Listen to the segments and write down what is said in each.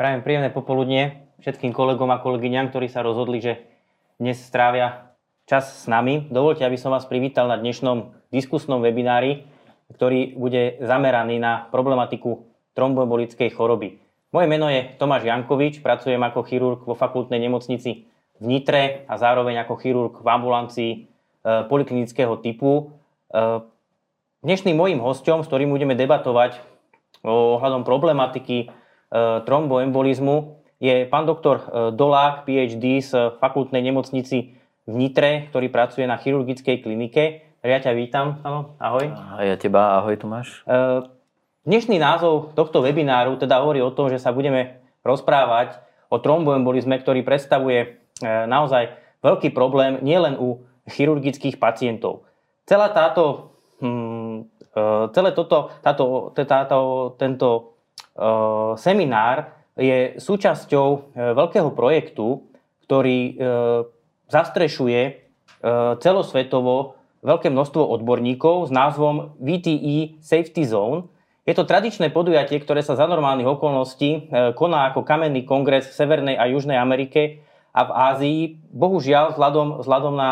Prajem príjemné popoludne všetkým kolegom a kolegyňam, ktorí sa rozhodli, že dnes strávia čas s nami. Dovolte, aby som vás privítal na dnešnom diskusnom webinári, ktorý bude zameraný na problematiku tromboembolickej choroby. Moje meno je Tomáš Jankovič, pracujem ako chirurg vo fakultnej nemocnici v Nitre a zároveň ako chirurg v ambulancii e, poliklinického typu. E, dnešným mojím hostom, s ktorým budeme debatovať ohľadom problematiky tromboembolizmu je pán doktor e, Dolák, PhD z fakultnej nemocnici v Nitre, ktorý pracuje na chirurgickej klinike. Ja ťa vítam, ahoj. A ja teba, ahoj Tomáš. E, dnešný názov tohto webináru teda hovorí o tom, že sa budeme rozprávať o tromboembolizme, ktorý predstavuje naozaj veľký problém nielen u chirurgických pacientov. Celá táto, hm, celé toto, táto, táto, tento Eh, seminár je súčasťou eh, veľkého projektu, ktorý eh, zastrešuje celosvetovo veľké množstvo odborníkov s názvom VTE Safety Zone. Je to tradičné podujatie, ktoré sa za normálnych okolností koná ako kamenný kongres v Severnej a Južnej Amerike a v Ázii. Bohužiaľ, vzhľadom, vzhľadom na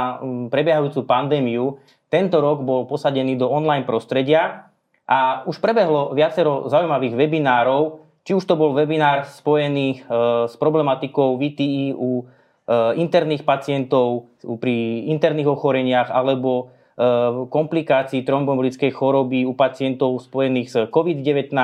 prebiehajúcu pandémiu, tento rok bol posadený do online prostredia a už prebehlo viacero zaujímavých webinárov, či už to bol webinár spojený e, s problematikou VTI u e, interných pacientov pri interných ochoreniach alebo e, komplikácií tromboembolickej choroby u pacientov spojených s COVID-19.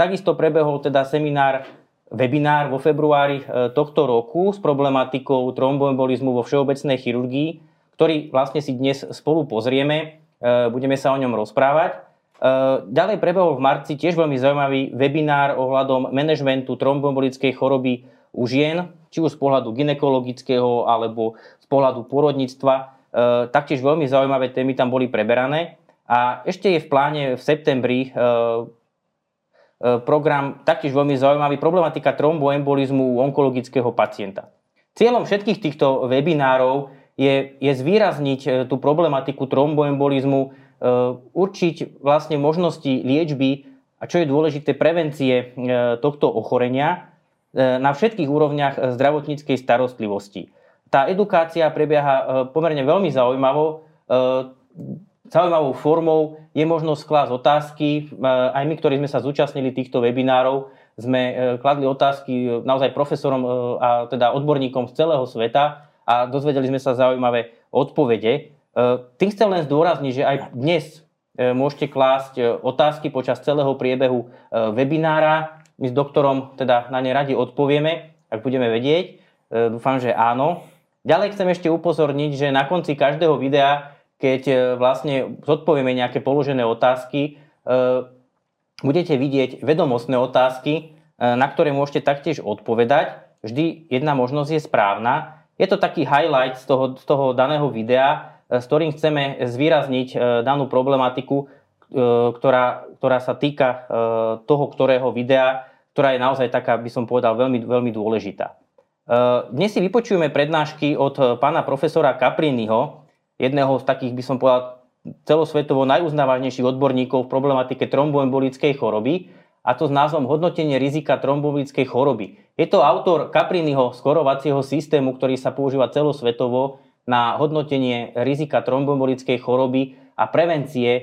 Takisto prebehol teda seminár, webinár vo februári tohto roku s problematikou tromboembolizmu vo všeobecnej chirurgii, ktorý vlastne si dnes spolu pozrieme. Budeme sa o ňom rozprávať. Eh, ďalej prebehol v marci tiež veľmi zaujímavý webinár ohľadom manažmentu tromboembolickej choroby u žien, či už z pohľadu ginekologického alebo z pohľadu porodníctva. Eh, taktiež veľmi zaujímavé témy tam boli preberané. A ešte je v pláne v septembri eh, program taktiež veľmi zaujímavý, problematika tromboembolizmu u onkologického pacienta. Cieľom všetkých týchto webinárov je, je zvýrazniť tú problematiku tromboembolizmu určiť vlastne možnosti liečby a čo je dôležité prevencie eh, tohto ochorenia eh, na všetkých úrovniach zdravotníckej starostlivosti. Tá edukácia prebieha pomerne veľmi zaujímavou, zaujímavou formou. Je možnosť klásť otázky. Aj my, ktorí sme sa zúčastnili týchto webinárov, sme kladli otázky naozaj profesorom a teda odborníkom z celého sveta a dozvedeli sme sa zaujímavé odpovede. E, tým chcem len zdôrazniť, že aj dnes e, môžete klásť e, otázky počas celého priebehu webinára. My s doktorom teda na ne radi odpovieme, ak budeme vedieť. Dúfam, že áno. Ďalej chcem ešte upozorniť, že na konci každého videa, keď vlastne zodpovieme nejaké položené otázky, budete vidieť vedomostné otázky, na ktoré môžete taktiež odpovedať. Vždy jedna možnosť je správna. Je to taký highlight z toho, z toho daného videa, s ktorým chceme zvýrazniť e, danú problematiku, e, ktorá, ktorá sa týka e, toho, ktorého videa, ktorá je naozaj taká, by som povedal, veľmi, veľmi dôležitá. Dnes si vypočujeme prednášky od pána profesora Capriniho, jedného z takých, by som povedal, celosvetovo najuznávanejších odborníkov v problematike tromboembolickej choroby, a to s názvom Hodnotenie rizika tromboembolickej choroby. Je to autor Capriniho skorovacieho systému, ktorý sa používa celosvetovo na hodnotenie rizika tromboembolickej choroby a prevencie e,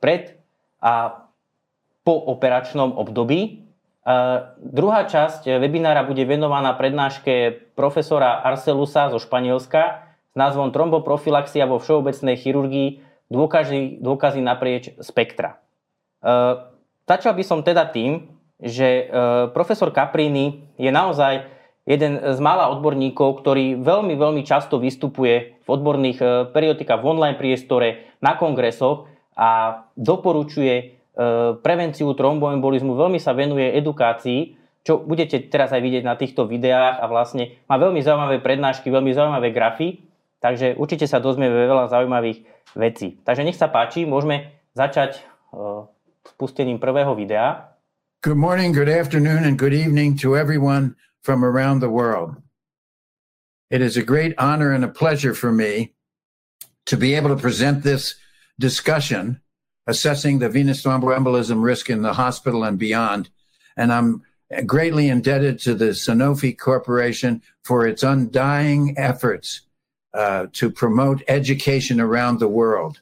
pred a po operačnom období. E, druhá časť webinára bude venovaná prednáške profesora Arcelusa zo Španielska s názvom Tromboprofilaxia vo všeobecnej chirurgii dôkazy, dôkazy naprieč spektra. E, začal by som teda tým, že profesor Caprini je naozaj jeden z mála odborníkov, ktorý veľmi, veľmi často vystupuje v odborných e, periodikách v online priestore, na kongresoch a doporučuje e, prevenciu tromboembolizmu, veľmi sa venuje edukácii, čo budete teraz aj vidieť na týchto videách a vlastne má veľmi zaujímavé prednášky, veľmi zaujímavé grafy, takže určite sa dozmieme veľa zaujímavých vecí. Takže nech sa páči, môžeme začať e, spustením prvého videa. Good morning, good afternoon and good evening to everyone from around the world. It is a great honor and a pleasure for me to be able to present this discussion assessing the venous thromboembolism risk in the hospital and beyond. And I'm greatly indebted to the Sanofi Corporation for its undying efforts uh, to promote education around the world.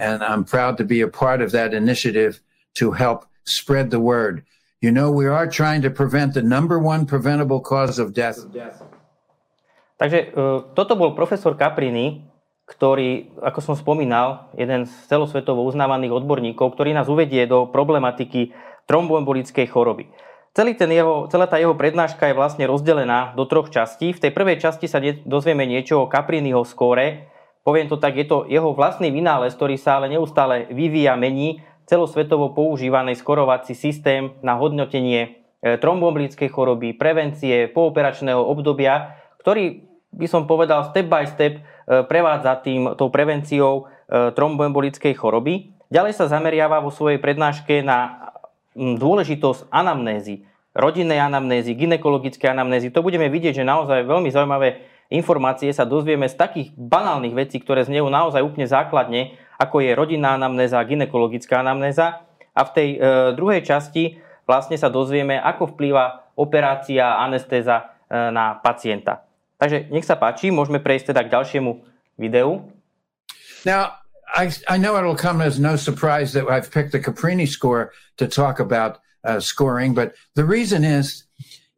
And I'm proud to be a part of that initiative to help spread the word. You know, we are trying to prevent the number one preventable cause of death. Takže uh, toto bol profesor Caprini, ktorý, ako som spomínal, jeden z celosvetovo uznávaných odborníkov, ktorý nás uvedie do problematiky tromboembolickej choroby. Celý ten jeho, celá tá jeho prednáška je vlastne rozdelená do troch častí. V tej prvej časti sa dozvieme niečo o Capriniho skóre. Poviem to tak, je to jeho vlastný vynález, ktorý sa ale neustále vyvíja, mení celosvetovo používaný skorovací systém na hodnotenie e, tromboembolickej choroby, prevencie, pooperačného obdobia, ktorý by som povedal step by step e, prevádza tým tou prevenciou e, tromboembolickej choroby. Ďalej sa zameriava vo svojej prednáške na dôležitosť anamnézy, rodinnej anamnézy, ginekologické anamnézy. To budeme vidieť, že naozaj veľmi zaujímavé informácie sa dozvieme z takých banálnych vecí, ktoré znejú naozaj úplne základne, ako je rodinná anamnéza, ginekologická anamnéza. A v tej e, druhej časti vlastne sa dozvieme, ako vplýva operácia, anestéza e, na pacienta. Takže nech sa páči, môžeme prejsť teda k ďalšiemu videu. Now, I, I know it'll come as no surprise that I've picked the Caprini score to talk about uh, scoring, but the reason is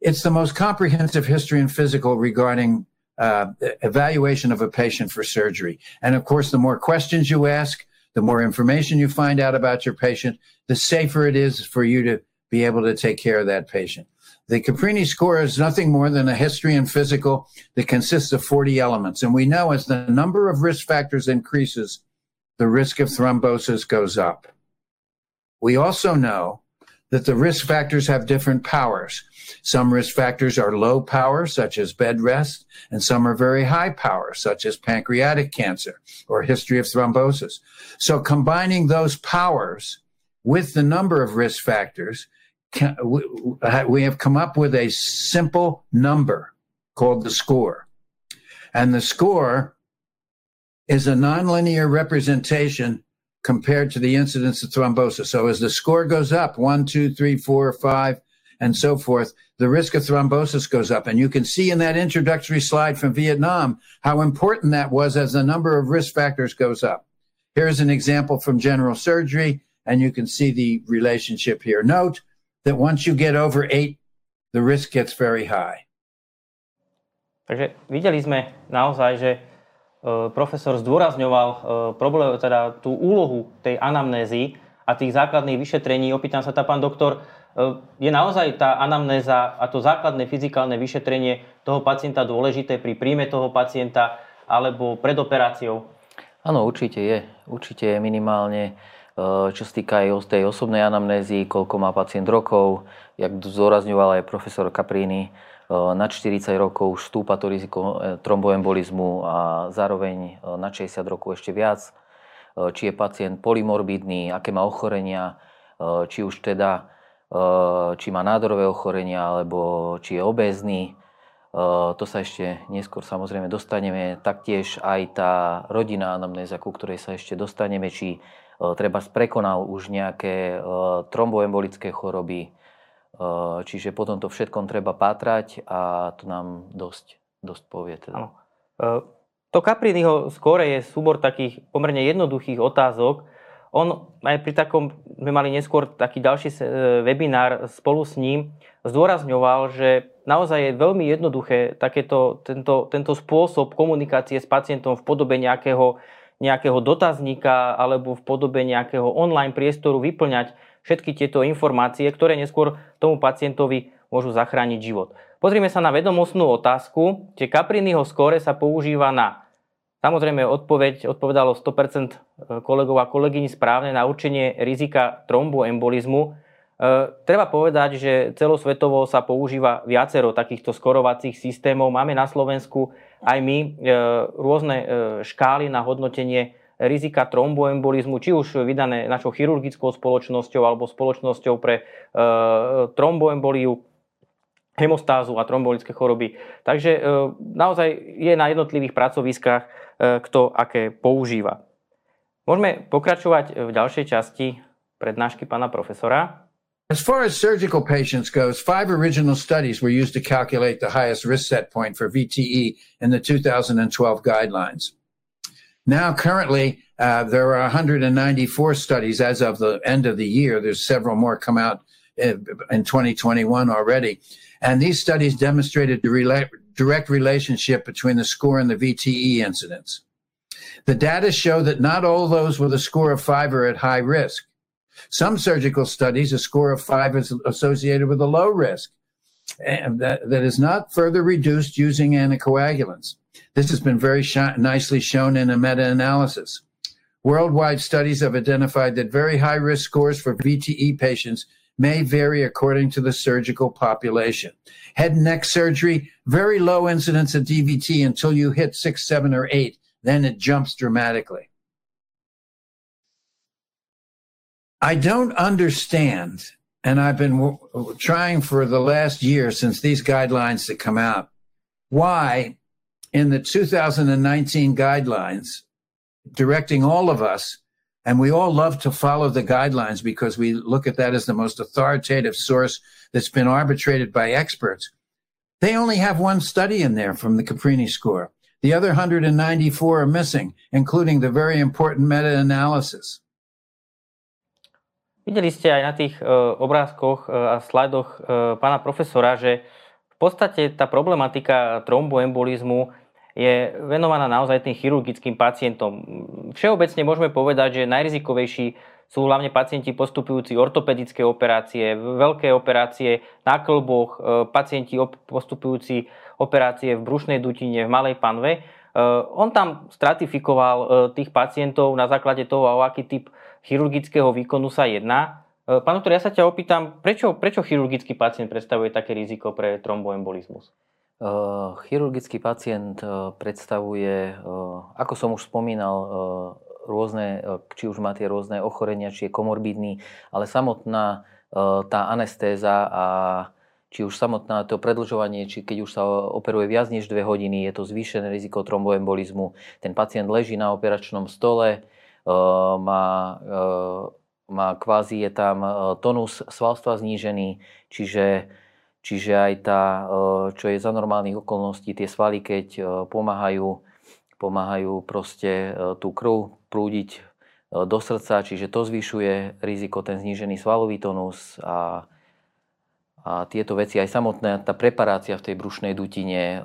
it's the most comprehensive history in physical regarding uh, evaluation of a patient for surgery. And of course, the more questions you ask, the more information you find out about your patient, the safer it is for you to be able to take care of that patient. The Caprini score is nothing more than a history and physical that consists of 40 elements. And we know as the number of risk factors increases, the risk of thrombosis goes up. We also know that the risk factors have different powers. Some risk factors are low power, such as bed rest, and some are very high power, such as pancreatic cancer or history of thrombosis. So combining those powers with the number of risk factors, we have come up with a simple number called the score. And the score is a nonlinear representation compared to the incidence of thrombosis. So as the score goes up, one, two, three, four, five, and so forth, the risk of thrombosis goes up. And you can see in that introductory slide from Vietnam how important that was as the number of risk factors goes up. Here's an example from general surgery, and you can see the relationship here. Note that once you get over eight, the risk gets very high. Takže videli sme naozaj, že profesor zdôrazňoval e, problém, teda tú úlohu tej anamnézy a tých základných vyšetrení. Opýtam sa tá pán doktor, e, je naozaj tá anamnéza a to základné fyzikálne vyšetrenie toho pacienta dôležité pri príjme toho pacienta alebo pred operáciou? Áno, určite je. Určite je minimálne, čo sa týka aj tej osobnej anamnézy, koľko má pacient rokov, jak zdôrazňoval aj profesor Caprini, na 40 rokov už stúpa to riziko e, tromboembolizmu a zároveň e, na 60 rokov ešte viac. E, či je pacient polymorbidný, aké má ochorenia, či už teda či má nádorové ochorenia, alebo či je obézny. To sa ešte neskôr samozrejme dostaneme. Taktiež aj tá rodinná anamnéza, ku ktorej sa ešte dostaneme, či treba prekonal už nejaké tromboembolické choroby, Čiže potom to všetkom treba pátrať a to nám dosť, dosť povie. Teda. To Capriniho skóre je súbor takých pomerne jednoduchých otázok. On aj pri takom, sme mali neskôr taký ďalší e, webinár spolu s ním, zdôrazňoval, že naozaj je veľmi jednoduché takéto, tento, tento spôsob komunikácie s pacientom v podobe nejakého, nejakého dotazníka alebo v podobe nejakého online priestoru vyplňať všetky tieto informácie, ktoré neskôr tomu pacientovi môžu zachrániť život. Pozrime sa na vedomostnú otázku. Tie Capriniho skóre sa používa na Samozrejme, odpoveď odpovedalo 100% e, kolegov a kolegyň správne na určenie rizika tromboembolizmu. E, treba povedať, že celosvetovo sa používa viacero takýchto skorovacích systémov. Máme na Slovensku aj my e, rôzne e, škály na hodnotenie rizika tromboembolizmu, či už vydané našou chirurgickou spoločnosťou alebo spoločnosťou pre e, tromboemboliu, hemostázu a trombolické choroby. Takže e, naozaj je na jednotlivých pracoviskách, e, kto aké používa. Môžeme pokračovať v ďalšej časti prednášky pána profesora. As far as surgical patients goes, five original studies were used to calculate the highest risk set point for VTE in the 2012 guidelines. Now, currently, uh, there are 194 studies as of the end of the year. There's several more come out in, in 2021 already. And these studies demonstrated the rela- direct relationship between the score and the VTE incidence. The data show that not all those with a score of five are at high risk. Some surgical studies, a score of five is associated with a low risk, that, that is not further reduced using anticoagulants. This has been very sh- nicely shown in a meta analysis. Worldwide studies have identified that very high risk scores for VTE patients may vary according to the surgical population. Head and neck surgery, very low incidence of DVT until you hit six, seven, or eight. Then it jumps dramatically. I don't understand, and I've been w- trying for the last year since these guidelines to come out, why in the 2019 guidelines directing all of us, and we all love to follow the guidelines because we look at that as the most authoritative source that's been arbitrated by experts. They only have one study in there from the Caprini score. The other 194 are missing, including the very important meta-analysis. Videli ste aj na tých uh, obrázkoch uh, a slajdoch uh, pána profesora, že v podstate tá problematika tromboembolizmu je venovaná naozaj tým chirurgickým pacientom. Všeobecne môžeme povedať, že najrizikovejší sú hlavne pacienti postupujúci ortopedické operácie, veľké operácie na klboch, pacienti postupujúci operácie v brušnej dutine, v malej panve. On tam stratifikoval tých pacientov na základe toho, o aký typ chirurgického výkonu sa jedná. E, pán doktor, ja sa ťa opýtam, prečo, prečo chirurgický pacient predstavuje také riziko pre tromboembolizmus? Uh, chirurgický pacient uh, predstavuje, ako som už spomínal, rôzne, či už má tie rôzne ochorenia, či je komorbidný, ale samotná tá anestéza a či už samotná to predlžovanie, či keď už sa operuje viac než 2 hodiny, je to zvýšené riziko tromboembolizmu. Ten pacient leží na operačnom stole, má, má kvázi je tam tonus svalstva znížený, čiže, čiže aj tá, čo je za normálnych okolností, tie svaly, keď pomáhajú, pomáhajú proste tú krv prúdiť do srdca, čiže to zvyšuje riziko, ten znížený svalový tonus a, a tieto veci, aj samotná tá preparácia v tej brušnej dutine,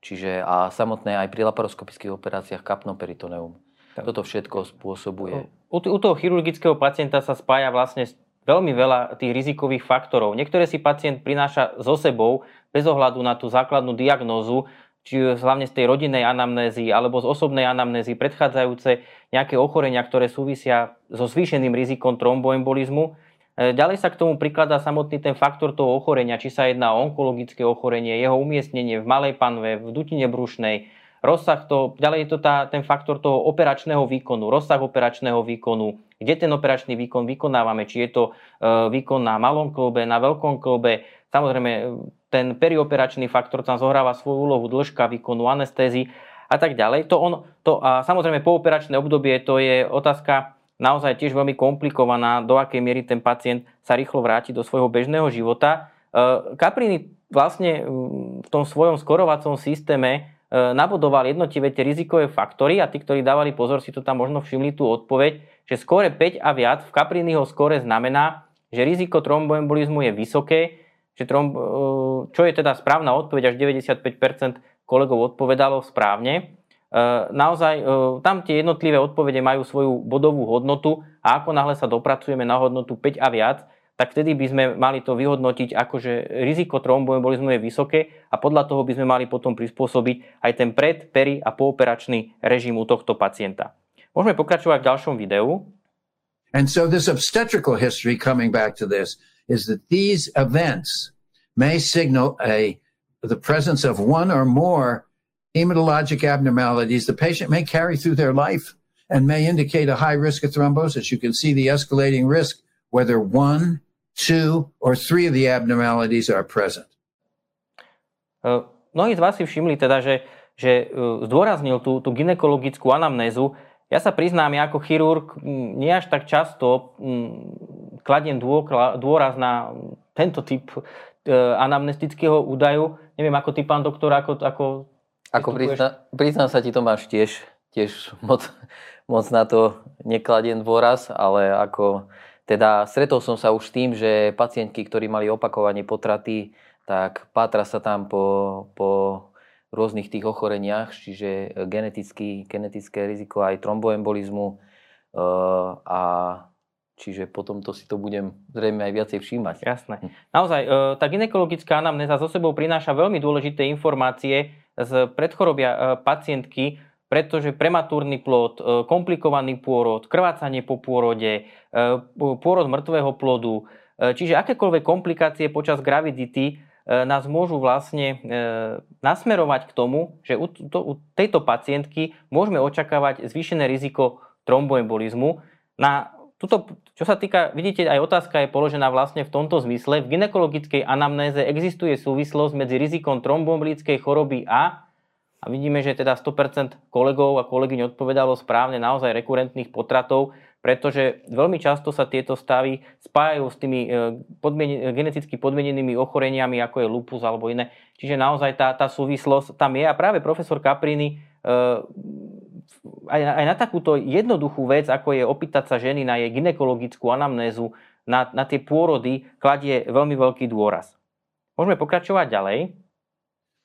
čiže a samotné aj pri laparoskopických operáciách kapnoperitoneum. Toto všetko spôsobuje. U, u toho chirurgického pacienta sa spája vlastne veľmi veľa tých rizikových faktorov. Niektoré si pacient prináša so sebou bez ohľadu na tú základnú diagnózu, či hlavne z tej rodinnej anamnézy alebo z osobnej anamnézy predchádzajúce nejaké ochorenia, ktoré súvisia so zvýšeným rizikom tromboembolizmu. E, ďalej sa k tomu prikladá samotný ten faktor toho ochorenia, či sa jedná o onkologické ochorenie, jeho umiestnenie v malej panve, v dutine brušnej, rozsah to, ďalej je to tá, ten faktor toho operačného výkonu, rozsah operačného výkonu, kde ten operačný výkon vykonávame, či je to e, výkon na malom klbe, na veľkom klbe. Samozrejme, ten perioperačný faktor tam zohráva svoju úlohu, dĺžka výkonu, anestézy a tak ďalej. To on, to, a samozrejme, pooperačné obdobie to je otázka naozaj tiež veľmi komplikovaná, do akej miery ten pacient sa rýchlo vráti do svojho bežného života. E, vlastne v tom svojom skorovacom systéme E, nabodoval jednotlivé tie rizikové faktory a tí, ktorí dávali pozor, si to tam možno všimli tú odpoveď, že skóre 5 a viac v Capriniho skóre znamená, že riziko tromboembolizmu je vysoké, že tromb, e, čo je teda správna odpoveď, až 95% kolegov odpovedalo správne. E, naozaj tam tie jednotlivé odpovede majú svoju bodovú hodnotu a ako náhle sa dopracujeme na hodnotu 5 a viac, tak vtedy by sme mali to vyhodnotiť ako, že riziko tromboembolizmu je vysoké a podľa toho by sme mali potom prispôsobiť aj ten pred, peri a pooperačný režim u tohto pacienta. Môžeme pokračovať v ďalšom videu. And so this obstetrical history coming back to this is that these events may signal a the presence of one or more hematologic abnormalities the patient may carry through their life and may indicate a high risk of thrombosis. You can see the escalating risk whether one two, or three of the abnormalities are present. Mnohí z vás si všimli teda, že, že zdôraznil tú, tú ginekologickú anamnézu. Ja sa priznám, ja ako chirurg nie až tak často kladiem dôraz na tento typ e, anamnestického údaju. Neviem, ako ty, pán doktor, ako... Ako, ako prizna, priznám sa ti, Tomáš, tiež, tiež moc, moc na to nekladiem dôraz, ale ako teda stretol som sa už s tým, že pacientky, ktorí mali opakovanie potraty, tak pátra sa tam po, po rôznych tých ochoreniach, čiže genetický, genetické riziko aj tromboembolizmu uh, a čiže potom to si to budem zrejme aj viacej všímať. Jasné. Naozaj, uh, tá ginekologická anamnéza so sebou prináša veľmi dôležité informácie z predchorobia uh, pacientky, pretože prematúrny plod, komplikovaný pôrod, krvácanie po pôrode, pôrod mŕtvého plodu, čiže akékoľvek komplikácie počas gravidity E, nás môžu vlastne e, nasmerovať k tomu, že u tejto pacientky môžeme očakávať zvýšené riziko tromboembolizmu. Na tuto, čo sa týka, vidíte, aj otázka je položená vlastne v tomto zmysle. V ginekologickej anamnéze existuje súvislosť medzi rizikom tromboembolickej choroby a a vidíme, že teda 100% kolegov a kolegyň odpovedalo správne naozaj rekurentných potratov, pretože veľmi často sa tieto stavy spájajú s tými e, podmien- geneticky podmienenými ochoreniami, ako je lupus alebo iné. Čiže naozaj tá, tá súvislosť tam je a práve profesor Caprini e, aj, aj na takúto jednoduchú vec, ako je opýtať sa ženy na jej ginekologickú anamnézu, na, na tie pôrody, kladie veľmi veľký dôraz. Môžeme pokračovať ďalej.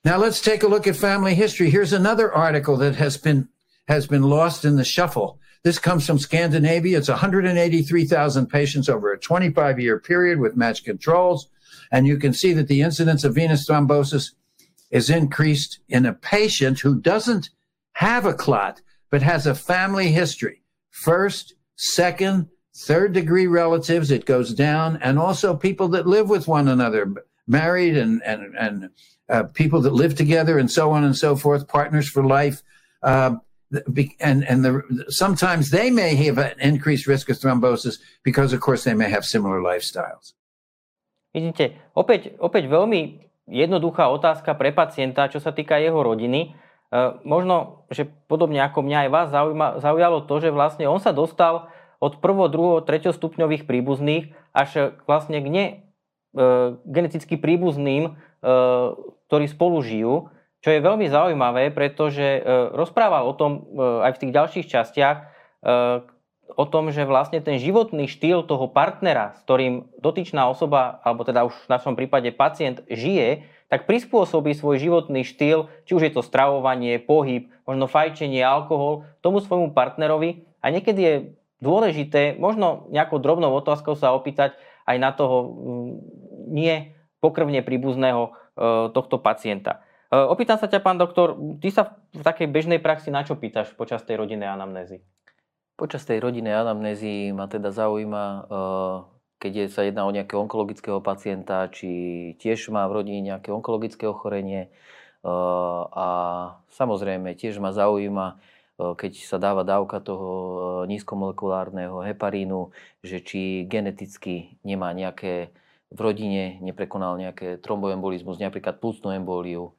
Now let's take a look at family history. Here's another article that has been has been lost in the shuffle. This comes from Scandinavia. It's 183,000 patients over a 25 year period with matched controls. And you can see that the incidence of venous thrombosis is increased in a patient who doesn't have a clot, but has a family history. First, second, third degree relatives, it goes down, and also people that live with one another, married and, and, and uh, people that live together and so on and so forth, partners for life. Uh, and and the, sometimes they may have an increased risk of thrombosis because of course they may have similar lifestyles. Vidíte, opäť, opäť veľmi jednoduchá otázka pre pacienta, čo sa týka jeho rodiny. E, možno, že podobne ako mňa aj vás zaujíma, zaujalo to, že vlastne on sa dostal od prvo, druho, treťostupňových príbuzných až vlastne k ne, e, geneticky príbuzným, e, ktorí spolu žijú čo je veľmi zaujímavé, pretože e, rozprával o tom e, aj v tých ďalších častiach, e, o tom, že vlastne ten životný štýl toho partnera, s ktorým dotyčná osoba, alebo teda už v našom prípade pacient žije, tak prispôsobí svoj životný štýl, či už je to stravovanie, pohyb, možno fajčenie, alkohol, tomu svojmu partnerovi. A niekedy je dôležité, možno nejakou drobnou otázkou sa opýtať aj na toho nie pokrvne príbuzného tohto pacienta. E, opýtam sa ťa, pán doktor, ty sa v takej bežnej praxi na čo pýtaš počas tej rodinnej anamnézy? Počas tej rodinnej anamnézy ma teda zaujíma, e, keď sa jedná o nejakého onkologického pacienta, či tiež má v rodine nejaké onkologické ochorenie. E, a samozrejme tiež ma zaujíma, keď sa dáva dávka toho nízkomolekulárneho heparínu, že či geneticky nemá nejaké v rodine neprekonal nejaké tromboembolizmus, napríklad plúcnú emboliu,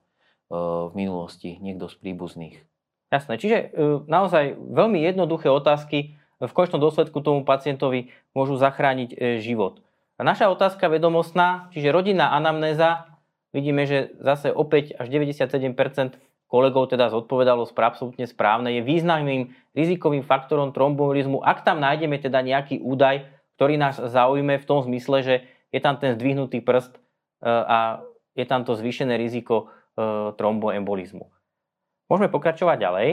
v minulosti niekto z príbuzných. Jasné, čiže e, naozaj veľmi jednoduché otázky v končnom dôsledku tomu pacientovi môžu zachrániť e, život. A naša otázka vedomostná, čiže rodinná anamnéza, vidíme, že zase opäť až 97% kolegov teda zodpovedalo absolútne správne, je významným rizikovým faktorom tromboembolizmu, ak tam nájdeme teda nejaký údaj, ktorý nás zaujme v tom zmysle, že je tam ten zdvihnutý prst e, a je tam to zvýšené riziko uh, tromboembolizmu. Môžeme pokračovať ďalej.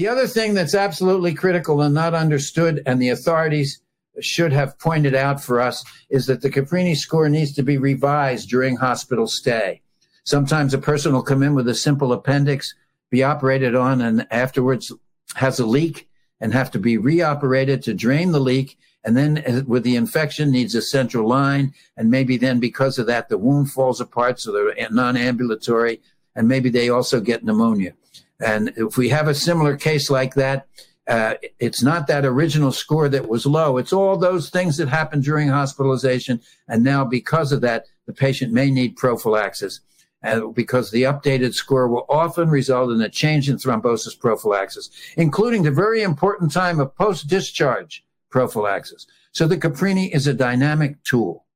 The other thing that's absolutely critical and not understood, and the authorities should have pointed out for us, is that the Caprini score needs to be revised during hospital stay. Sometimes a person will come in with a simple appendix, be operated on, and afterwards has a leak and have to be reoperated to drain the leak. And then with the infection needs a central line. And maybe then because of that, the wound falls apart. So they're non-ambulatory and maybe they also get pneumonia. And if we have a similar case like that, uh, it's not that original score that was low. It's all those things that happened during hospitalization. And now because of that, the patient may need prophylaxis. uh, because the updated score will often result in a change in thrombosis prophylaxis, including the very important time of post-discharge prophylaxis. So the Caprini is a dynamic tool.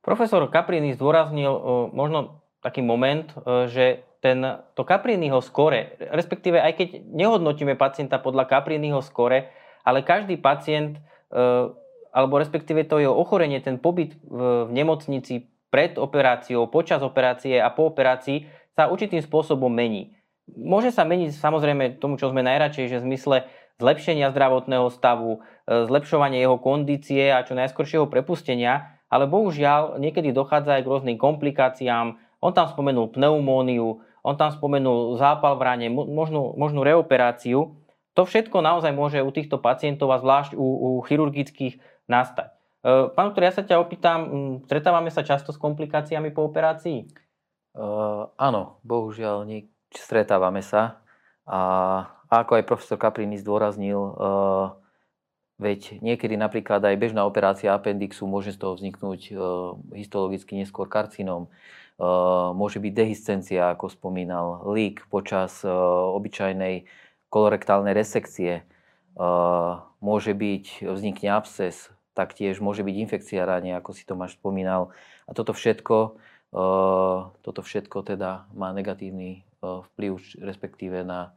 Profesor Caprini zdôraznil uh, možno taký moment, uh, že ten, to Capriniho skore, respektíve aj keď nehodnotíme pacienta podľa Capriniho skore, ale každý pacient, uh, alebo respektíve to jeho ochorenie, ten pobyt v nemocnici pred operáciou, počas operácie a po operácii sa určitým spôsobom mení. Môže sa meniť samozrejme tomu, čo sme najradšej, že v zmysle zlepšenia zdravotného stavu, e, zlepšovanie jeho kondície a čo najskoršieho prepustenia, ale bohužiaľ niekedy dochádza aj k rôznym komplikáciám. On tam spomenul pneumóniu, on tam spomenul zápal v rane, možnú, možnú reoperáciu. To všetko naozaj môže u týchto pacientov a zvlášť u, u chirurgických nastať. Eh, pán doktor, ja sa ťa opýtam, stretávame sa často s komplikáciami po operácii? Uh, áno, bohužiaľ, nie, stretávame sa. A, a ako aj profesor Caprini zdôraznil, uh, veď niekedy napríklad aj bežná operácia appendixu môže z toho vzniknúť uh, histologicky neskôr karcinom. Uh, môže byť dehiscencia, ako spomínal, lík počas obyčajnej kolorektálnej resekcie. Môže byť, vznikne absces, taktiež môže byť infekcia ráne, ako si Tomáš spomínal. A toto všetko, eh, toto všetko teda má negatívny eh, vplyv, respektíve na,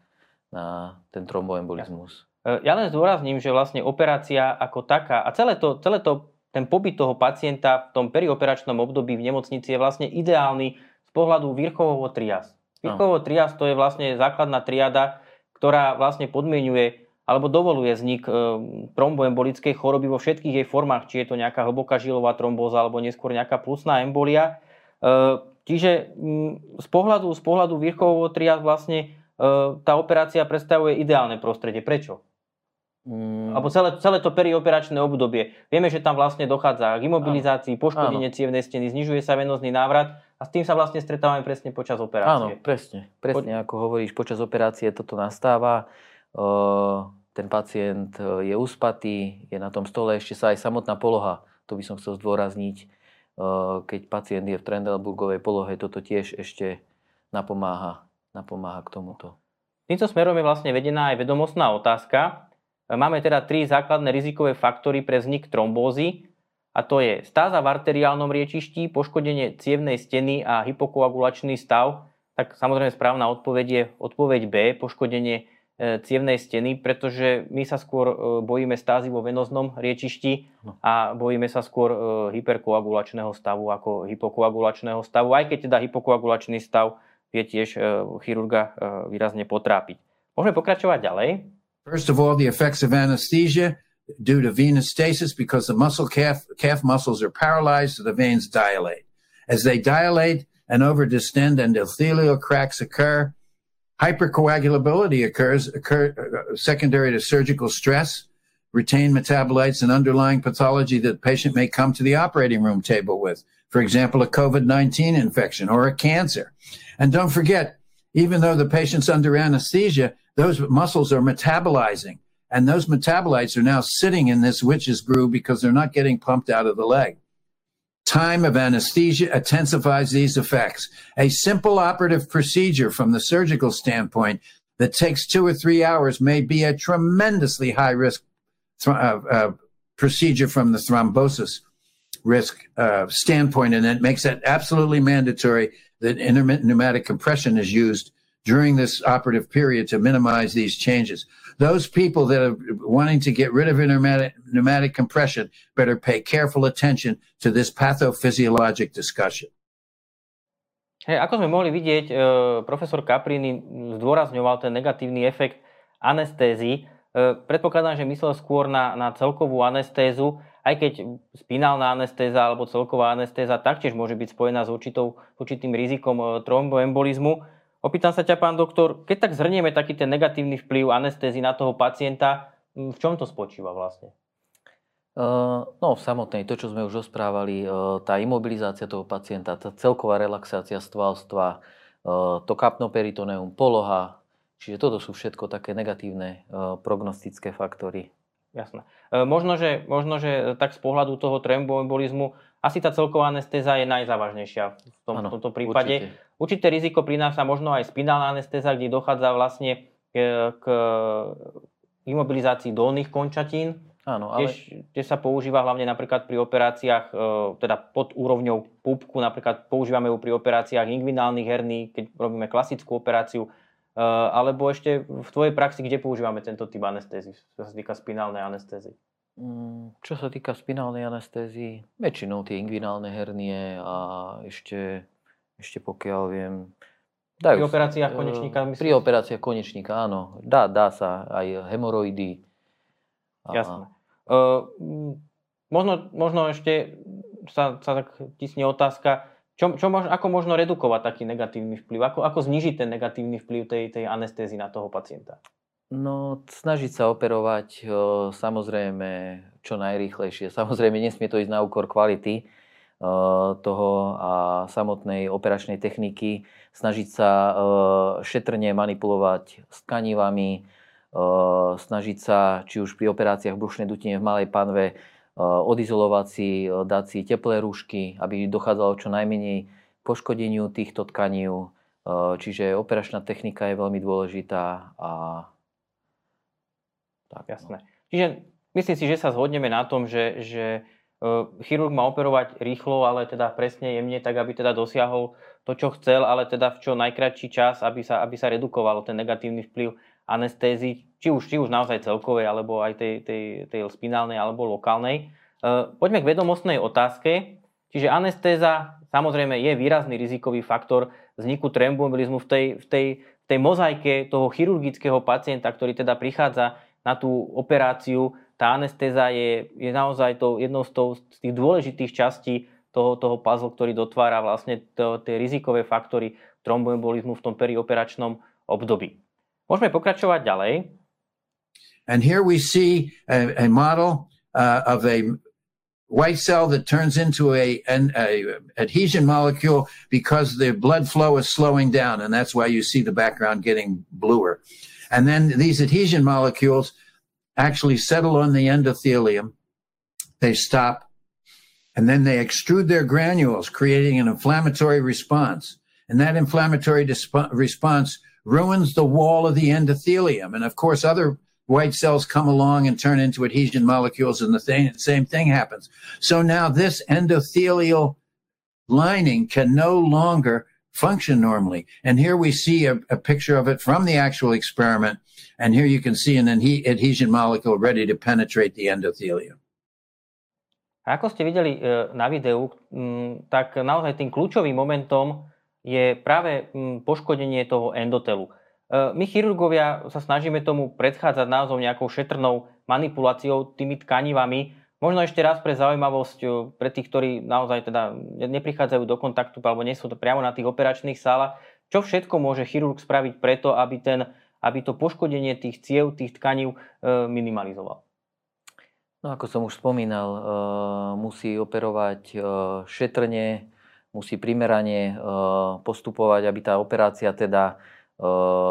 na ten tromboembolizmus. Eh, ja len zdôrazním, že vlastne operácia ako taká a celé to, celé to ten pobyt toho pacienta v tom perioperačnom období v nemocnici je vlastne ideálny z pohľadu Virchovovo trias. Virchovovo trias to je vlastne základná triada, ktorá vlastne podmienuje alebo dovoluje vznik e, tromboembolickej choroby vo všetkých jej formách, či je to nejaká hlboká žilová trombóza alebo neskôr nejaká plusná embolia. E, čiže z pohľadu, z pohľadu výrchového triad vlastne e, tá operácia predstavuje ideálne prostredie. Prečo? Mm. Alebo celé, celé to perioperačné obdobie. Vieme, že tam vlastne dochádza k imobilizácii, poškodenie cievnej steny, znižuje sa venozný návrat a s tým sa vlastne stretávame presne počas operácie. Áno, presne. Presne po... ako hovoríš, počas operácie toto nastáva ten pacient e, je uspatý, je na tom stole, ešte sa aj samotná poloha, to by som chcel zdôrazniť, e, keď pacient je v Trendelburgovej polohe, toto tiež ešte napomáha, napomáha k tomuto. Týmto smerom je vlastne vedená aj vedomostná otázka. Máme teda tri základné rizikové faktory pre vznik trombózy, a to je stáza v arteriálnom riečišti, poškodenie cievnej steny a hypokoagulačný stav. Tak samozrejme správna odpoveď je odpoveď B, poškodenie E, cievnej steny, pretože my sa skôr e, bojíme stázy vo venoznom riečišti no. a bojíme sa skôr e, hyperkoagulačného stavu ako hypokoagulačného stavu, aj keď teda hypokoagulačný stav vie tiež chirurga výrazne potrápiť. Môžeme pokračovať ďalej. First of all, the effects of anesthesia due to venous stasis because the muscle calf, calf muscles are paralyzed so the veins dilate. As they dilate and overdistend endothelial cracks occur, Hypercoagulability occurs occur, uh, secondary to surgical stress, retained metabolites, and underlying pathology that the patient may come to the operating room table with. For example, a COVID 19 infection or a cancer. And don't forget, even though the patient's under anesthesia, those muscles are metabolizing. And those metabolites are now sitting in this witch's brew because they're not getting pumped out of the leg. Time of anesthesia intensifies these effects. A simple operative procedure from the surgical standpoint that takes two or three hours may be a tremendously high risk th- uh, uh, procedure from the thrombosis risk uh, standpoint, and it makes it absolutely mandatory that intermittent pneumatic compression is used during this operative period to minimize these changes. Those people that are wanting to get rid of pneumatic, pneumatic compression better pay careful attention to this pathophysiologic discussion. Hey, ako sme mohli vidieť, e, profesor Caprini zdôrazňoval ten negatívny efekt anestézy. E, predpokladám, že myslel skôr na, na celkovú anestézu, aj keď spinálna anestéza alebo celková anestéza taktiež môže byť spojená s určitou, určitým rizikom e, tromboembolizmu. Opýtam sa ťa, pán doktor, keď tak zhrnieme taký ten negatívny vplyv anestézy na toho pacienta, v čom to spočíva vlastne? Uh, no v samotnej, to čo sme už rozprávali, tá imobilizácia toho pacienta, tá celková relaxácia stvalstva, to kapnoperitoneum, poloha, čiže toto sú všetko také negatívne prognostické faktory. Jasné. Možno že, možno, že tak z pohľadu toho tromboembolizmu asi tá celková anestéza je najzávažnejšia v, tom, ano, v tomto prípade. Určite. Určité riziko prináša možno aj spinálna anestéza, kde dochádza vlastne k, k imobilizácii dolných končatín, Áno, ale... Tiež, tiež sa používa hlavne napríklad pri operáciách, e, teda pod úrovňou púbku, napríklad používame ju pri operáciách inguinálnych herní, keď robíme klasickú operáciu, e, alebo ešte v tvojej praxi, kde používame tento typ anestézy, čo sa týka spinálnej anestézy? Mm, čo sa týka spinálnej anestézy, väčšinou tie inguinálne hernie a ešte, ešte pokiaľ viem, Dajú, pri operáciách e, konečníka? Myslím? Pri operáciách konečníka, áno. Dá, dá sa aj hemoroidy. Jasné. Uh, možno, možno ešte sa, sa tak tisne otázka, čo, čo mož, ako možno redukovať taký negatívny vplyv? Ako, ako znižiť ten negatívny vplyv tej, tej anestézy na toho pacienta? No, snažiť sa operovať samozrejme čo najrýchlejšie. Samozrejme, nesmie to ísť na úkor kvality toho a samotnej operačnej techniky. Snažiť sa šetrne manipulovať s tkanivami, snažiť sa, či už pri operáciách brušnej dutine v malej panve, odizolovať si, dať si teplé rúšky, aby dochádzalo čo najmenej poškodeniu týchto tkaní. Čiže operačná technika je veľmi dôležitá. A... Tak, Jasné. Čiže myslím si, že sa zhodneme na tom, že, že chirurg má operovať rýchlo, ale teda presne jemne, tak aby teda dosiahol to, čo chcel, ale teda v čo najkratší čas, aby sa, aby sa redukovalo ten negatívny vplyv anestézy, či už, či už naozaj celkovej, alebo aj tej, tej, tej spinálnej, alebo lokálnej. E, poďme k vedomostnej otázke. Čiže anestéza samozrejme je výrazný rizikový faktor vzniku tremboembolizmu v tej, v, tej, v tej mozaike toho chirurgického pacienta, ktorý teda prichádza na tú operáciu. Tá anestéza je, je naozaj to, jednou z, toho, z tých dôležitých častí toho, toho puzzle, ktorý dotvára vlastne to, tie rizikové faktory tromboembolizmu v tom perioperačnom období. Môžeme pokračovať ďalej. And here we see a, a model uh, of a white cell that turns into a, an a adhesion molecule because the blood flow is slowing down, and that's why you see the background getting bluer. And then these adhesion molecules actually settle on the endothelium. They stop, and then they extrude their granules, creating an inflammatory response. And that inflammatory response ruins the wall of the endothelium. And of course, other white cells come along and turn into adhesion molecules, and the thing, same thing happens. So now this endothelial lining can no longer function normally. And here we see a, a, picture of it from the actual experiment. And here you can see an adhesion molecule ready to penetrate the endothelium. A ako ste videli e, na videu, tak naozaj tým kľúčovým momentom je práve poškodenie toho endotelu. E, my chirurgovia sa snažíme tomu predchádzať naozov nejakou šetrnou manipuláciou tými tkanivami. Možno ešte raz pre zaujímavosť e, pre tých, ktorí naozaj teda neprichádzajú do kontaktu alebo nie sú to priamo na tých operačných sálach, čo všetko môže chirurg spraviť preto, aby, ten, aby to poškodenie tých ciev, tých tkaní e, minimalizoval? No ako som už spomínal, musí operovať šetrne, musí primerane postupovať, aby tá operácia teda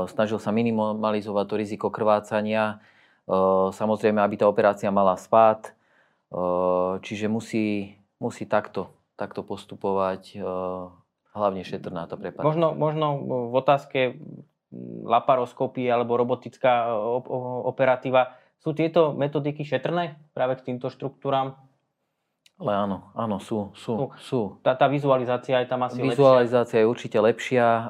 snažil sa minimalizovať to riziko krvácania. Eh, samozrejme, aby tá operácia mala spát. Čiže musí, musí takto, takto postupovať, hlavne šetrná to prepad. Možno, možno v otázke laparoskopie alebo robotická operatíva, sú tieto metodiky šetrné práve k týmto štruktúram? Ale áno, áno, sú, sú, sú. Tá, tá vizualizácia je tam asi Vizualizácia lepšia? je určite lepšia, e,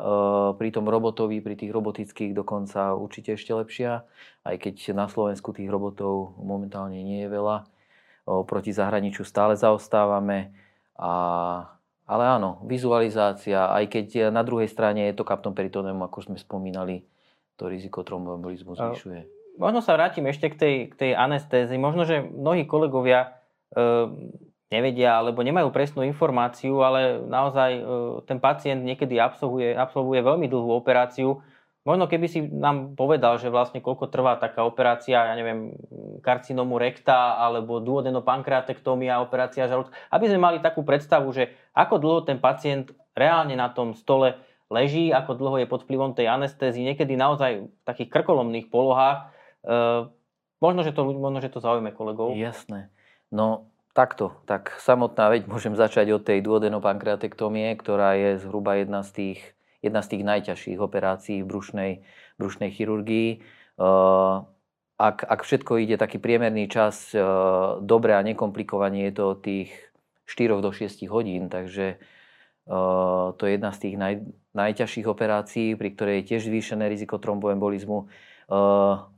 pri tom robotovi, pri tých robotických dokonca určite ešte lepšia, aj keď na Slovensku tých robotov momentálne nie je veľa. E, proti zahraničiu stále zaostávame, a, ale áno, vizualizácia, aj keď na druhej strane je to kaptom peritónem, ako sme spomínali, to riziko tromboembolizmu zvyšuje. Možno sa vrátim ešte k tej, k tej anestézii. Možno, že mnohí kolegovia e, nevedia alebo nemajú presnú informáciu, ale naozaj e, ten pacient niekedy absolvuje, absolvuje veľmi dlhú operáciu. Možno keby si nám povedal, že vlastne koľko trvá taká operácia, ja neviem, karcinomu rekta alebo duodenopankreatektómia, operácia žalúdka, aby sme mali takú predstavu, že ako dlho ten pacient reálne na tom stole leží, ako dlho je pod vplyvom tej anestézy, niekedy naozaj v takých krkolomných polohách. E, možno, že to, možno, že to zaujíme kolegov. Jasné. No, Takto, tak samotná veď môžem začať od tej duodenopankreatektomie, ktorá je zhruba jedna z tých, jedna z tých najťažších operácií v brušnej, brušnej chirurgii. Ak, ak všetko ide taký priemerný čas dobre a nekomplikovanie, je to od tých 4 do 6 hodín, takže to je jedna z tých naj, najťažších operácií, pri ktorej je tiež zvýšené riziko tromboembolizmu.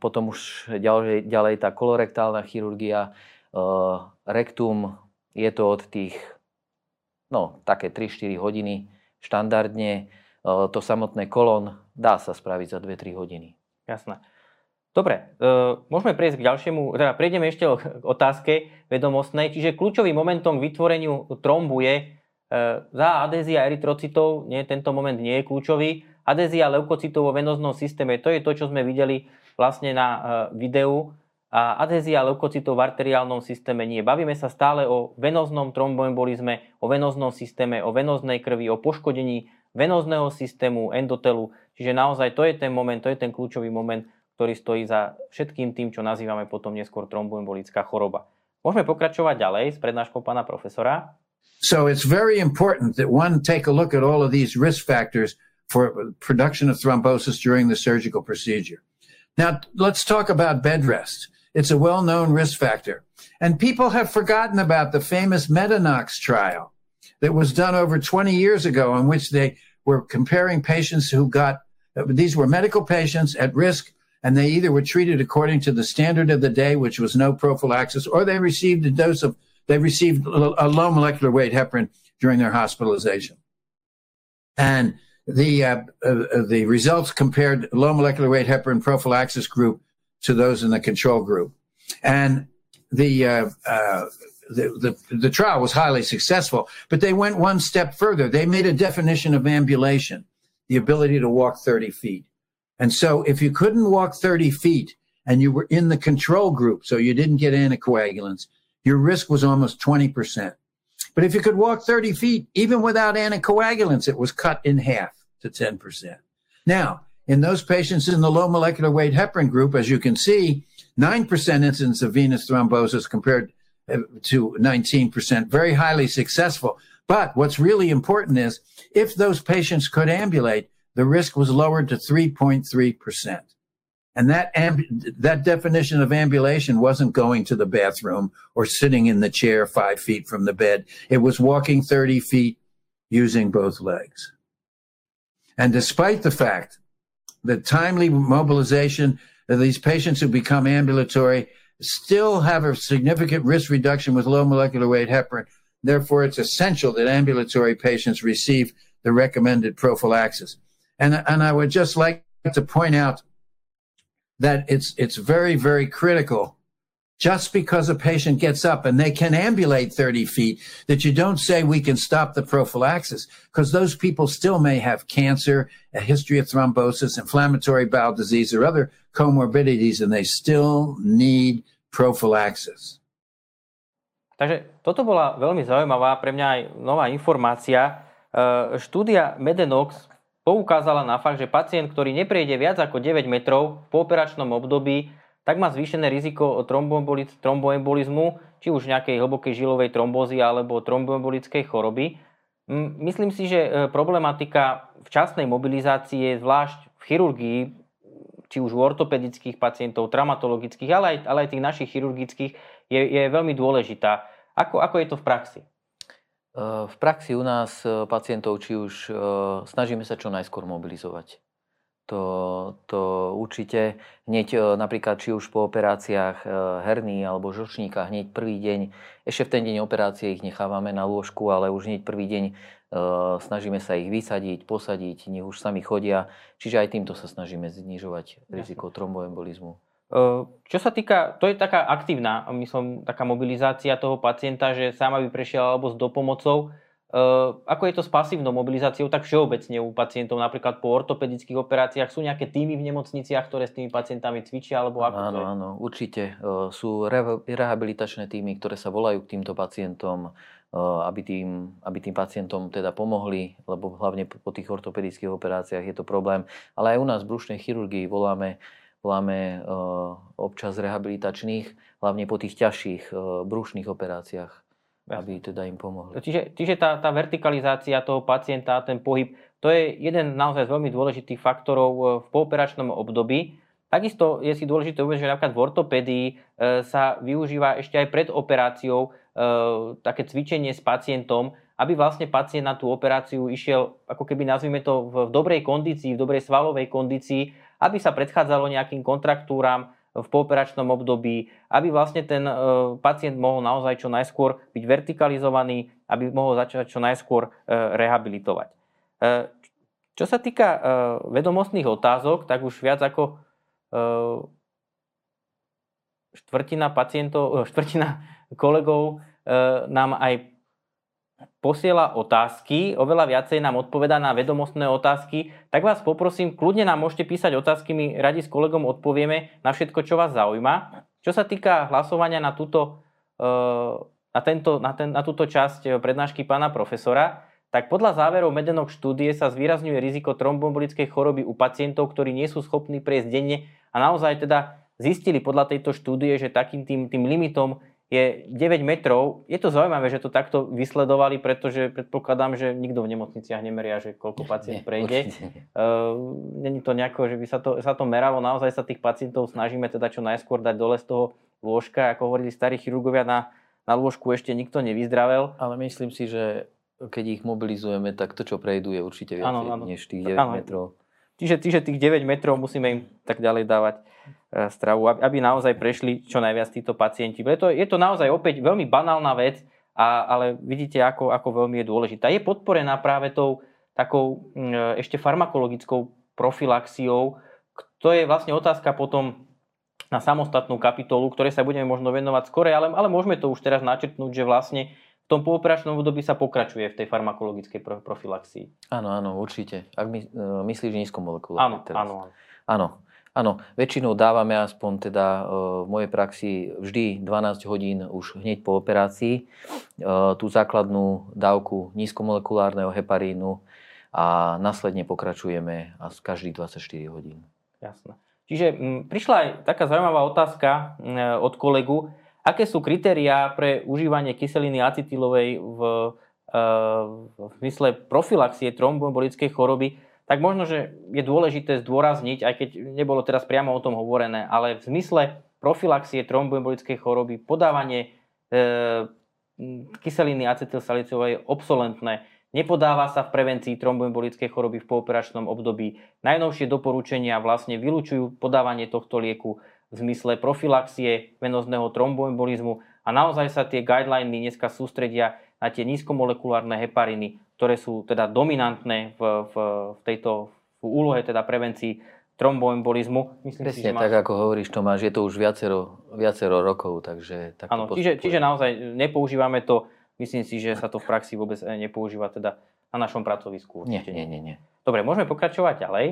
Potom už ďalej, ďalej tá kolorektálna chirurgia, Eh, rektum je to od tých, no, také 3-4 hodiny štandardne. Eh, to samotné kolon dá sa spraviť za 2-3 hodiny. Jasné. Dobre, e, môžeme prejsť k ďalšiemu, teda prejdeme ešte k otázke vedomostnej, čiže kľúčovým momentom k vytvoreniu trombu je za adézia erytrocitov, nie, tento moment nie je kľúčový, adézia leukocitov vo venoznom systéme, to je to, čo sme videli vlastne na videu, a adhézia leukocitov v arteriálnom systéme nie. Bavíme sa stále o venoznom tromboembolizme, o venoznom systéme, o venoznej krvi, o poškodení venozného systému, endotelu. Čiže naozaj to je ten moment, to je ten kľúčový moment, ktorý stojí za všetkým tým, čo nazývame potom neskôr tromboembolická choroba. Môžeme pokračovať ďalej s prednáškou pána profesora. So it's very important that one take a look at all of these risk factors for production of thrombosis during the surgical procedure. Now, let's talk about bed rest. It's a well known risk factor. And people have forgotten about the famous Metanox trial that was done over 20 years ago, in which they were comparing patients who got these were medical patients at risk, and they either were treated according to the standard of the day, which was no prophylaxis, or they received a dose of they received a low molecular weight heparin during their hospitalization. And the uh, uh, the results compared low molecular weight heparin prophylaxis group to those in the control group. And the, uh, uh, the, the, the trial was highly successful, but they went one step further. They made a definition of ambulation, the ability to walk 30 feet. And so if you couldn't walk 30 feet and you were in the control group, so you didn't get anticoagulants, your risk was almost 20%. But if you could walk 30 feet, even without anticoagulants, it was cut in half to 10%. Now, in those patients in the low molecular weight heparin group, as you can see, 9% incidence of venous thrombosis compared uh, to 19%, very highly successful. But what's really important is if those patients could ambulate, the risk was lowered to 3.3%. And that, amb- that definition of ambulation wasn't going to the bathroom or sitting in the chair five feet from the bed. It was walking 30 feet using both legs. And despite the fact the timely mobilization of these patients who become ambulatory still have a significant risk reduction with low molecular weight heparin. Therefore, it's essential that ambulatory patients receive the recommended prophylaxis. And, and I would just like to point out that it's, it's very, very critical just because a patient gets up and they can ambulate 30 feet, that you don't say we can stop the prophylaxis because those people still may have cancer, a history of thrombosis, inflammatory bowel disease, or other comorbidities, and they still need prophylaxis. Takže toto bola veľmi zaujímavá pre mňa aj nová informácia. E, štúdia Medenox poukázala na fakt, že pacient, ktorý neprejde viac ako 9 metrov v pooperačnom období, tak má zvýšené riziko tromboembolizmu, či už nejakej hlbokej žilovej trombózy alebo tromboembolickej choroby. Myslím si, že e, problematika včasnej mobilizácie, zvlášť v chirurgii, či už u ortopedických pacientov, traumatologických, ale aj, ale aj tých našich chirurgických, je, je veľmi dôležitá. Ako, ako je to v praxi? E, v praxi u nás e, pacientov, či už snažíme sa čo najskôr mobilizovať. To, to určite hneď e, napríklad či už po operáciách e, herní alebo žočníka hneď prvý deň, ešte v ten deň operácie ich nechávame na lôžku, ale už hneď prvý deň uh, snažíme sa ich vysadiť, posadiť, nech už sami chodia. Čiže aj týmto sa snažíme znižovať riziko tromboembolizmu. Čo sa týka, to je taká aktívna, myslím, taká mobilizácia toho pacienta, že sám aby prešiel alebo s dopomocou. Uh, ako je to s pasívnou mobilizáciou, tak všeobecne u pacientov, napríklad po ortopedických operáciách, sú nejaké týmy v nemocniciach, ktoré s tými pacientami cvičia, alebo ako Áno, áno, určite. Uh, sú re- rehabilitačné týmy, ktoré sa volajú k týmto pacientom, uh, aby tým, aby tým pacientom teda pomohli, lebo hlavne po tých ortopedických operáciách je to problém. Ale aj u nás v brušnej chirurgii voláme voláme občas rehabilitačných, hlavne po tých ťažších brušných operáciách aby teda im pomohli. Čiže, čiže tá, tá vertikalizácia toho pacienta, ten pohyb, to je jeden naozaj z veľmi dôležitých faktorov e, v pooperačnom období. Takisto je si dôležité uvedieť, že napríklad v ortopédii e, sa využíva ešte aj pred operáciou e, také cvičenie s pacientom, aby vlastne pacient na tú operáciu išiel, ako keby nazvime to, v dobrej kondícii, v dobrej svalovej kondícii, aby sa predchádzalo nejakým kontraktúram, v pooperačnom období, aby vlastne ten e, pacient mohol naozaj čo najskôr byť vertikalizovaný, aby mohol začať čo najskôr e, rehabilitovať. E, čo sa týka vedomostných otázok, tak už viac ako štvrtina pacientov, štvrtina kolegov nám aj posiela otázky, oveľa viacej nám odpoveda na vedomostné otázky, tak vás poprosím, kľudne nám môžete písať otázky, my radi s kolegom odpovieme na všetko, čo vás zaujíma. Čo sa týka hlasovania na túto, eh, na tento, na ten, na túto časť prednášky pána profesora, tak podľa záverov Medenok štúdie sa zvýrazňuje riziko tromboembolickej choroby u pacientov, ktorí nie sú schopní prejsť denne a naozaj teda zistili podľa tejto štúdie, že takým tým, tým limitom je 9 metrov. Je to zaujímavé, že to takto vysledovali, pretože predpokladám, že nikto v nemocniciach nemeria, že koľko pacient prejde. Uh, Není to nejako, že by sa to, sa to meralo. Naozaj sa tých pacientov snažíme teda čo najskôr dať dole z toho lôžka. Ako hovorili starí chirurgovia, na, na lôžku ešte nikto nevyzdravel. Ale myslím si, že keď ich mobilizujeme, tak to, čo prejdú, je určite viac než tých 9 ano. metrov. Čiže, čiže tých 9 metrov musíme im tak ďalej dávať stravu, aby naozaj prešli čo najviac títo pacienti. Je to, je to naozaj opäť veľmi banálna vec, a, ale vidíte, ako, ako veľmi je dôležitá. Je podporená práve tou takou e, ešte farmakologickou profilaxiou, to je vlastne otázka potom na samostatnú kapitolu, ktorej sa budeme možno venovať skore, ale, ale môžeme to už teraz načrtnúť, že vlastne v tom pooperačnom období sa pokračuje v tej farmakologickej profilaxii. Áno, áno, určite. Ak my, uh, myslíš nízkomolekulárne áno, teraz. Áno, áno. Áno, Áno, väčšinou dávame aspoň teda e, v mojej praxi vždy 12 hodín už hneď po operácii e, tú základnú dávku nízkomolekulárneho heparínu a následne pokračujeme a každých 24 hodín. Jasné. Čiže m, prišla aj taká zaujímavá otázka m, od kolegu. Aké sú kritériá pre užívanie kyseliny acetylovej v, e, v mysle profilaxie tromboembolickej choroby? Tak možno, že je dôležité zdôrazniť, aj keď nebolo teraz priamo o tom hovorené, ale v zmysle profilaxie tromboembolickej choroby podávanie e, kyseliny acetylsalicovej je obsolentné. Nepodáva sa v prevencii tromboembolickej choroby v pooperačnom období. Najnovšie doporučenia vlastne vylúčujú podávanie tohto lieku v zmysle profilaxie venozného tromboembolizmu a naozaj sa tie guideliny dneska sústredia na tie nízkomolekulárne hepariny, ktoré sú teda dominantné v, v, v tejto v úlohe teda prevencii tromboembolizmu. Myslím Presne, si, že máš... tak ako hovoríš Tomáš, je to už viacero, viacero rokov, takže tak Áno, čiže, čiže naozaj nepoužívame to, myslím si, že sa to v praxi vôbec nepoužíva teda na našom pracovisku. Nie, nie, nie, nie. Dobre, môžeme pokračovať ďalej.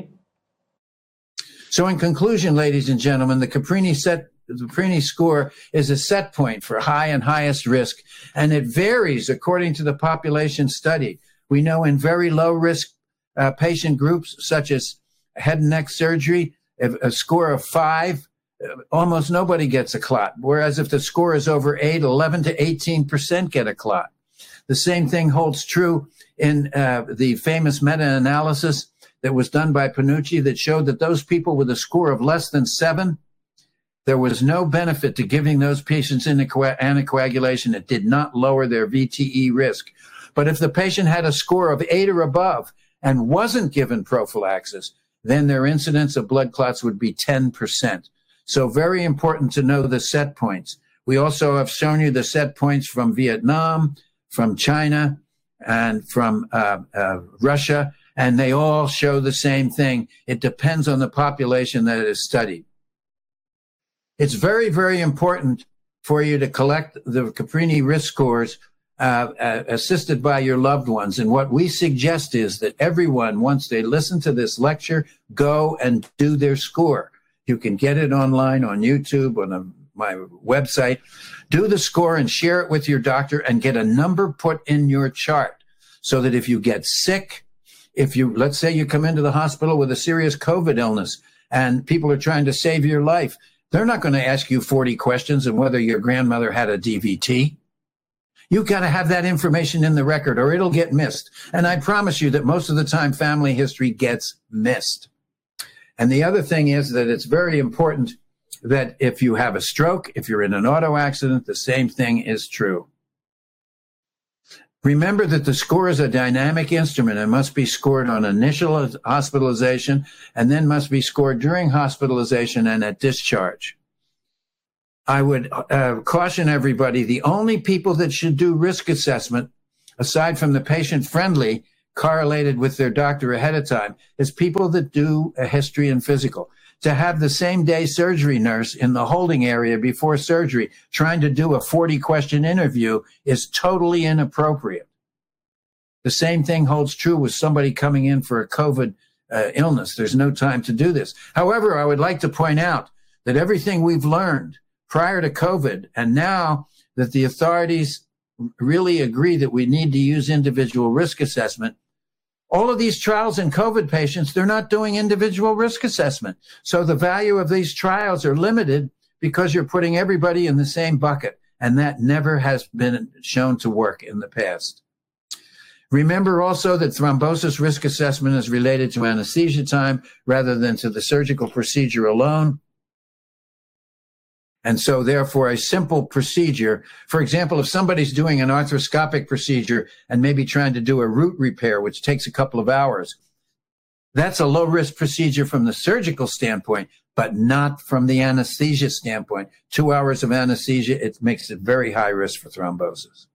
So in conclusion, ladies and gentlemen, the Caprini set the Caprini score is a set point for high and highest risk, and it varies according to the population studied. We know in very low risk uh, patient groups, such as head and neck surgery, a score of five, uh, almost nobody gets a clot. Whereas if the score is over eight, 11 to 18% get a clot. The same thing holds true in uh, the famous meta analysis that was done by Panucci that showed that those people with a score of less than seven there was no benefit to giving those patients anticoagulation. It did not lower their VTE risk. But if the patient had a score of eight or above and wasn't given prophylaxis, then their incidence of blood clots would be 10%. So very important to know the set points. We also have shown you the set points from Vietnam, from China, and from uh, uh, Russia, and they all show the same thing. It depends on the population that is studied. It's very, very important for you to collect the Caprini risk scores uh, uh, assisted by your loved ones. And what we suggest is that everyone, once they listen to this lecture, go and do their score. You can get it online on YouTube, on a, my website. Do the score and share it with your doctor and get a number put in your chart so that if you get sick, if you, let's say you come into the hospital with a serious COVID illness and people are trying to save your life, they're not going to ask you 40 questions and whether your grandmother had a DVT. You've got to have that information in the record or it'll get missed. And I promise you that most of the time family history gets missed. And the other thing is that it's very important that if you have a stroke, if you're in an auto accident, the same thing is true. Remember that the score is a dynamic instrument and must be scored on initial hospitalization and then must be scored during hospitalization and at discharge. I would uh, caution everybody the only people that should do risk assessment, aside from the patient friendly, correlated with their doctor ahead of time, is people that do a history and physical to have the same day surgery nurse in the holding area before surgery trying to do a 40 question interview is totally inappropriate. The same thing holds true with somebody coming in for a COVID uh, illness. There's no time to do this. However, I would like to point out that everything we've learned prior to COVID and now that the authorities really agree that we need to use individual risk assessment all of these trials in COVID patients, they're not doing individual risk assessment. So the value of these trials are limited because you're putting everybody in the same bucket. And that never has been shown to work in the past. Remember also that thrombosis risk assessment is related to anesthesia time rather than to the surgical procedure alone. And so therefore a simple procedure, for example, if somebody's doing an arthroscopic procedure and maybe trying to do a root repair, which takes a couple of hours, that's a low risk procedure from the surgical standpoint, but not from the anesthesia standpoint. Two hours of anesthesia, it makes it very high risk for thrombosis.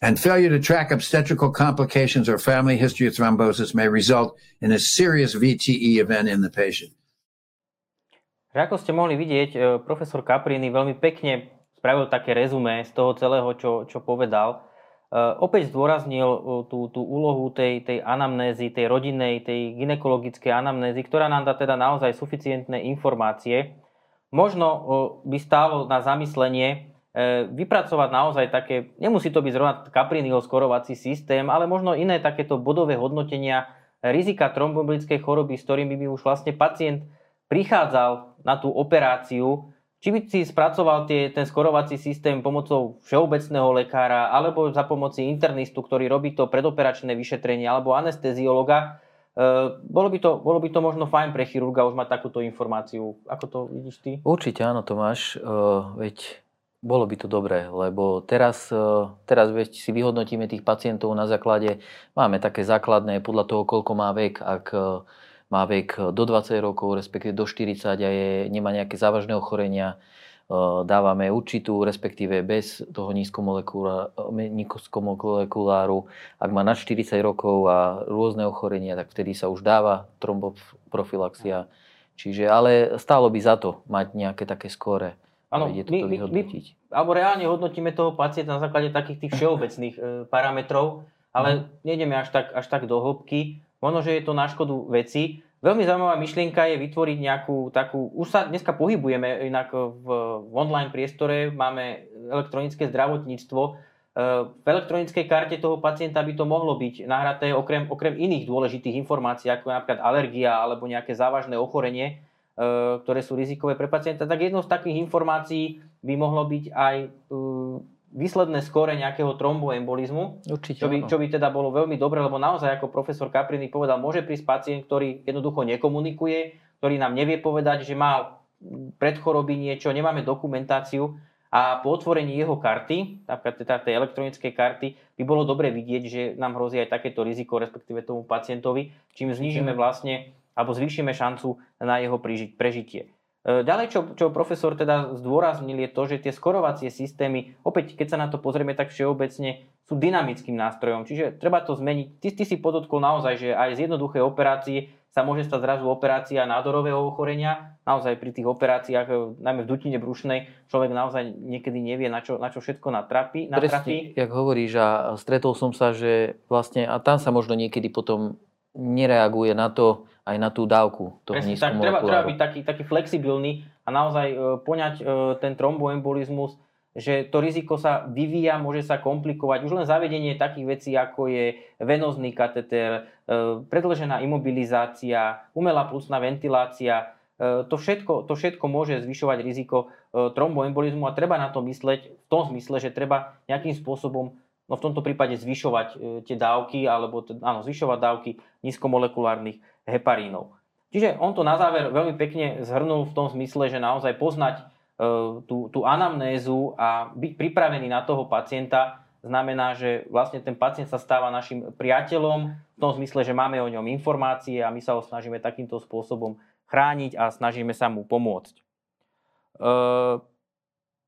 And failure to track obstetrical complications or family history of thrombosis may result in a serious VTE event in the patient. Že ako ste mohli vidieť, e, profesor Caprini veľmi pekne spravil také rezumé z toho celého, čo, čo povedal. E, opäť zdôraznil e, tú, tú úlohu tej, tej anamnézy, tej rodinnej, tej ginekologickej anamnézy, ktorá nám dá teda naozaj suficientné informácie. Možno by stálo na zamyslenie vypracovať naozaj také, nemusí to byť zrovna Capriniho skorovací systém, ale možno iné takéto bodové hodnotenia rizika tromboembolickej choroby, s ktorými by už vlastne pacient prichádzal na tú operáciu, či by si spracoval tie, ten skorovací systém pomocou všeobecného lekára alebo za pomoci internistu, ktorý robí to predoperačné vyšetrenie alebo anesteziologa, e, bolo by, to, bolo by to možno fajn pre chirurga už mať takúto informáciu. Ako to vidíš ty? Určite áno, Tomáš. E, veď bolo by to dobré, lebo teraz, e, teraz veď si vyhodnotíme tých pacientov na základe, máme také základné podľa toho, koľko má vek. Ak má vek do 20 rokov, respektíve do 40 a je, nemá nejaké závažné ochorenia, e, dávame určitú, respektíve bez toho nízkomolekuláru. Ak má nad 40 rokov a rôzne ochorenia, tak vtedy sa už dáva tromboprofilaxia. Čiže, ale stálo by za to mať nejaké také skóre. Áno, my, my, my, alebo reálne hodnotíme toho pacienta na základe takých tých všeobecných e, parametrov, ale mm. nejdeme až tak, až tak do hĺbky. Možno, že je to na škodu veci. Veľmi zaujímavá myšlienka je vytvoriť nejakú takú, už sa dneska pohybujeme inak v, v online priestore, máme elektronické zdravotníctvo, e, v elektronickej karte toho pacienta by to mohlo byť nahraté okrem, okrem iných dôležitých informácií, ako napríklad alergia alebo nejaké závažné ochorenie, e, ktoré sú rizikové pre pacienta, tak jednou z takých informácií by mohlo byť aj e, výsledné skóre nejakého tromboembolizmu, Určite, čo, by, čo by teda bolo veľmi dobre, lebo naozaj, ako profesor Caprini povedal, môže prísť pacient, ktorý jednoducho nekomunikuje, ktorý nám nevie povedať, že má predchoroby niečo, nemáme dokumentáciu a po otvorení jeho karty, napríklad teda tej elektronickej karty, by bolo dobre vidieť, že nám hrozí aj takéto riziko, respektíve tomu pacientovi, čím znižíme vlastne alebo zvýšime šancu na jeho prežitie. E, ďalej, čo, čo profesor teda zdôraznil, je to, že tie skorovacie systémy, opäť keď sa na to pozrieme tak všeobecne, sú dynamickým nástrojom. Čiže treba to zmeniť. Ty, ty si podotkol naozaj, že aj z jednoduchej operácie sa môže stať zrazu operácia nádorového ochorenia. Naozaj pri tých operáciách, e, najmä v dutine brušnej, človek naozaj niekedy nevie, na čo, na čo všetko natrapí. Presne, jak hovoríš, a stretol som sa, že vlastne, a tam sa možno niekedy potom nereaguje na to, aj na tú dávku toho Presne, tak, treba, treba byť taký, taký flexibilný a naozaj e, poňať e, ten tromboembolizmus, že to riziko sa vyvíja, môže sa komplikovať. Už len zavedenie takých vecí, ako je venozný kateter, e, predlžená imobilizácia, umelá plusná ventilácia, to všetko, to všetko môže zvyšovať riziko tromboembolizmu a treba na to mysleť v tom zmysle, že treba nejakým spôsobom no v tomto prípade zvyšovať tie dávky, alebo áno, zvyšovať dávky nízkomolekulárnych heparínov. Čiže on to na záver veľmi pekne zhrnul v tom zmysle, že naozaj poznať tú, tú anamnézu a byť pripravený na toho pacienta znamená, že vlastne ten pacient sa stáva našim priateľom v tom zmysle, že máme o ňom informácie a my sa ho snažíme takýmto spôsobom chrániť a snažíme sa mu pomôcť. E,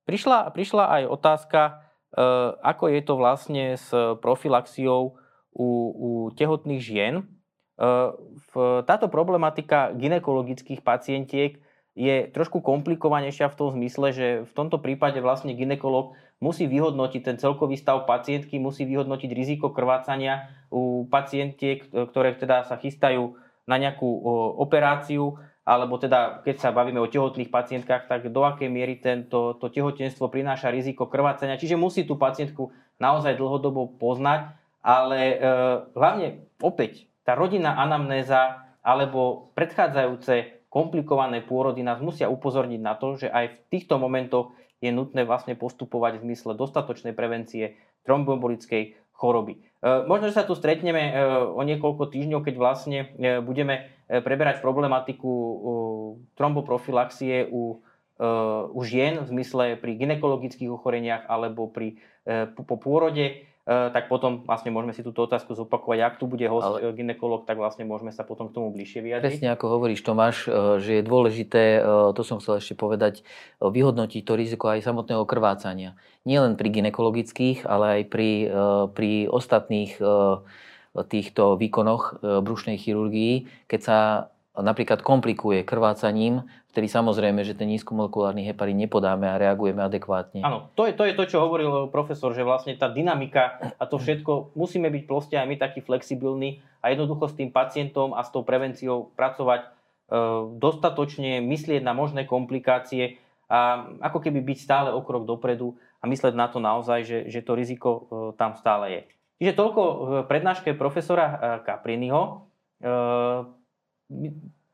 prišla, prišla aj otázka, e, ako je to vlastne s profilaxiou u, u tehotných žien. E, táto problematika ginekologických pacientiek je trošku komplikovanejšia v tom zmysle, že v tomto prípade vlastne ginekolog musí vyhodnotiť ten celkový stav pacientky, musí vyhodnotiť riziko krvácania u pacientiek, ktoré teda sa chystajú na nejakú operáciu, alebo teda keď sa bavíme o tehotných pacientkách, tak do akej miery tento, to tehotenstvo prináša riziko krvácania. Čiže musí tú pacientku naozaj dlhodobo poznať, ale e, hlavne opäť tá rodinná anamnéza alebo predchádzajúce komplikované pôrody nás musia upozorniť na to, že aj v týchto momentoch je nutné vlastne postupovať v zmysle dostatočnej prevencie tromboembolickej choroby. E, možno, že sa tu stretneme e, o niekoľko týždňov, keď vlastne e, budeme preberať problematiku tromboprofilaxie u, u žien v zmysle pri ginekologických ochoreniach alebo pri, po pôrode. Eh, tak potom vlastne môžeme si túto otázku zopakovať. Ak tu bude host Ale... ginekolog, tak vlastne môžeme sa potom k tomu bližšie vyjadriť. Presne ako hovoríš Tomáš, eh, že je dôležité, eh, to som chcel ešte povedať, vyhodnotiť to riziko aj samotného krvácania. Nie len pri ginekologických, ale aj pri, pri ostatných týchto výkonoch brušnej chirurgii, keď sa napríklad komplikuje krvácaním, vtedy samozrejme, že ten nízkomolekulárny heparín nepodáme a reagujeme adekvátne. Áno, to je, to je to, čo hovoril profesor, že vlastne tá dynamika a to všetko, musíme byť proste aj my takí flexibilní a jednoducho s tým pacientom a s tou prevenciou pracovať e, dostatočne, myslieť na možné komplikácie a ako keby byť stále o krok dopredu a mysleť na to naozaj, že, že to riziko e, tam stále je. Čiže toľko v prednáške profesora Capriniho. E,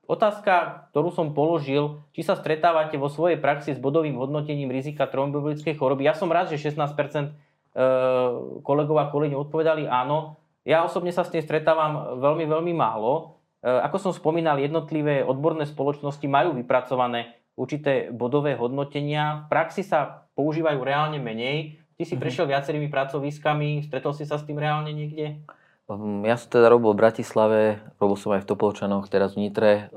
Otázka, ktorú som položil, či sa stretávate vo svojej praxi s bodovým hodnotením rizika tromboembolickej choroby. Ja som rád, že 16% e, kolegov a kolegyň odpovedali áno. Ja osobne sa s tým stretávam veľmi, veľmi málo. E, ako som spomínal, jednotlivé odborné spoločnosti majú vypracované určité bodové hodnotenia. V praxi sa používajú reálne menej. Ty si mhm. prešiel viacerými pracoviskami, stretol si sa s tým reálne niekde? Hm, ja som teda robil v Bratislave, robil som aj v Topolčanoch, teraz v Nitre.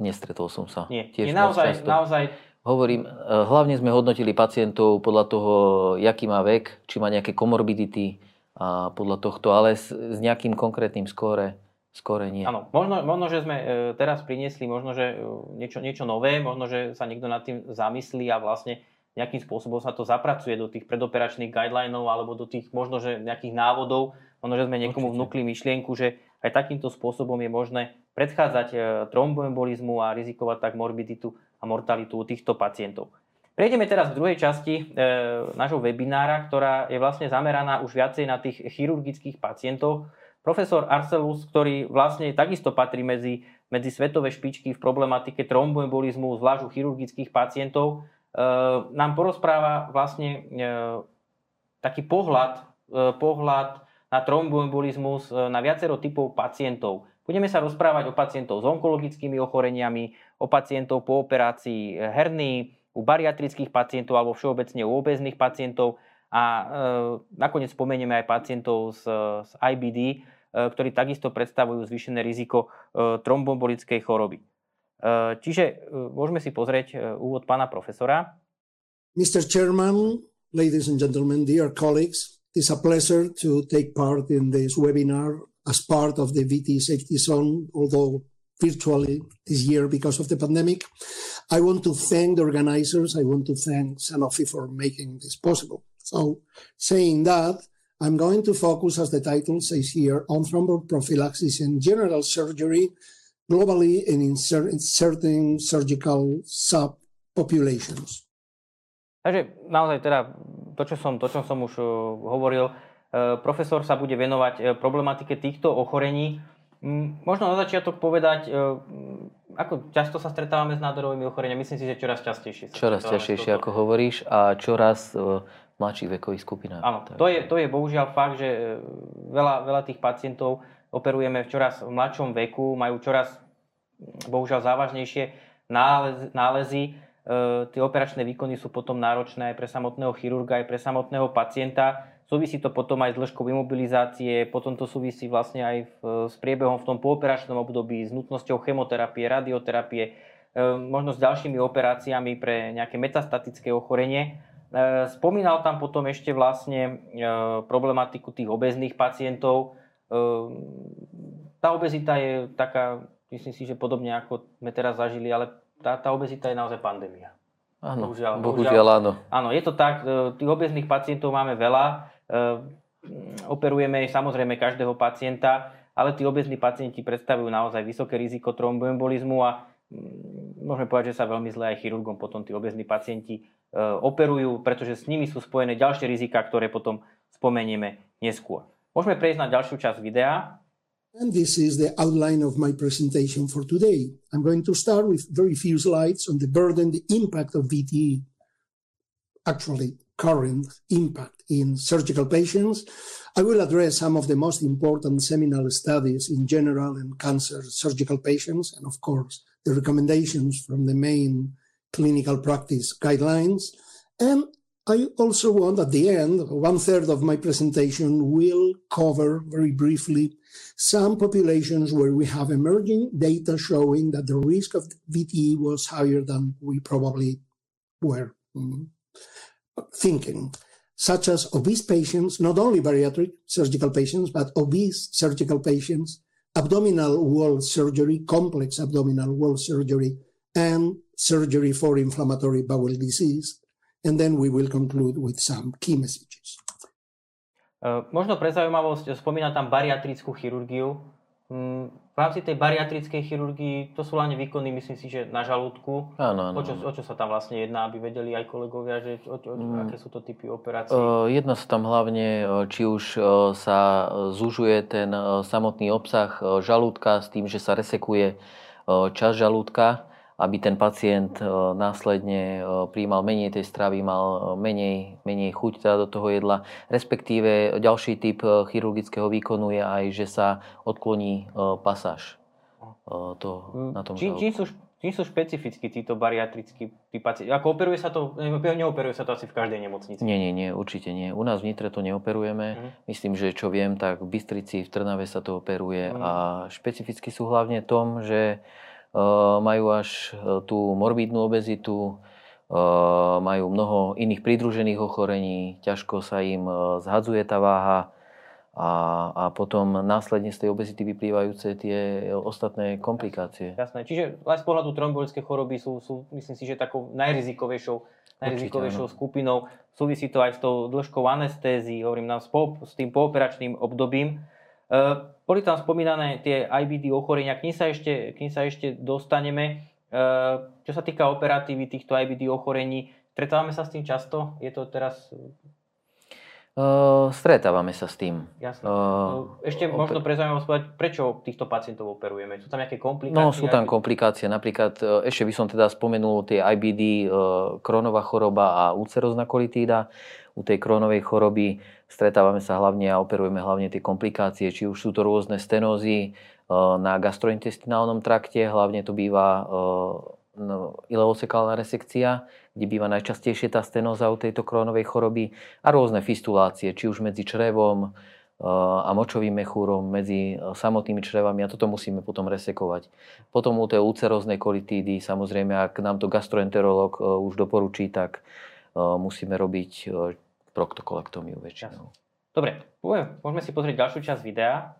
Nestretol som sa. Nie, Tiež nie naozaj, naozaj. Hovorím, hlavne sme hodnotili pacientov podľa toho, jaký má vek, či má nejaké komorbidity a podľa tohto, ale s, s nejakým konkrétnym skóre, skóre nie. Áno, možno, možno, že sme e, teraz priniesli možno, že e, niečo, niečo nové, možno, že sa niekto nad tým zamyslí a vlastne nejakým spôsobom sa to zapracuje do tých predoperačných guidelinov alebo do tých možno, že nejakých návodov, Možno, že sme niekomu Určite. vnúkli myšlienku, že aj takýmto spôsobom je možné predchádzať e, tromboembolizmu a rizikovať tak morbiditu a mortalitu u týchto pacientov. Prejdeme teraz k druhej časti e, nášho webinára, ktorá je vlastne zameraná už viacej na tých chirurgických pacientov. Profesor Arcelus, ktorý vlastne takisto patrí medzi, medzi svetové špičky v problematike tromboembolizmu, zvlášť u chirurgických pacientov, e, nám porozpráva vlastne e, taký pohľad, e, pohľad na tromboembolizmus e, na viacero typov pacientov. Budeme sa rozprávať o pacientov s onkologickými ochoreniami, o pacientov po operácii herní, u bariatrických pacientov alebo všeobecne u obezných pacientov a e, nakoniec spomenieme aj pacientov s, s IBD, e, ktorí takisto predstavujú zvýšené riziko e, tromboembolickej choroby. E, čiže e, môžeme si pozrieť e, úvod pána profesora. Mr. Chairman, ladies and gentlemen, dear colleagues, It's a pleasure to take part in this webinar as part of the VT Safety Zone, although virtually this year because of the pandemic. I want to thank the organizers. I want to thank Sanofi for making this possible. So saying that, I'm going to focus, as the title says here, on thromboprophylaxis in general surgery globally and in, certain surgical subpopulations. Takže naozaj teda to, čo som, to, čo som už uh, hovoril, uh, profesor sa bude venovať uh, problematike týchto ochorení. Možno na začiatok povedať, ako často sa stretávame s nádorovými ochoreniami? Myslím si, že čoraz častejšie. čoraz častejšie, ako hovoríš, a čoraz v mladších vekových skupinách. Áno, to je, to je bohužiaľ fakt, že veľa, veľa tých pacientov operujeme v čoraz mladšom veku, majú čoraz bohužiaľ závažnejšie nález, nálezy. E, tie operačné výkony sú potom náročné aj pre samotného chirurga, aj pre samotného pacienta. Súvisí to potom aj s dĺžkou imobilizácie, potom to súvisí vlastne aj v, s priebehom v tom pooperačnom období, s nutnosťou chemoterapie, radioterapie, e, možno s ďalšími operáciami pre nejaké metastatické ochorenie. E, spomínal tam potom ešte vlastne problematiku tých obezných pacientov. Tá obezita je taká, myslím si, že podobne ako sme teraz zažili, ale tá, tá obezita je naozaj pandémia. Áno, bohužiaľ, bohužiaľ áno. Áno, je to tak, e, tých obezných pacientov máme veľa, e, operujeme samozrejme každého pacienta, ale tí obezní pacienti predstavujú naozaj vysoké riziko tromboembolizmu a mm, môžeme povedať, že sa veľmi zle aj chirurgom potom tí obezní pacienti e, operujú, pretože s nimi sú spojené ďalšie rizika, ktoré potom spomenieme neskôr. Môžeme prejsť na ďalšiu časť videa. And this is the outline of my presentation for today. I'm going to start with very few slides on the burden, the impact of VTE, actually current impact in surgical patients. I will address some of the most important seminal studies in general and cancer surgical patients, and of course, the recommendations from the main clinical practice guidelines. And I also want at the end, one third of my presentation will cover very briefly some populations where we have emerging data showing that the risk of VTE was higher than we probably were mm, thinking, such as obese patients, not only bariatric surgical patients, but obese surgical patients, abdominal wall surgery, complex abdominal wall surgery, and surgery for inflammatory bowel disease. And then we will conclude with some key messages. Uh, možno pre zaujímavosť, spomína tam bariatrickú chirurgiu. Mm, v rámci tej bariatrickej chirurgii to sú hlavne výkony, myslím si, že na žalúdku. Áno, áno. O čo, o čo sa tam vlastne jedná, aby vedeli aj kolegovia, že o, o, mm. aké sú to typy operácií? Uh, jedná sa tam hlavne, či už sa zužuje ten samotný obsah žalúdka s tým, že sa resekuje časť žalúdka aby ten pacient e, následne e, príjmal menej tej stravy, mal e, menej, menej chuť teda do toho jedla. Respektíve ďalší typ chirurgického výkonu je aj, že sa odkloní pasáž to, mm, na tom čím, čím, sú, čím sú špecificky títo bariatrickí pacienti? Ako operuje sa to, neoperuje sa to asi v každej nemocnici? Nie, nie, nie, určite nie. U nás v Nitre to neoperujeme. Mm. Myslím, že čo viem, tak v Bystrici, v Trnave sa to operuje mm. a špecificky sú hlavne tom, že majú až eh, tú morbidnú obezitu, majú mnoho iných pridružených ochorení, ťažko sa im zhadzuje tá váha a, a potom následne z tej obezity vyplývajúce tie ostatné komplikácie. Jasné, čiže aj z pohľadu trombolické choroby sú, sú, myslím si, že takou najrizikovejšou, najrizikovejšou skupinou. Súvisí to aj s tou dĺžkou anestézii, hovorím nám s, po, s tým pooperačným obdobím. Eh, boli tam spomínané tie IBD ochorenia, k ním sa ešte, k ním sa ešte dostaneme. Eh, čo sa týka operatívy týchto IBD ochorení, stretávame sa s tým často? Je to teraz Uh, stretávame sa s tým. Jasne. Uh, Ešte oper... možno pre povedať, prečo týchto pacientov operujeme? Sú tam nejaké komplikácie? No, sú tam komplikácie. Napríklad, ešte by som teda spomenul tie IBD, uh, kronová choroba a ulcerozná kolitída. U tej kronovej choroby stretávame sa hlavne a operujeme hlavne tie komplikácie, či už sú to rôzne stenózy na gastrointestinálnom trakte, hlavne to býva no, ileosekálna resekcia, kde býva najčastejšie tá stenóza u tejto krónovej choroby a rôzne fistulácie, či už medzi črevom eh, a močovým mechúrom, medzi samotnými črevami a toto musíme potom resekovať. Potom u tej ulceróznej kolitídy, samozrejme, ak nám to gastroenterolog už doporučí, tak musíme robiť proktokolektómiu väčšinou. Dobre, môžeme si pozrieť ďalšiu časť videa.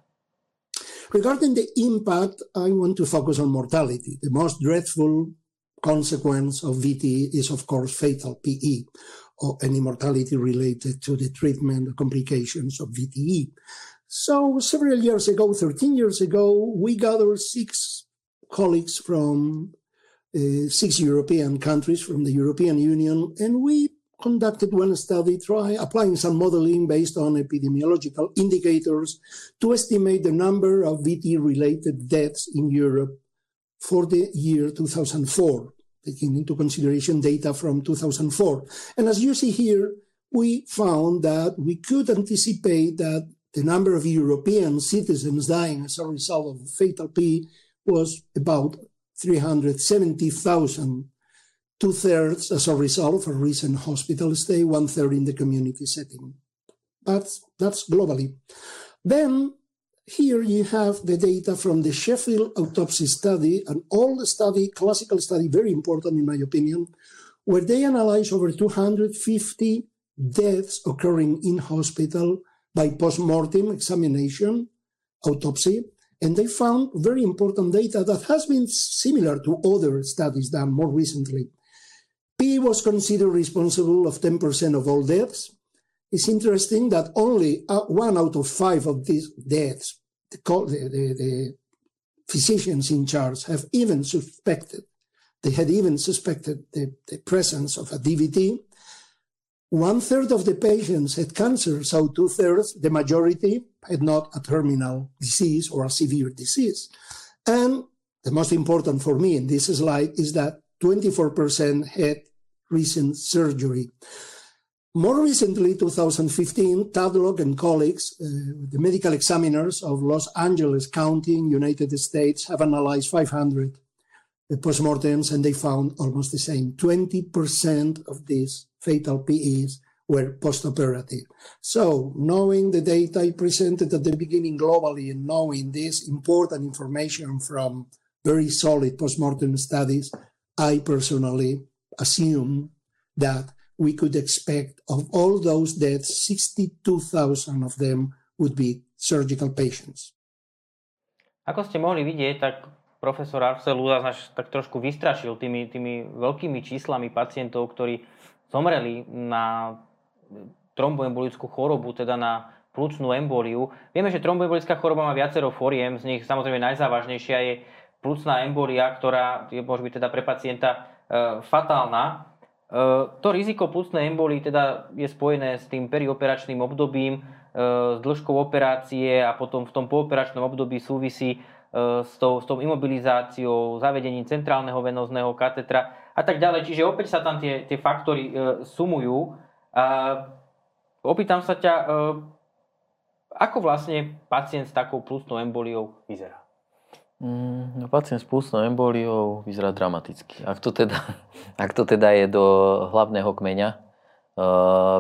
Regarding the impact, I want to focus on mortality. The most dreadful consequence of VTE is, of course, fatal PE or any mortality related to the treatment complications of VTE. So several years ago, 13 years ago, we gathered six colleagues from uh, six European countries from the European Union, and we conducted one study try applying some modeling based on epidemiological indicators to estimate the number of VT related deaths in Europe for the year 2004, taking into consideration data from 2004. And as you see here, we found that we could anticipate that the number of European citizens dying as a result of fatal P was about 370,000, two thirds as a result of a recent hospital stay, one third in the community setting. That's, that's globally. Then here you have the data from the Sheffield autopsy study, an old study, classical study, very important in my opinion, where they analyzed over 250 deaths occurring in hospital by post-mortem examination, autopsy, and they found very important data that has been similar to other studies done more recently. P was considered responsible of 10% of all deaths. It's interesting that only uh, one out of five of these deaths, the, the, the physicians in charge have even suspected, they had even suspected the, the presence of a DVT one third of the patients had cancer, so two thirds, the majority, had not a terminal disease or a severe disease. And the most important for me in this slide is that 24% had recent surgery. More recently, 2015, Tadlock and colleagues, uh, the medical examiners of Los Angeles County in United States, have analyzed 500 postmortems and they found almost the same. 20% of these fatal PEs were postoperative. So knowing the data I presented at the beginning globally and knowing this important information from very solid postmortem studies, I personally assume that we could expect of all those deaths, 62,000 of them would be surgical patients. Ako ste mohli vidieť, tak profesor Arcelúza nás tak trošku vystrašil tými, tými veľkými číslami pacientov, ktorí zomreli na tromboembolickú chorobu, teda na plúcnú emboliu. Vieme, že tromboembolická choroba má viacero foriem, z nich samozrejme najzávažnejšia je plúcná embolia, ktorá je, môže byť teda pre pacienta fatálna. E, to riziko plúcnej embolii teda je spojené s tým perioperačným obdobím, e, s dĺžkou operácie a potom v tom pooperačnom období súvisí e, s tou, s tou imobilizáciou, zavedením centrálneho venózneho katetra a tak ďalej. Čiže opäť sa tam tie, tie faktory e, sumujú. A opýtam sa ťa, e, ako vlastne pacient s takou plusnou emboliou vyzerá? Mm, no, pacient s plusnou emboliou vyzerá dramaticky. Ak to teda, ak to teda je do hlavného kmeňa, e,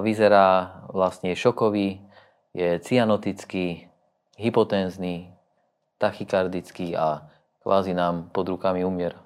vyzerá vlastne šokový, je cyanotický, hypotenzný, tachykardický a kvázi nám pod rukami umiera.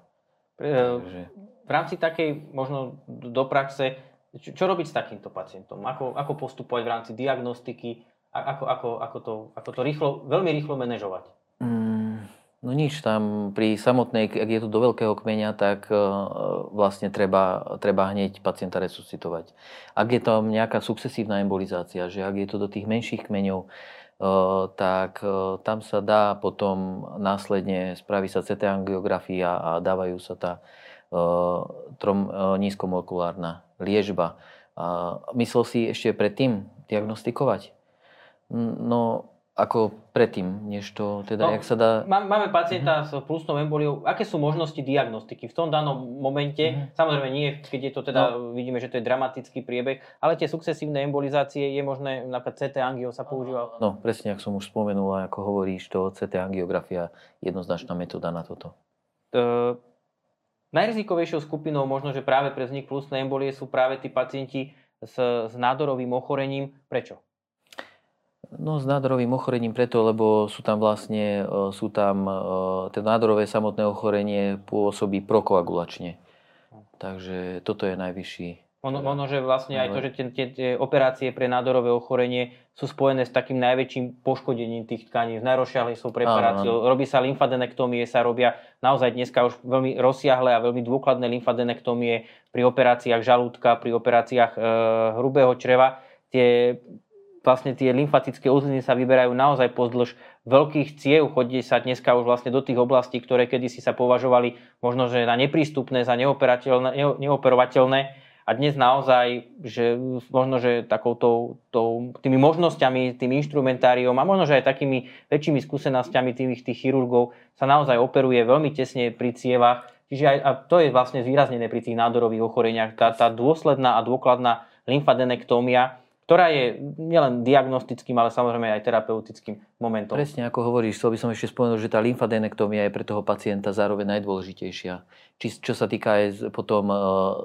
Takže v rámci takej možno do praxe, čo, čo robiť s takýmto pacientom? Ako, ako postupovať v rámci diagnostiky? Ako, ako, ako, to, ako to rýchlo, veľmi rýchlo manažovať? Mm, no nič, tam pri samotnej, ak je to do veľkého kmeňa, tak uh, vlastne treba, treba hneď pacienta resuscitovať. Ak je tam nejaká sukcesívna embolizácia, že ak je to do tých menších kmeňov, Uh, tak uh, tam sa dá potom následne spraví sa CT angiografia a dávajú sa tá trom, nízkomolekulárna liežba. A myslel si ešte predtým diagnostikovať? No, ako predtým, než to teda, no, jak sa dá... Máme pacienta uh-huh. s plusnou emboliou. Aké sú možnosti diagnostiky v tom danom momente? Uh-huh. Samozrejme nie, keď je to teda, no. vidíme, že to je dramatický priebeh, ale tie sukcesívne embolizácie je možné, napríklad CT angio sa používa. No, presne, ako som už spomenul, ako hovoríš, to CT angiografia je jednoznačná metóda na toto. Uh, Najrizikovejšou skupinou možno, že práve pre vznik plusnej embolie sú práve tí pacienti s, s nádorovým ochorením. Prečo? No s nádorovým ochorením preto, lebo sú tam vlastne, e, sú tam, e, to nádorové samotné ochorenie pôsobí prokoagulačne. Takže toto je najvyšší ono, ono, že vlastne aj to, že tie, tie, tie operácie pre nádorové ochorenie sú spojené s takým najväčším poškodením tých tkaní, s najrozšiahlejšou preparáciou. Robí sa lymfadenektómie, sa robia naozaj dneska už veľmi rozsiahle a veľmi dôkladné lymfadenektómie pri operáciách žalúdka, pri operáciách e, hrubého čreva. Tie, vlastne tie lymfatické uzliny sa vyberajú naozaj pozdĺž veľkých ciev. Chodí sa dneska už vlastne do tých oblastí, ktoré kedysi sa považovali možno že na neprístupné, za neoperovateľné A dnes naozaj, že možno, že takouto, tou, tými možnosťami, tým inštrumentáriom a možno, že aj takými väčšími skúsenosťami tých, tých chirurgov sa naozaj operuje veľmi tesne pri cievach. Čiže aj, a to je vlastne zvýraznené pri tých nádorových ochoreniach. Tá, tá dôsledná a dôkladná lymfadenektómia, ktorá je nielen diagnostickým, ale samozrejme aj terapeutickým momentom. Presne ako hovoríš, chcel by som ešte spomenúť, že tá lymfadenektómia je pre toho pacienta zároveň najdôležitejšia. Či, čo sa týka aj potom e,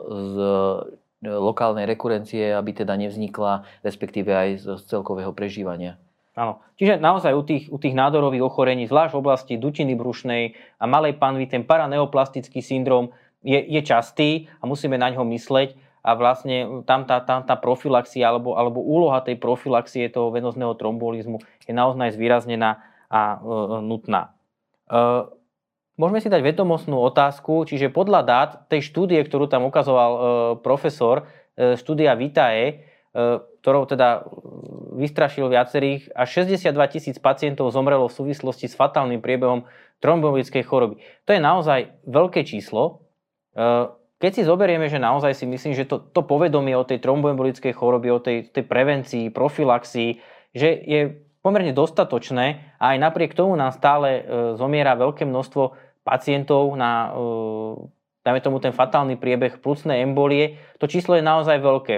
z e, lokálnej rekurencie, aby teda nevznikla, respektíve aj z, z celkového prežívania. Áno. Čiže naozaj u tých, u tých nádorových ochorení, zvlášť v oblasti dutiny brušnej a malej panvy, ten paraneoplastický syndrom je, je častý a musíme na ňo mysleť a vlastne tam tá, tam tá profilaxia alebo, alebo úloha tej profilaxie toho venozného trombolizmu je naozaj zvýraznená a e, nutná. E, môžeme si dať vedomostnú otázku, čiže podľa dát tej štúdie, ktorú tam ukazoval e, profesor, e, štúdia Vitae, e, ktorou teda vystrašil viacerých, až 62 tisíc pacientov zomrelo v súvislosti s fatálnym priebehom trombolickej choroby. To je naozaj veľké číslo. E, keď si zoberieme, že naozaj si myslím, že to, to povedomie o tej tromboembolickej chorobe, o tej, tej prevencii, profilaxii, že je pomerne dostatočné a aj napriek tomu nám stále e, zomiera veľké množstvo pacientov na, e, dajme tomu ten fatálny priebeh plusné embolie, to číslo je naozaj veľké.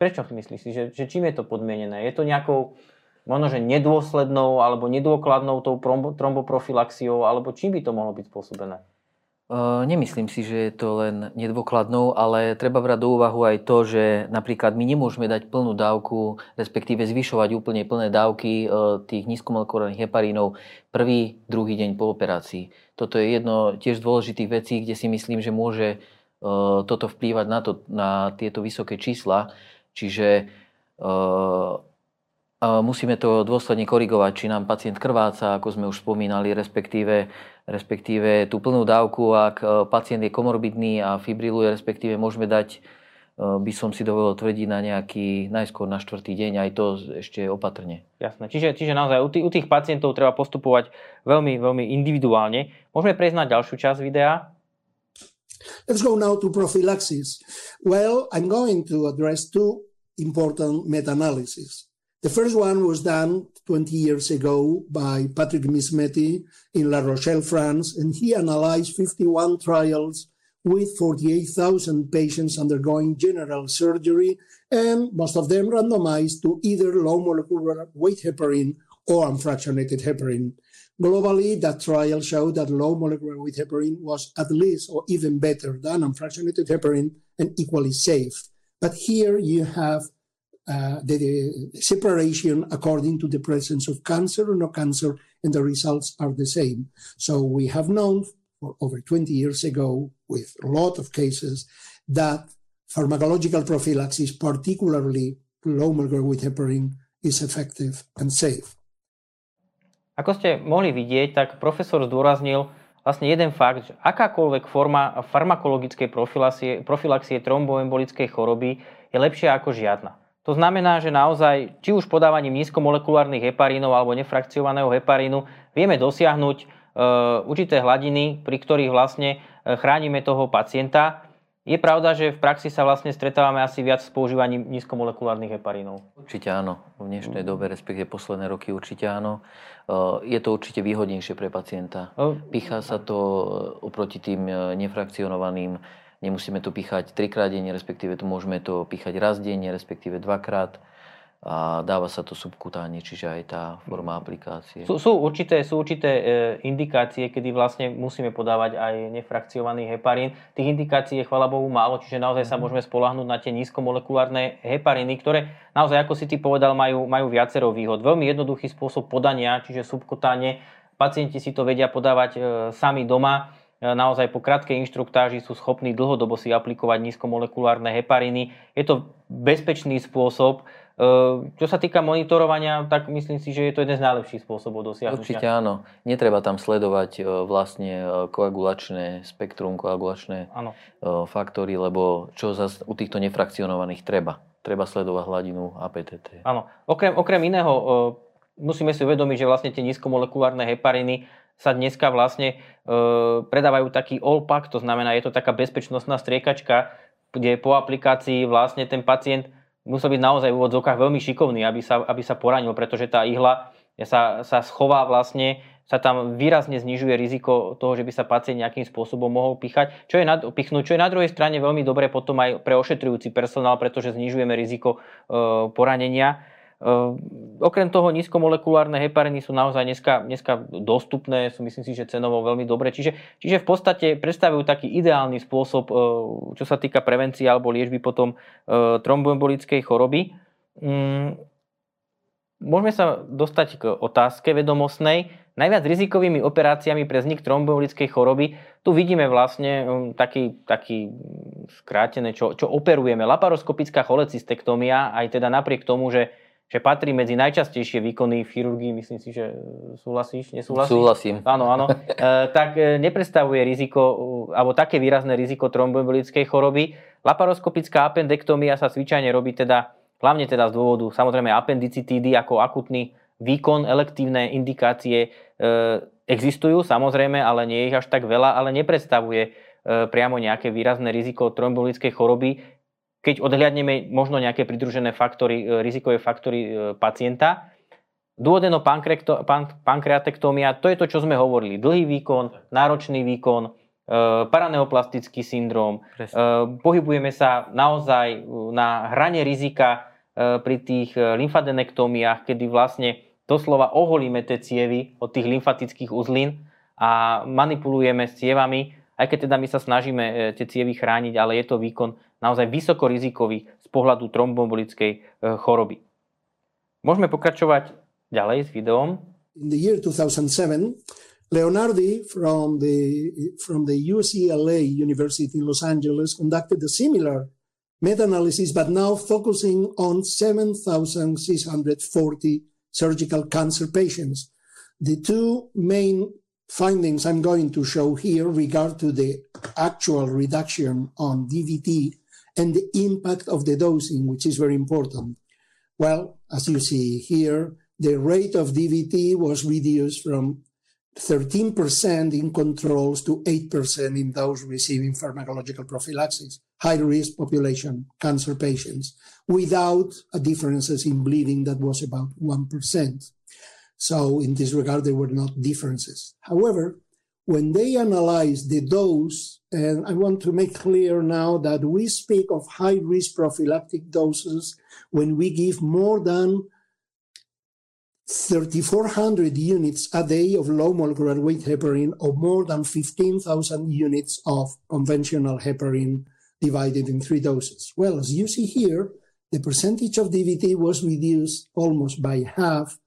Prečo si myslíš, že, že čím je to podmienené? Je to nejakou možno, že nedôslednou alebo nedôkladnou tou tromboprofilaxiou, alebo čím by to mohlo byť spôsobené? Nemyslím si, že je to len nedôkladnou, ale treba brať do úvahu aj to, že napríklad my nemôžeme dať plnú dávku, respektíve zvyšovať úplne plné dávky e, tých nízkomolekulárnych heparínov prvý, druhý deň po operácii. Toto je jedno tiež z dôležitých vecí, kde si myslím, že môže e, toto vplývať na, to, na tieto vysoké čísla. Čiže musíme to dôsledne korigovať, či nám pacient krváca, ako sme už spomínali, respektíve, respektíve tú plnú dávku, ak e, pacient je komorbidný a fibriluje, respektíve môžeme dať, e, by som si dovolil tvrdiť, na nejaký, najskôr na štvrtý deň, aj to ešte opatrne. Jasné, čiže, čiže naozaj u tých, u tých pacientov treba postupovať veľmi, veľmi individuálne. Môžeme prejsť na ďalšiu časť videa. Let's go now to prophylaxis. Well, I'm going to address two important meta-analyses. The first one was done 20 years ago by Patrick Mismeti in La Rochelle, France, and he analyzed 51 trials with 48,000 patients undergoing general surgery, and most of them randomized to either low molecular weight heparin or unfractionated heparin. Globally, that trial showed that low molecular weight heparin was at least or even better than unfractionated heparin and equally safe. But here you have uh, the, the, separation according to the presence of cancer or no cancer, and the results are the same. So we have known for over 20 years ago, with a lot of cases, that pharmacological prophylaxis, particularly molecular weight heparin, is effective and safe. Ako ste mohli vidieť, tak profesor zdôraznil vlastne jeden fakt, že akákoľvek forma farmakologickej profilaxie tromboembolickej choroby je lepšia ako žiadna. To znamená, že naozaj, či už podávaním nízkomolekulárnych heparínov alebo nefrakciovaného heparínu, vieme dosiahnuť e, určité hladiny, pri ktorých vlastne e, chránime toho pacienta. Je pravda, že v praxi sa vlastne stretávame asi viac s používaním nízkomolekulárnych heparínov. Určite áno. V dnešnej dobe, respektíve posledné roky určite áno. E, je to určite výhodnejšie pre pacienta. Pichá sa to oproti tým nefrakcionovaným Nemusíme to píchať trikrát denne, respektíve to môžeme to píchať raz denne, respektíve dvakrát a dáva sa to subkutáne, čiže aj tá forma aplikácie. Sú, sú určité, sú určité e, indikácie, kedy vlastne musíme podávať aj nefrakciovaný heparín. Tých indikácií je chvala Bohu málo, čiže naozaj sa mhm. môžeme spolahnúť na tie nízkomolekulárne hepariny, ktoré naozaj, ako si ty povedal, majú, majú viacero výhod. Veľmi jednoduchý spôsob podania, čiže subkutáne. Pacienti si to vedia podávať e, sami doma naozaj po krátkej inštruktáži sú schopní dlhodobo si aplikovať nízkomolekulárne hepariny. Je to bezpečný spôsob. E, čo sa týka monitorovania, tak myslím si, že je to jeden z najlepších spôsobov dosiahnutia. Určite áno. Netreba tam sledovať e, vlastne koagulačné spektrum, koagulačné áno. faktory, lebo čo zase u týchto nefrakcionovaných treba. Treba sledovať hladinu APTT. Áno. Okrem, okrem iného musíme si uvedomiť, že vlastne tie nízkomolekulárne hepariny sa dneska vlastne e, predávajú taký all pack, to znamená, je to taká bezpečnostná striekačka, kde po aplikácii vlastne ten pacient musel byť naozaj v úvodzovkách veľmi šikovný, aby sa, aby sa poranil, pretože tá ihla sa, sa schová vlastne, sa tam výrazne znižuje riziko toho, že by sa pacient nejakým spôsobom mohol pichať, čo je na, pichnúť, čo je na druhej strane veľmi dobré potom aj pre ošetrujúci personál, pretože znižujeme riziko e, poranenia. Ehm, okrem toho nízkomolekulárne hepariny sú naozaj dneska, dneska dostupné, sú myslím si, že cenovo veľmi dobré. Čiže, čiže v podstate predstavujú taký ideálny spôsob, ehm, čo sa týka prevencie alebo liečby potom ehm, tromboembolickej choroby. Mm, môžeme sa dostať k otázke vedomostnej. Najviac rizikovými operáciami pre vznik tromboembolickej choroby, tu vidíme vlastne taký, taký skrátené, čo, čo operujeme. Laparoskopická cholecystektómia, aj teda napriek tomu, že že patrí medzi najčastejšie výkony v chirurgii, myslím si, že e, súhlasíš, nesúhlasíš? Súhlasím. Áno, áno. E, tak e, nepredstavuje riziko, alebo také výrazné riziko tromboembolickej choroby. Laparoskopická appendektomia sa zvyčajne robí teda, hlavne teda z dôvodu samozrejme appendicitídy ako akutný výkon, elektívne indikácie existujú samozrejme, ale nie je ich až tak veľa, ale nepredstavuje priamo nejaké výrazné riziko trombolickej choroby keď odhľadneme možno nejaké pridružené faktory, e, rizikové faktory e, pacienta. Duodenopankreatektómia, to je to, čo sme hovorili. Dlhý výkon, náročný výkon, e, paraneoplastický syndrom. Presne. Pohybujeme sa naozaj na hrane rizika pri tých lymfadenektómiách, kedy vlastne doslova oholíme tie cievy od tých lymfatických uzlín a manipulujeme s cievami, aj keď teda my sa snažíme tie cievy chrániť, ale je to výkon naozaj vysokorizikový z pohľadu tromboembolickej e, choroby. Môžeme pokračovať ďalej s videom. In the year 2007, Leonardi from the, from the UCLA University in Los Angeles conducted a similar meta-analysis, but now focusing on 7,640 surgical cancer patients. The two main findings I'm going to show here regard to the actual reduction on DVT and the impact of the dosing, which is very important. Well, as you see here, the rate of DVT was reduced from 13% in controls to 8% in those receiving pharmacological prophylaxis, high risk population, cancer patients, without differences in bleeding that was about 1%. So in this regard, there were not differences. However, when they analyze the dose, and I want to make clear now that we speak of high risk prophylactic doses when we give more than 3,400 units a day of low molecular weight heparin or more than 15,000 units of conventional heparin divided in three doses. Well, as you see here, the percentage of DVT was reduced almost by half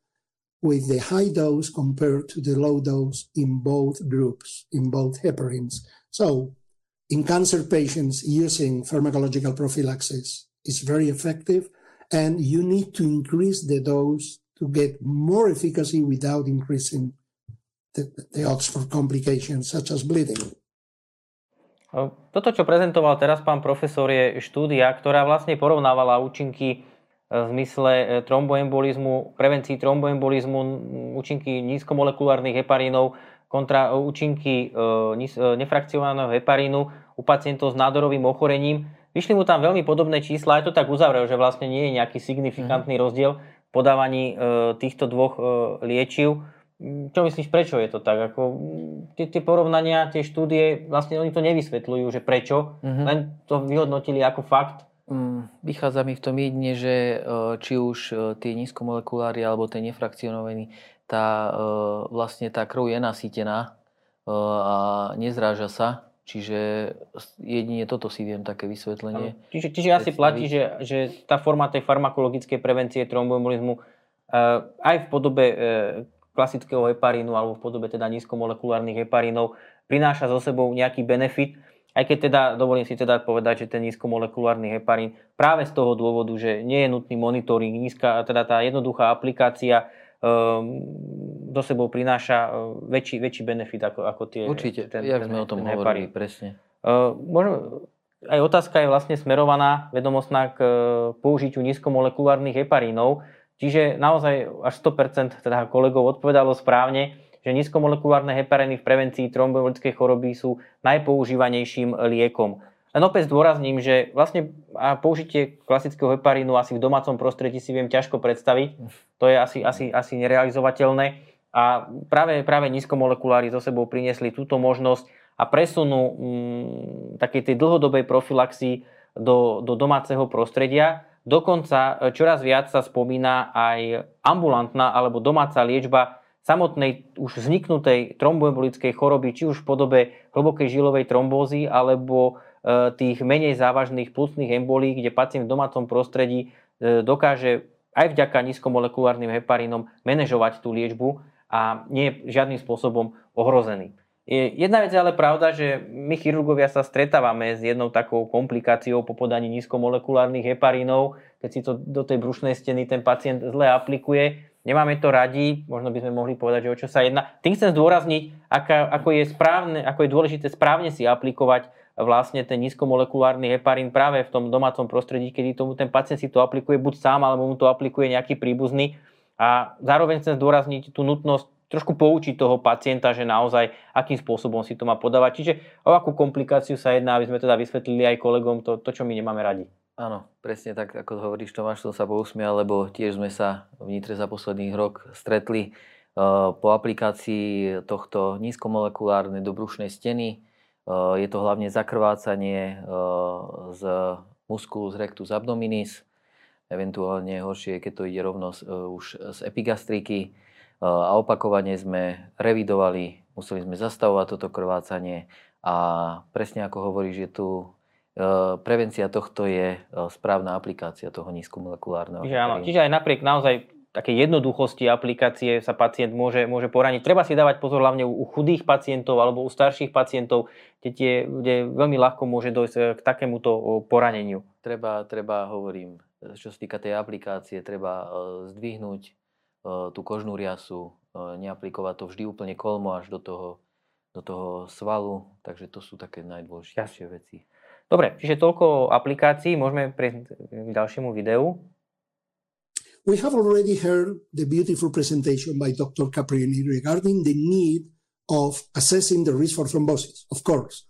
with the high dose compared to the low dose in both groups, in both heparins. So, in cancer patients, using pharmacological prophylaxis is very effective, and you need to increase the dose to get more efficacy without increasing the, the odds for complications such as bleeding. Toto, čo prezentoval teraz pán profesor, je štúdia, ktorá vlastne porovnávala účinky v zmysle e, tromboembolizmu, prevencii tromboembolizmu, účinky nízkomolekulárnych heparínov kontra účinky e, e, nefrakcionálneho heparínu u pacientov s nádorovým ochorením. Vyšli mu tam veľmi podobné čísla, aj to tak uzavrel, že vlastne nie je nejaký signifikantný mm. rozdiel v podávaní týchto dvoch liečiv. Čo myslíš, prečo je to tak? Ako, tie, tie porovnania, tie štúdie, vlastne oni to nevysvetľujú, že prečo, mm-hmm. len to vyhodnotili ako fakt vychádza mi v tom jedine, že e, či už e, tie nízkomolekulári alebo tie nefrakcionovaní, tá, e, vlastne tá krv je nasýtená a nezráža sa. Čiže jedine toto si viem také vysvetlenie. Čiže, čiže asi platí, že, že tá forma tej farmakologickej prevencie tromboembolizmu aj v podobe klasického heparínu alebo v podobe teda nízkomolekulárnych heparínov prináša so sebou nejaký benefit, aj keď teda, dovolím si teda povedať, že ten nízkomolekulárny heparín práve z toho dôvodu, že nie je nutný monitoring, nízka, teda tá jednoduchá aplikácia um, do sebou prináša uh, väčší, väčší benefit ako, ako tie... Určite, ten, jak ten, sme o tom hovorili, heparín. presne. Uh, možno, aj otázka je vlastne smerovaná vedomostná k uh, použitiu nízkomolekulárnych heparínov, čiže naozaj až 100% teda kolegov odpovedalo správne, že nízkomolekulárne hepariny v prevencii tromboembolickej choroby sú najpoužívanejším liekom. Len opäť zdôrazním, že vlastne použitie klasického heparínu asi v domácom prostredí si viem ťažko predstaviť. To je asi, asi, asi nerealizovateľné. A práve, práve nízkomolekulári so sebou priniesli túto možnosť a presunú mm, takej tej dlhodobej profilaxii do, do domáceho prostredia. Dokonca e, čoraz viac sa spomína aj ambulantná alebo domáca liečba samotnej už vzniknutej tromboembolickej choroby, či už v podobe hlbokej žilovej trombózy alebo e, tých menej závažných plusných embolí, kde pacient v domácom prostredí e, dokáže aj vďaka nízkomolekulárnym heparínom manažovať tú liečbu a nie je žiadnym spôsobom ohrozený. Jedna vec je ale pravda, že my chirurgovia sa stretávame s jednou takou komplikáciou po podaní nízkomolekulárnych heparínov, keď si to do tej brušnej steny ten pacient zle aplikuje. Nemáme to radi, možno by sme mohli povedať, že o čo sa jedná. Tým chcem zdôrazniť, aká, ako, je správne, ako je dôležité správne si aplikovať vlastne ten nízkomolekulárny heparín práve v tom domácom prostredí, kedy tomu ten pacient si to aplikuje buď sám, alebo mu to aplikuje nejaký príbuzný. A zároveň chcem zdôrazniť tú nutnosť trošku poučiť toho pacienta, že naozaj akým spôsobom si to má podávať. Čiže o akú komplikáciu sa jedná, aby sme teda vysvetlili aj kolegom to, to čo my nemáme radi. Áno, presne tak, ako hovoríš Tomáš, som sa pousmial, lebo tiež sme sa v Nitre za posledných rok stretli uh, po aplikácii tohto nízkomolekulárnej dobrušnej steny. Uh, je to hlavne zakrvácanie uh, z musculus rectus abdominis, eventuálne horšie, keď to ide rovno už z epigastriky. A opakovane sme revidovali, museli sme zastavovať toto krvácanie. A presne ako hovoríš, že tu prevencia tohto je e, správna aplikácia toho nízkomolekulárneho. Čiže, áno, čiže aj napriek naozaj také jednoduchosti aplikácie sa pacient môže, môže poraniť. Treba si dávať pozor hlavne u chudých pacientov alebo u starších pacientov, kde, tie, kde veľmi ľahko môže dojsť e, k takémuto poraneniu. Treba, treba, hovorím, čo sa týka tej aplikácie, treba zdvihnúť Eh, tú kožnú riasu, neaplikovať to vždy úplne kolmo až do toho, do toho svalu, takže to sú také najdôležitejšie veci. Dobre, čiže toľko aplikácií, môžeme prejsť k ďalšiemu videu. We have already heard the beautiful presentation by Dr. Caprini regarding the need of assessing the risk for thrombosis, of course.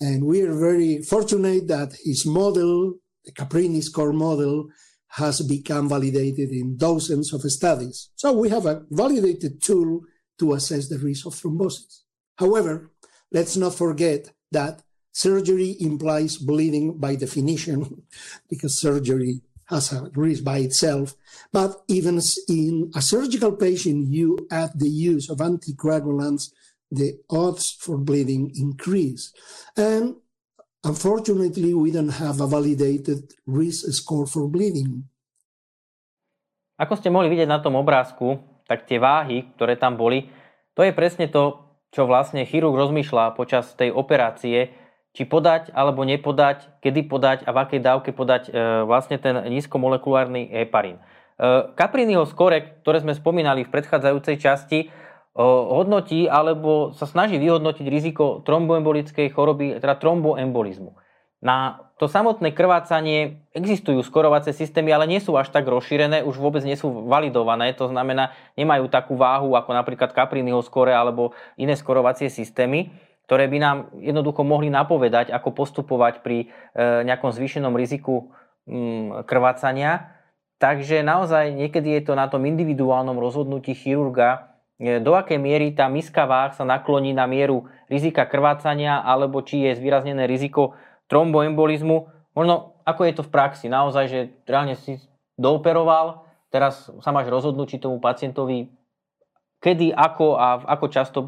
And we are very fortunate that his model, the Caprini score model, has become validated in dozens of studies. So we have a validated tool to assess the risk of thrombosis. However, let's not forget that surgery implies bleeding by definition, because surgery has a risk by itself. But even in a surgical patient, you add the use of anticoagulants, the odds for bleeding increase. And Unfortunately, we don't have a validated risk score for bleeding. Ako ste mohli vidieť na tom obrázku, tak tie váhy, ktoré tam boli, to je presne to, čo vlastne chirurg rozmýšľa počas tej operácie, či podať alebo nepodať, kedy podať a v akej dávke podať e, vlastne ten nízkomolekulárny heparín. E, Capriniho skore, ktoré sme spomínali v predchádzajúcej časti, hodnotí alebo sa snaží vyhodnotiť riziko tromboembolickej choroby, teda tromboembolizmu. Na to samotné krvácanie existujú skorovacie systémy, ale nie sú až tak rozšírené, už vôbec nie sú validované, to znamená, nemajú takú váhu ako napríklad Capriniho skore alebo iné skorovacie systémy, ktoré by nám jednoducho mohli napovedať, ako postupovať pri e, nejakom zvýšenom riziku mm, krvácania. Takže naozaj niekedy je to na tom individuálnom rozhodnutí chirurga, E, do akej miery tá miska váh sa nakloní na mieru rizika krvácania alebo či je zvýraznené riziko tromboembolizmu. Možno ako je to v praxi, naozaj, že reálne si dooperoval, teraz sa máš rozhodnúť, či tomu pacientovi kedy, ako a ako často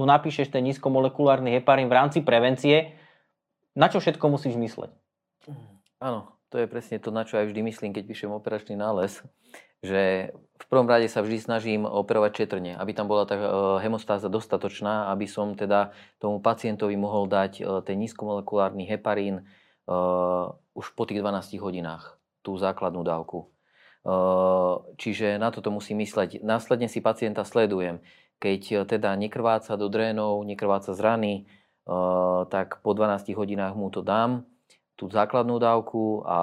mu napíšeš ten nízkomolekulárny heparín v rámci prevencie, na čo všetko musíš mysleť? Áno, to je presne to, na čo aj vždy myslím, keď píšem operačný nález že v prvom rade sa vždy snažím operovať četrne, aby tam bola tá e, hemostáza dostatočná, aby som teda tomu pacientovi mohol dať e, ten nízkomolekulárny heparín uh, už po tých 12 hodinách, tú základnú dávku. Čiže na toto musím mysleť. Následne si pacienta sledujem. Keď teda nekrváca do drénov, nekrváca z rany, uh, tak po 12 hodinách mu to dám tú základnú dávku a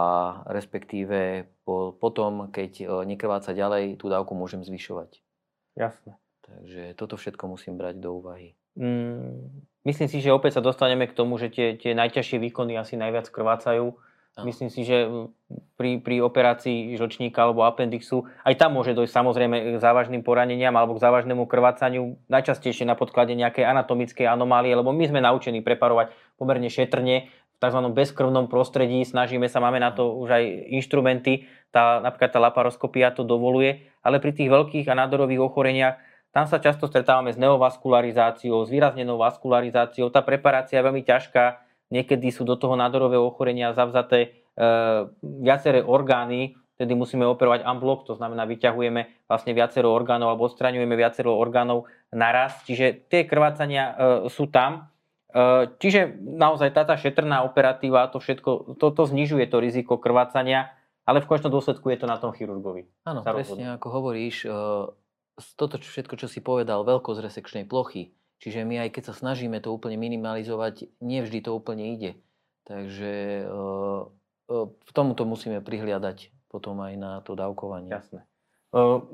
respektíve po, potom, keď e, nekrváca ďalej, tú dávku môžem zvyšovať. Jasné. Takže toto všetko musím brať do úvahy. Mm, Myslím si, že opäť sa dostaneme k tomu, že tie, tie najťažšie výkony asi najviac krvácajú. Myslím si, že pri, pri operácii žlčníka alebo appendixu aj tam môže dojsť samozrejme k závažným poraneniam alebo k závažnému krvácaniu, najčastejšie na podklade nejakej anatomickej anomálie, lebo my sme naučení preparovať pomerne šetrne v tzv. bezkrvnom prostredí, snažíme sa, máme na to už aj inštrumenty, tá, napríklad tá laparoskopia to dovoluje, ale pri tých veľkých a nádorových ochoreniach tam sa často stretávame s neovaskularizáciou, s výraznenou vaskularizáciou. Tá preparácia je veľmi ťažká, niekedy sú do toho nádorového ochorenia zavzaté e, viaceré orgány, tedy musíme operovať unblock, to znamená vyťahujeme vlastne viacero orgánov alebo odstraňujeme viacero orgánov naraz, čiže tie krvácania e, sú tam. E, čiže naozaj táto šetrná operatíva, to všetko, toto to znižuje to riziko krvácania, ale v konečnom dôsledku je to na tom chirurgovi. Áno, presne ako hovoríš, toto všetko, čo si povedal, veľkosť resekčnej plochy, čiže my aj keď sa snažíme to úplne minimalizovať, nevždy to úplne ide. Takže v tomuto musíme prihliadať potom aj na to dávkovanie. Jasné.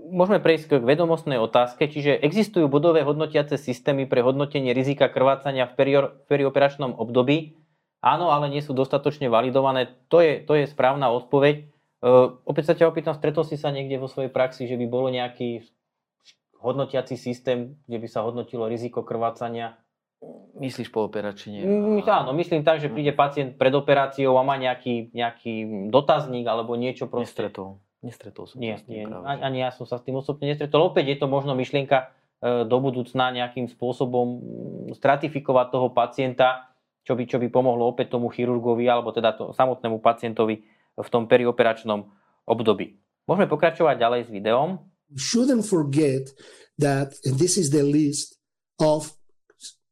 Môžeme prejsť k vedomostnej otázke, čiže existujú bodové hodnotiace systémy pre hodnotenie rizika krvácania v perioperačnom období? Áno, ale nie sú dostatočne validované. To je, to je správna odpoveď. Opäť sa ťa opýtam, stretol si sa niekde vo svojej praxi, že by bolo nejaký hodnotiaci systém, kde by sa hodnotilo riziko krvácania? Myslíš po operačne? Mm, áno, myslím tak, že príde pacient pred operáciou a má nejaký, nejaký dotazník alebo niečo proste. Nestretol. Nestretol som nie, nie, práve, ani ja som sa s tým osobne nestretol. Opäť je to možno myšlienka e, do budúcna nejakým spôsobom mm, stratifikovať toho pacienta, čo by, čo by pomohlo opäť tomu chirurgovi alebo teda to, samotnému pacientovi v tom perioperačnom období. Môžeme pokračovať ďalej s videom. Shouldn't forget that this is the list of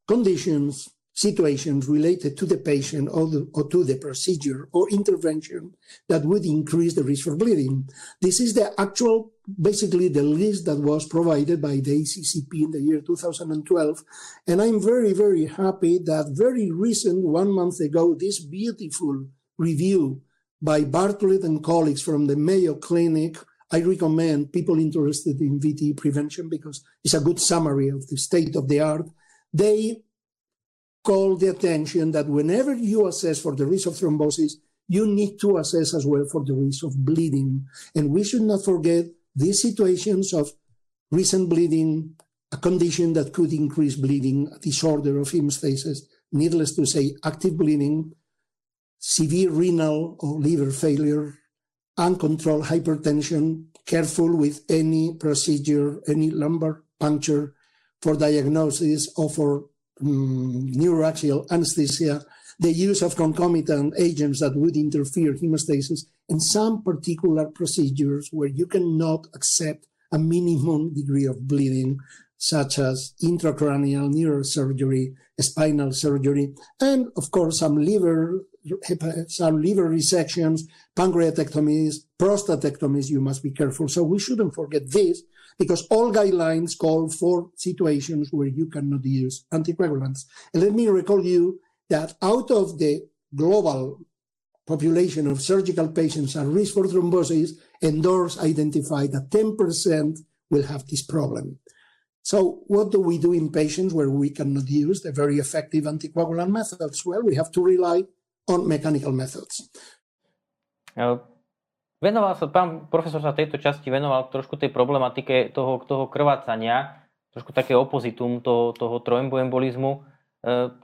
conditions, situations related to the patient or, the, or, to the procedure or intervention that would increase the risk for bleeding. This is the actual, basically the list that was provided by the ACCP in the year 2012. And I'm very, very happy that very recent, one month ago, this beautiful review by Bartlett and colleagues from the Mayo Clinic I recommend people interested in VTE prevention because it's a good summary of the state of the art. They call the attention that whenever you assess for the risk of thrombosis, you need to assess as well for the risk of bleeding. And we should not forget these situations of recent bleeding, a condition that could increase bleeding, a disorder of hemostasis, needless to say, active bleeding, severe renal or liver failure, uncontrolled hypertension, careful with any procedure, any lumbar puncture for diagnosis or for um, neuroaxial anesthesia, the use of concomitant agents that would interfere hemostasis, and some particular procedures where you cannot accept a minimum degree of bleeding, such as intracranial neurosurgery, spinal surgery, and of course some liver liver resections, pancreatectomies, prostatectomies, you must be careful. So we shouldn't forget this because all guidelines call for situations where you cannot use anticoagulants. And let me recall you that out of the global population of surgical patients at risk for thrombosis, ENDORS identified that 10% will have this problem. So what do we do in patients where we cannot use the very effective anticoagulant methods? Well, we have to rely on mechanical methods. Venoval sa, pán profesor sa tejto časti venoval trošku tej problematike toho, toho krvácania, trošku také opozitum toho, toho troemboembolizmu.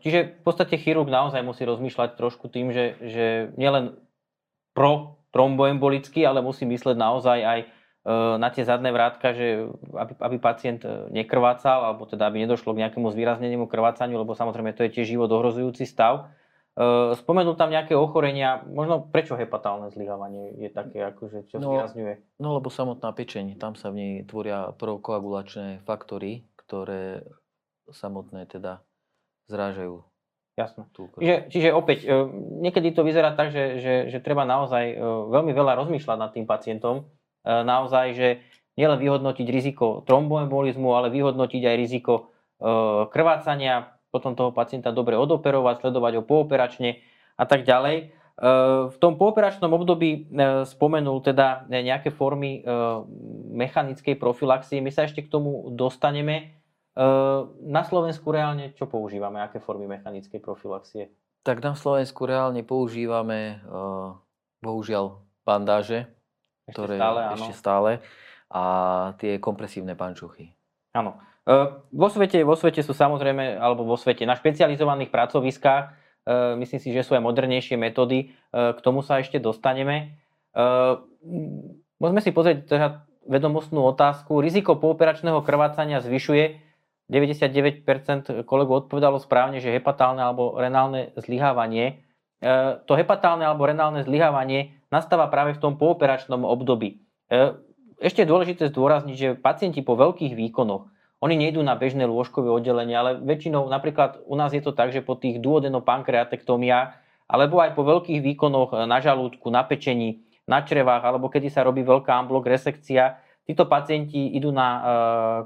Čiže v podstate chirurg naozaj musí rozmýšľať trošku tým, že, že nielen pro tromboembolicky, ale musí mysleť naozaj aj na tie zadné vrátka, že aby, aby pacient nekrvácal, alebo teda aby nedošlo k nejakému zvýraznenému krvácaniu, lebo samozrejme to je tiež život ohrozujúci stav. Uh, spomenul tam nejaké ochorenia, možno prečo hepatálne zlyhávanie je také, akože, čo no, zvýrazňuje? No lebo samotná pečeň, tam sa v nej tvoria prokoagulačné faktory, ktoré samotné teda zrážajú. Jasné. Čiže, čiže opäť, uh, niekedy to vyzerá tak, že, že, že treba naozaj uh, veľmi veľa rozmýšľať nad tým pacientom. Naozaj, že nielen vyhodnotiť riziko tromboembolizmu, ale vyhodnotiť aj riziko krvácania, potom toho pacienta dobre odoperovať, sledovať ho pooperačne a tak ďalej. E, v tom pooperačnom období e, spomenul teda nejaké formy e, mechanickej profilaxie. My sa ešte k tomu dostaneme. Na Slovensku reálne čo používame? Aké formy mechanickej profilaxie? Tak na Slovensku reálne používame bohužiaľ bandáže, ešte ktoré stále, áno. ešte stále a tie kompresívne pančuchy. Áno. Vo svete, vo svete sú samozrejme, alebo vo svete, na špecializovaných pracoviskách, myslím si, že sú aj modernejšie metódy, k tomu sa ešte dostaneme. Môžeme si pozrieť teda vedomostnú otázku. Riziko pooperačného krvácania zvyšuje. 99% kolegov odpovedalo správne, že hepatálne alebo renálne zlyhávanie. To hepatálne alebo renálne zlyhávanie nastáva práve v tom pooperačnom období. Ešte je dôležité zdôrazniť, že pacienti po veľkých výkonoch, oni nejdú na bežné lôžkové oddelenie, ale väčšinou napríklad u nás je to tak, že po tých duodenopankreatektómiách alebo aj po veľkých výkonoch na žalúdku, na pečení, na črevách alebo kedy sa robí veľká amblok resekcia, títo pacienti idú na e,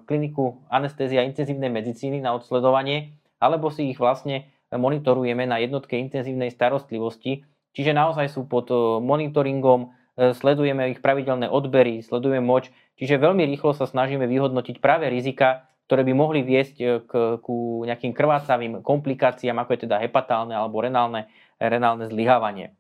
kliniku anestézia intenzívnej medicíny na odsledovanie alebo si ich vlastne monitorujeme na jednotke intenzívnej starostlivosti. Čiže naozaj sú pod e, monitoringom, sledujeme ich pravidelné odbery, sledujeme moč, čiže veľmi rýchlo sa snažíme vyhodnotiť práve rizika, ktoré by mohli viesť e, k, ku nejakým krvácavým komplikáciám, ako je teda hepatálne alebo renálne, renálne zlyhávanie.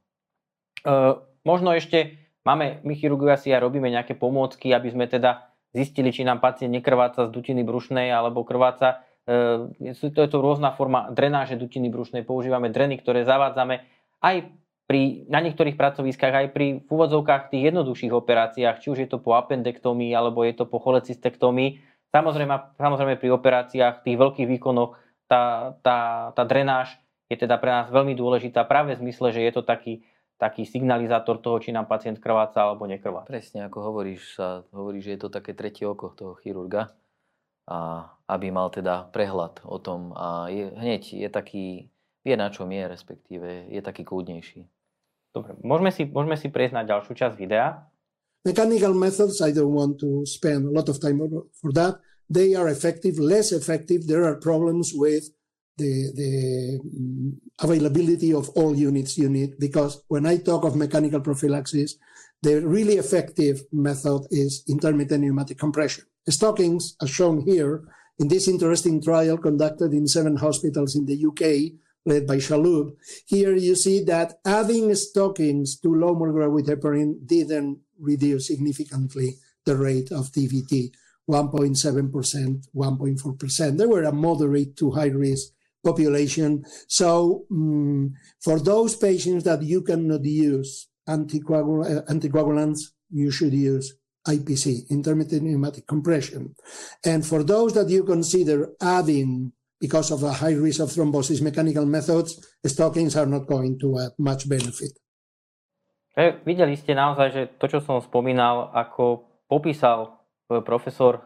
E, možno ešte máme, my chirurgovia si aj robíme nejaké pomôcky, aby sme teda zistili, či nám pacient nekrváca z dutiny brušnej alebo krváca. E, to je to rôzna forma drenáže dutiny brušnej. Používame dreny, ktoré zavádzame aj pri, na niektorých pracoviskách aj pri v úvodzovkách tých jednoduchších operáciách, či už je to po appendektomii alebo je to po cholecystektomii. Samozrejme, samozrejme pri operáciách, tých veľkých výkonoch, tá, tá, tá drenáž je teda pre nás veľmi dôležitá práve v zmysle, že je to taký, taký signalizátor toho, či nám pacient krváca alebo nekrváca. Presne ako hovoríš, sa hovorí, že je to také tretie oko toho chirurga, a aby mal teda prehľad o tom a je, hneď je taký, vie na čom je, respektíve je taký kľudnejší. Dobre, môžeme si, môžeme si prejsť na ďalšiu časť videa. Mechanical methods, I don't want to spend a lot of time for that. They are effective, less effective. There are problems with the, the mm, availability of all units you need because when I talk of mechanical prophylaxis, the really effective method is intermittent pneumatic compression. Stockings, as shown here, in this interesting trial conducted in seven hospitals in the UK, led by Shalhoub. Here you see that adding stockings to low molecular weight heparin didn't reduce significantly the rate of DVT, 1.7%, 1.4%. They were a moderate to high risk population. So um, for those patients that you cannot use anticoagul- uh, anticoagulants, you should use IPC, intermittent pneumatic compression. And for those that you consider adding because of a high risk of thrombosis mechanical methods, stockings are not going to add much benefit. E, videli ste naozaj, že to, čo som spomínal, ako popísal e, profesor e,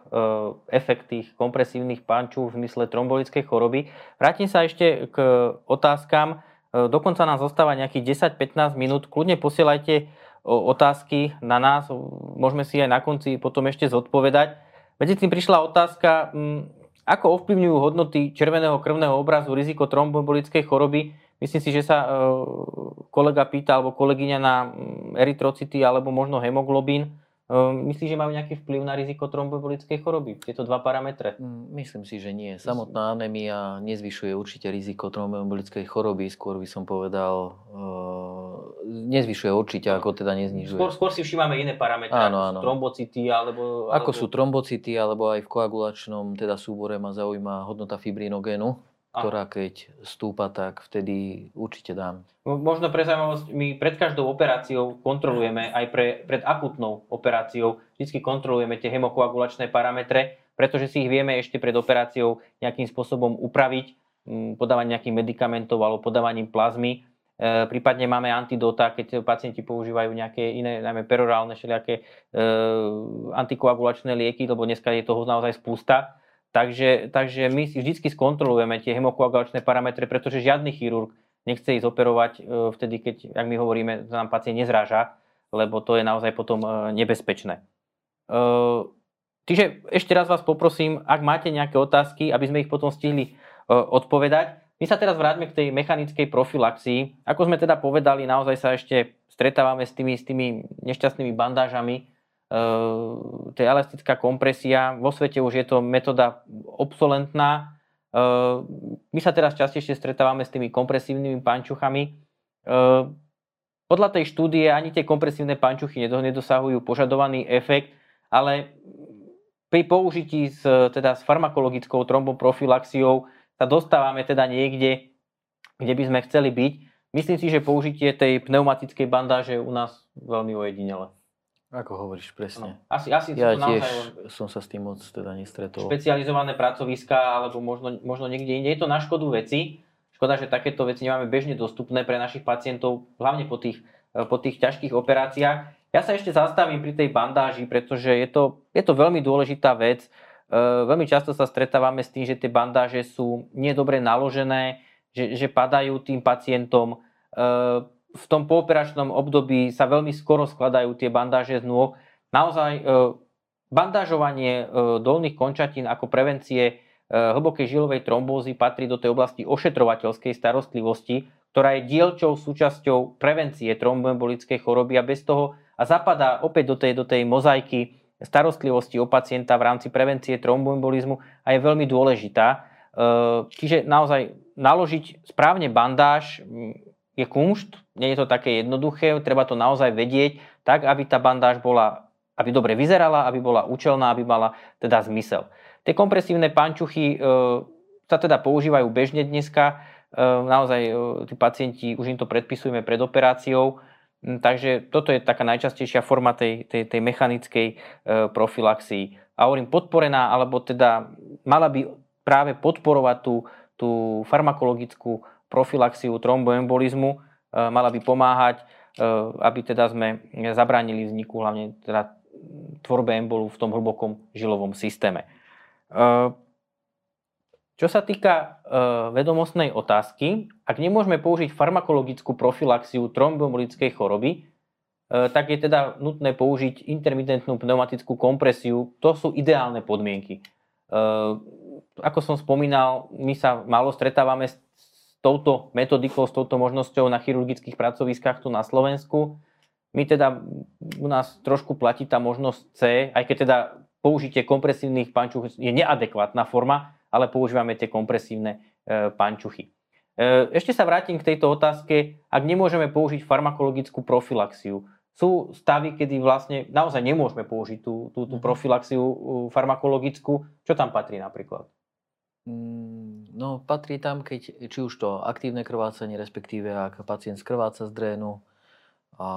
efekt tých kompresívnych pančú v zmysle trombolickej choroby. Vrátim sa ešte k otázkam. Dokonca nám zostáva nejakých 10-15 minút. Kľudne posielajte otázky na nás, môžeme si aj na konci potom ešte zodpovedať. Medzi tým prišla otázka, ako ovplyvňujú hodnoty červeného krvného obrazu riziko tromboembolickej choroby? Myslím si, že sa e, kolega pýta, alebo kolegyňa na mm, erytrocity, alebo možno hemoglobín. Ehm, myslíš, že majú nejaký vplyv na riziko tromboembolickej choroby? Tieto dva parametre? Mm, myslím si, že nie. Samotná anémia nezvyšuje určite riziko tromboembolickej choroby. Skôr by som povedal, uh, nezvyšuje určite, ako teda neznižuje. Skôr, skôr si všímame iné parametre, áno, áno. trombocity alebo, alebo... Ako sú trombocity, alebo aj v koagulačnom teda súbore ma zaujíma hodnota fibrinogénu ktorá keď stúpa, tak vtedy určite dám. Možno pre zaujímavosť, my pred každou operáciou kontrolujeme, aj pre, pred akutnou operáciou, vždy kontrolujeme tie hemokoagulačné parametre, pretože si ich vieme ešte pred operáciou nejakým spôsobom upraviť, podávaním nejakých medikamentov alebo podávaním plazmy. E, prípadne máme antidota, keď pacienti používajú nejaké iné, najmä perorálne, všelijaké e, antikoagulačné lieky, lebo dneska je toho naozaj spústa Takže, takže my si vždy skontrolujeme tie hemokoagulačné parametre, pretože žiadny chirurg nechce ísť operovať e, vtedy, keď, ak my hovoríme, že nám pacient nezráža, lebo to je naozaj potom e, nebezpečné. E, čiže ešte raz vás poprosím, ak máte nejaké otázky, aby sme ich potom stihli odpovedať. My sa teraz vráťme k tej mechanickej profilaxii. Ako sme teda povedali, naozaj sa ešte stretávame s tými, s tými nešťastnými bandážami, to je elastická kompresia. Vo svete už je to metóda obsolentná. My sa teraz častejšie stretávame s tými kompresívnymi pančuchami. Podľa tej štúdie ani tie kompresívne pančuchy nedosahujú požadovaný efekt, ale pri použití s, teda s farmakologickou tromboprofilaxiou sa dostávame teda niekde, kde by sme chceli byť. Myslím si, že použitie tej pneumatickej bandáže je u nás veľmi ojedinele. Ako hovoríš presne. No, asi, asi ja tiež naozaj som sa s tým moc teda nestretol. Špecializované pracoviska alebo možno, možno niekde inde. Je to na škodu veci. Škoda, že takéto veci nemáme bežne dostupné pre našich pacientov, hlavne po tých, po tých ťažkých operáciách. Ja sa ešte zastavím pri tej bandáži, pretože je to, je to veľmi dôležitá vec. E, veľmi často sa stretávame s tým, že tie bandáže sú nedobre naložené, že, že padajú tým pacientom. E, v tom pooperačnom období sa veľmi skoro skladajú tie bandáže z nôh. Naozaj e, bandážovanie dolných končatín ako prevencie hlbokej žilovej trombózy patrí do tej oblasti ošetrovateľskej starostlivosti, ktorá je dielčou súčasťou prevencie tromboembolickej choroby a bez toho a zapadá opäť do tej, do tej mozaiky starostlivosti o pacienta v rámci prevencie tromboembolizmu a je veľmi dôležitá. E, čiže naozaj naložiť správne bandáž je kumšt, nie je to také jednoduché, treba to naozaj vedieť tak, aby tá bandáž bola, aby dobre vyzerala, aby bola účelná, aby mala teda zmysel. Tie kompresívne pančuchy e, sa teda používajú bežne dneska. E, naozaj e, tí pacienti, už im to predpisujeme pred operáciou. Takže toto je taká najčastejšia forma tej, tej, tej mechanickej profilaxii. A hovorím podporená, alebo teda mala by práve podporovať tú, tú farmakologickú profilaxiu tromboembolizmu, mala by pomáhať, aby teda sme zabránili vzniku hlavne teda tvorbe embolu v tom hlbokom žilovom systéme. Ehm, čo sa týka vedomostnej otázky, ak nemôžeme použiť farmakologickú profilaxiu tromboembolickej choroby, tak je teda nutné použiť intermitentnú pneumatickú kompresiu. To sú ideálne podmienky. Ako som spomínal, my sa málo stretávame s touto metodikou, s touto možnosťou na chirurgických pracoviskách tu na Slovensku. My teda, u nás trošku platí tá možnosť C, aj keď teda použitie kompresívnych pančuch je neadekvátna forma, ale používame tie kompresívne e, pančuchy. E, ešte sa vrátim k tejto otázke. Ak nemôžeme použiť farmakologickú profilaxiu, sú stavy, kedy vlastne naozaj nemôžeme použiť tú, tú, tú mhm. profilaxiu farmakologickú. Čo tam patrí napríklad? Mm, no, patrí tam, keď, či už to aktívne krvácanie, respektíve ak pacient skrváca z drénu a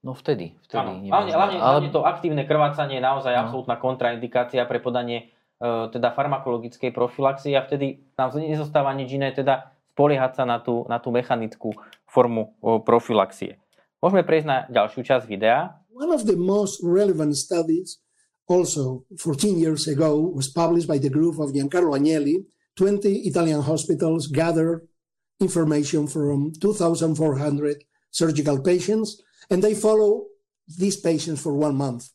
No vtedy. vtedy Áno, hlavne, hlavne, ale... hlavne to aktívne krvácanie je naozaj no. absolútna kontraindikácia pre podanie e, teda farmakologickej profilaxie a vtedy nám nezostáva nič iné, teda spoliehať sa na tú, na tú mechanickú formu e, profilaxie. Môžeme prejsť na ďalšiu časť videa. One of the most relevant studies also 14 years ago was published by the group of Giancarlo Agnelli. 20 Italian hospitals gathered information from 2,400 surgical patients and they follow these patients for one month.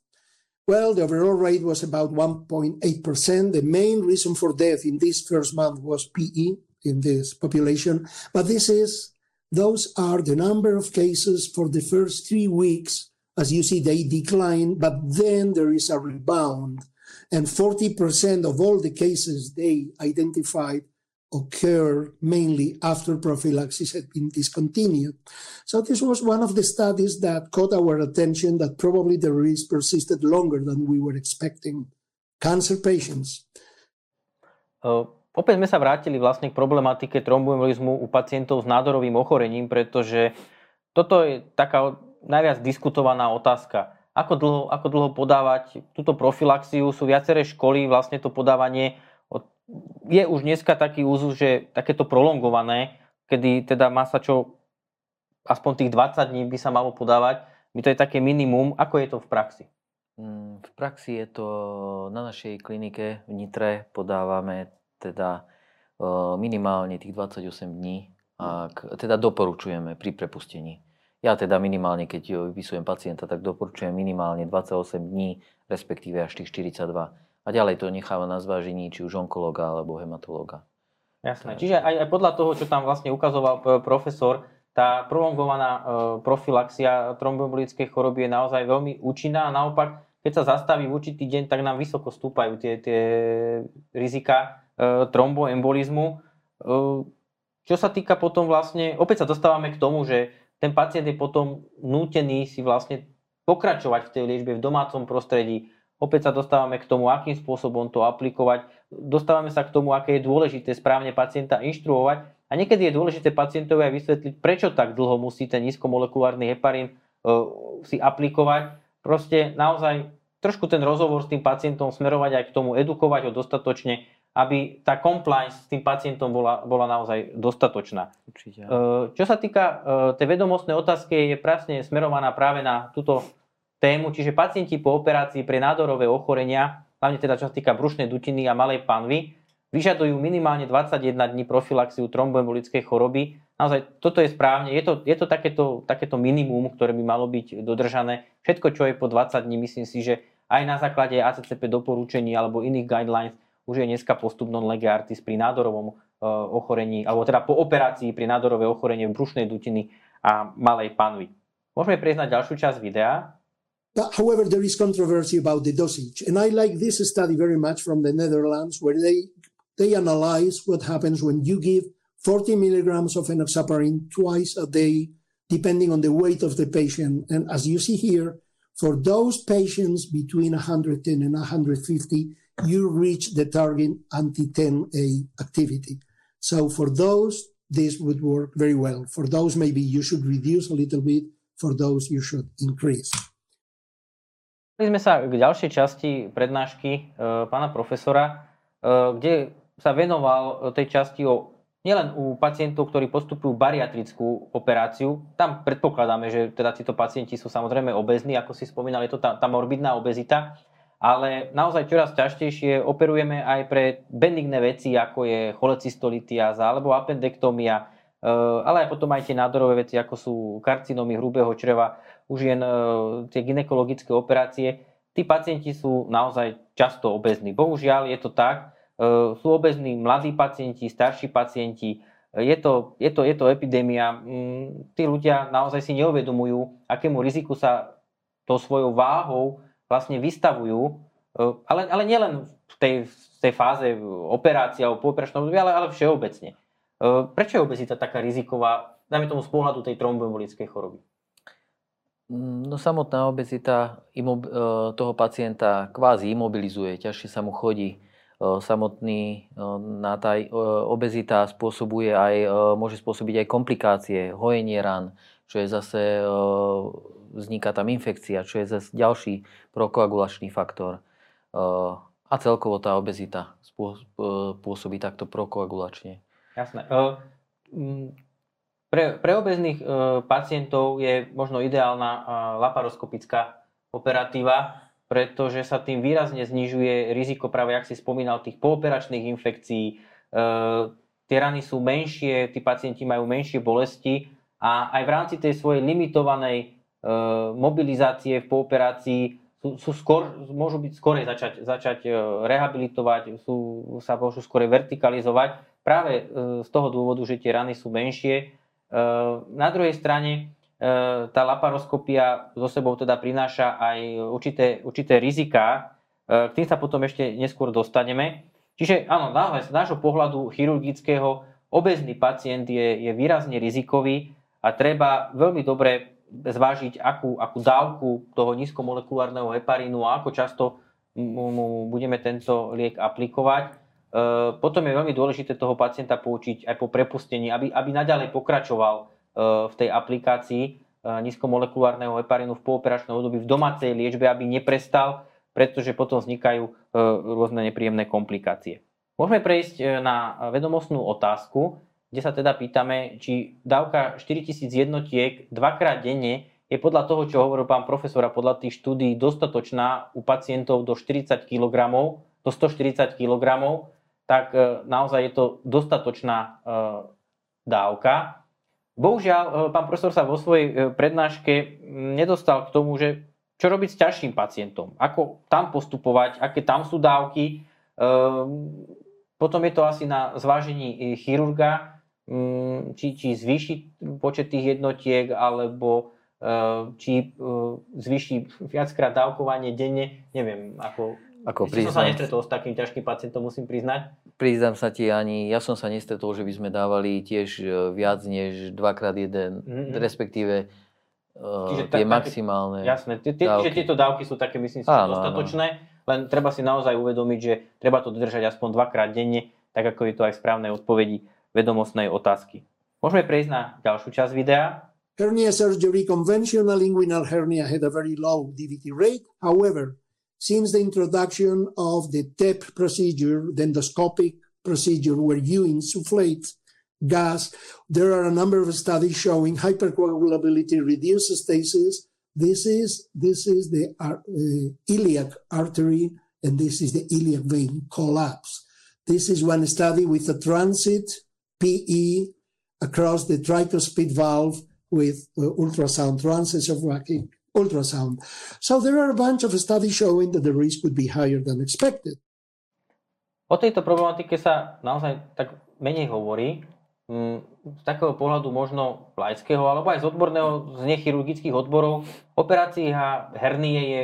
Well, the overall rate was about 1.8%. The main reason for death in this first month was PE in this population, but this is those are the number of cases for the first three weeks. As you see, they decline, but then there is a rebound. And 40% of all the cases they identified occur mainly after prophylaxis had been discontinued. So this was one of the studies that caught our attention that probably the risk persisted longer than we were expecting. Cancer patients. Uh, opäť sme sa vrátili vlastne k problematike tromboembolizmu u pacientov s nádorovým ochorením, pretože toto je taká najviac diskutovaná otázka. Ako dlho, ako dlho podávať túto profilaxiu? Sú viaceré školy, vlastne to podávanie je už dneska taký úzus, že takéto prolongované, kedy teda má sa čo aspoň tých 20 dní by sa malo podávať, my to je také minimum. Ako je to v praxi? Mm, v praxi je to na našej klinike v Nitre podávame teda minimálne tých 28 dní, ak, teda doporučujeme pri prepustení. Ja teda minimálne, keď vypisujem pacienta, tak doporučujem minimálne 28 dní, respektíve až tých 42 a ďalej to necháva na zvážení či už onkologa alebo hematologa. Jasné. Čiže aj, aj podľa toho, čo tam vlastne ukazoval profesor, tá prolongovaná profilaxia tromboembolickej choroby je naozaj veľmi účinná a naopak, keď sa zastaví v určitý deň, tak nám vysoko stúpajú tie, tie rizika tromboembolizmu. Čo sa týka potom vlastne, opäť sa dostávame k tomu, že ten pacient je potom nútený si vlastne pokračovať v tej liečbe v domácom prostredí, Opäť sa dostávame k tomu, akým spôsobom to aplikovať. Dostávame sa k tomu, aké je dôležité správne pacienta inštruovať. A niekedy je dôležité pacientovi aj vysvetliť, prečo tak dlho musí ten nízkomolekulárny heparín uh, si aplikovať. Proste naozaj trošku ten rozhovor s tým pacientom smerovať aj k tomu, edukovať ho dostatočne, aby tá compliance s tým pacientom bola, bola naozaj dostatočná. Určite. Uh, čo sa týka uh, tej vedomostnej otázky, je presne smerovaná práve na túto tému, čiže pacienti po operácii pre nádorové ochorenia, hlavne teda čo sa týka brušnej dutiny a malej panvy, vyžadujú minimálne 21 dní profilaxiu tromboembolickej choroby. Naozaj, toto je správne, je to, je to takéto, takéto minimum, ktoré by malo byť dodržané. Všetko, čo je po 20 dní, myslím si, že aj na základe ACCP doporučení alebo iných guidelines už je dneska postup non lege artis pri nádorovom uh, ochorení, alebo teda po operácii pri nádorové ochorenie brušnej dutiny a malej panvy. Môžeme prejsť na ďalšiu časť videa. However, there is controversy about the dosage. And I like this study very much from the Netherlands, where they, they analyze what happens when you give 40 milligrams of enoxaparin twice a day, depending on the weight of the patient. And as you see here, for those patients between 110 and 150, you reach the target anti-10A activity. So for those, this would work very well. For those, maybe you should reduce a little bit. For those, you should increase. sme sa k ďalšej časti prednášky e, pána profesora, e, kde sa venoval tej časti o nielen u pacientov, ktorí postupujú bariatrickú operáciu. Tam predpokladáme, že teda títo pacienti sú samozrejme obezní, ako si spomínal, je to tá, tá morbidná obezita, ale naozaj čoraz častejšie operujeme aj pre benigné veci, ako je cholecystolitiáza alebo appendektomia, e, ale aj potom aj tie nádorové veci, ako sú karcinómy hrubého čreva už jen e, tie ginekologické operácie, tí pacienti sú naozaj často obezní. Bohužiaľ je to tak, e, sú obezní mladí pacienti, starší pacienti, je to, je to, je to epidémia. Mm, tí ľudia naozaj si neuvedomujú, akému riziku sa to svojou váhou vlastne vystavujú, e, ale, ale nielen v tej, v tej fáze operácie alebo pooperačnom období, ale, ale všeobecne. Prečo je obezita taká riziková, dajme tomu z pohľadu tej tromboembolickej choroby? Mm, no samotná obezita imob- e, toho pacienta kvázi imobilizuje, ťažšie sa mu chodí. E, samotný e, tá obezita spôsobuje aj, môže spôsobiť aj komplikácie, hojenie ran, čo je zase, vzniká tam infekcia, čo je zase ďalší prokoagulačný faktor. A celkovo tá obezita pôsobí takto prokoagulačne. Jasné. Pre, pre obezných pacientov je možno ideálna laparoskopická operatíva, pretože sa tým výrazne znižuje riziko práve, ak si spomínal, tých pooperačných infekcií. Tie rany sú menšie, tí pacienti majú menšie bolesti a aj v rámci tej svojej limitovanej mobilizácie v pooperácii sú, sú skôr, môžu byť skorej začať, začať e, rehabilitovať, sú, sa môžu skôr vertikalizovať práve e, z toho dôvodu, že tie rany sú menšie na druhej strane tá laparoskopia so sebou teda prináša aj určité, určité rizika, ehm, k tým sa potom ešte neskôr dostaneme. Čiže áno, z nášho pohľadu chirurgického obezný pacient je, je výrazne rizikový a treba veľmi dobre zvážiť, akú, akú dávku toho nízkomolekulárneho heparínu a ako často mu, budeme tento liek aplikovať. Eh, potom je veľmi dôležité toho pacienta poučiť aj po prepustení, aby, aby naďalej pokračoval eh, v tej aplikácii eh, nízkomolekulárneho heparínu v pooperačnom období v domácej liečbe, aby neprestal, pretože potom vznikajú rôzne nepríjemné komplikácie. Môžeme prejsť na vedomostnú otázku, kde sa teda pýtame, či dávka 4000 jednotiek dvakrát denne je podľa toho, čo hovoril pán profesor a podľa tých štúdí dostatočná u pacientov do 40 kg, do 140 kg, tak e, naozaj je to dostatočná e, dávka. Bohužiaľ, e, pán profesor sa vo svojej prednáške nedostal k tomu, že čo robiť s ťažším pacientom, ako tam postupovať, aké tam sú dávky. Potom je to asi na zvážení chirurga, či, či zvýši počet tých jednotiek, alebo či zvýši viackrát dávkovanie denne, neviem, ako ako priznám, som sa nestretol s takým ťažkým pacientom, musím priznať. Priznám sa ti ani, ja som sa nestretol, že by sme dávali tiež e, viac než dvakrát jeden, mm-hmm. respektíve uh, tie tak, maximálne Jasné, tie, tie, dávky. tieto dávky sú také, myslím si, áno, dostatočné, áno. len treba si naozaj uvedomiť, že treba to dodržať aspoň dvakrát denne, tak ako je to aj v správnej odpovedi vedomostnej otázky. Môžeme prejsť na ďalšiu časť videa. Hernia surgery, conventional inguinal hernia had a very low DVT rate. However, since the introduction of the TEP procedure, the endoscopic procedure where you insufflate gas, there are a number of studies showing hypercoagulability, reduced stasis. This is this is the uh, iliac artery, and this is the iliac vein collapse. This is one study with a transit PE across the tricuspid valve with uh, ultrasound transesophageal ultrasound. So there are a bunch of studies showing that the risk would be higher than expected. O tejto problematike sa naozaj tak menej hovorí. Mm, z takého pohľadu možno laického, alebo aj z odborného, z nechirurgických odborov. Operácia hernie je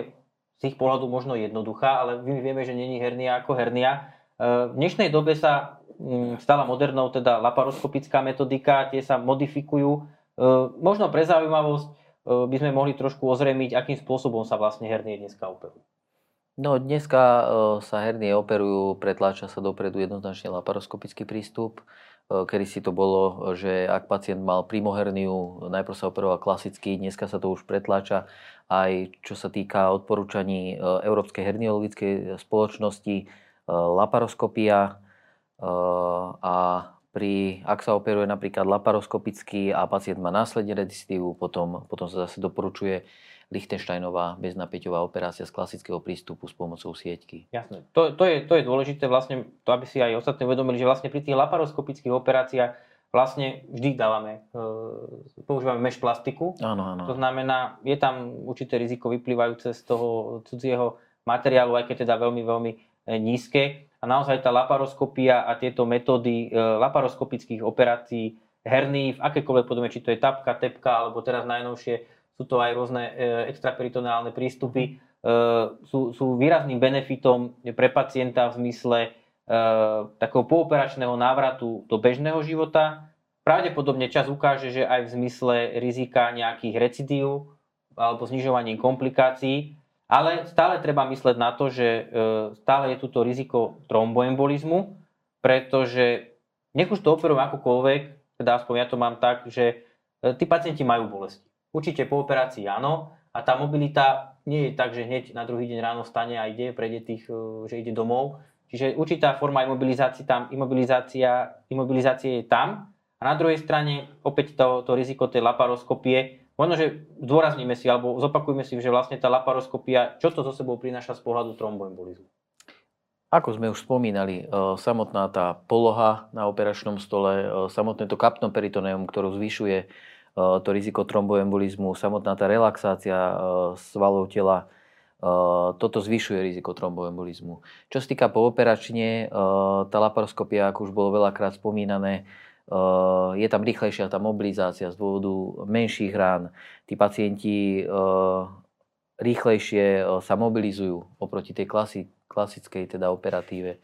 z ich pohľadu možno jednoduchá, ale my vieme, že není hernia ako hernia. E, v dnešnej dobe sa mm, stala modernou teda laparoskopická metodika, tie sa modifikujú. E, možno pre zaujímavosť, E, by sme mohli trošku ozremiť, akým spôsobom sa vlastne hernie dneska operujú. No dneska sa hernie operujú, pretláča sa dopredu jednoznačne laparoskopický prístup. Kedy si to bolo, že ak pacient mal primoherniu, najprv sa operoval klasicky, dneska sa to už pretláča aj čo sa týka odporúčaní Európskej herniologickej spoločnosti, laparoskopia a pri, ak sa operuje napríklad laparoskopicky a pacient má následne recidívu, potom, potom sa zase doporučuje Lichtensteinová beznapäťová operácia z klasického prístupu s pomocou sieťky. Jasné. To, to, je, to je dôležité vlastne, to aby si aj ostatní uvedomili, že vlastne pri tých laparoskopických operáciách vlastne vždy dávame, e, používame meš plastiku. Áno, áno. To znamená, je tam určité riziko vyplývajúce z toho cudzieho materiálu, aj keď teda veľmi, veľmi nízke. A naozaj tá laparoskopia a tieto metódy e, laparoskopických operácií herní v akékoľvek podobe, či to je tapka, tepka, alebo teraz najnovšie sú to aj rôzne e, extraperitoneálne prístupy, e, sú, sú výrazným benefitom pre pacienta v zmysle takého pooperačného návratu do bežného života. Pravdepodobne čas ukáže, že aj v zmysle rizika nejakých recidív alebo znižovaním komplikácií ale stále treba mysleť na to, že e, stále je tuto riziko tromboembolizmu, pretože nech už to operujem akokoľvek, teda aspoň ja to mám tak, že e, tí pacienti majú bolesti. Určite po operácii áno, a tá mobilita nie je tak, že hneď na druhý deň ráno stane a ide, prejde tých, e, že ide domov. Čiže určitá forma imobilizácie, tam, imobilizácia, imobilizácie je tam. A na druhej strane opäť to, to riziko tej laparoskopie Možno, že zdôrazníme si, alebo zopakujme si, že vlastne tá laparoskopia, čo to zo sebou prináša z pohľadu tromboembolizmu? Ako sme už spomínali, e, samotná tá poloha na operačnom stole, e, samotné to kapnoperitoneum, ktorú zvyšuje e, to riziko tromboembolizmu, samotná tá relaxácia svalov tela, toto zvyšuje riziko tromboembolizmu. Čo sa týka pooperačne, tá laparoskopia, ako už bolo veľakrát spomínané, je tam rýchlejšia tá mobilizácia z dôvodu menších rán. Tí pacienti eh, rýchlejšie eh, sa mobilizujú oproti tej klasi, klasickej teda operatíve.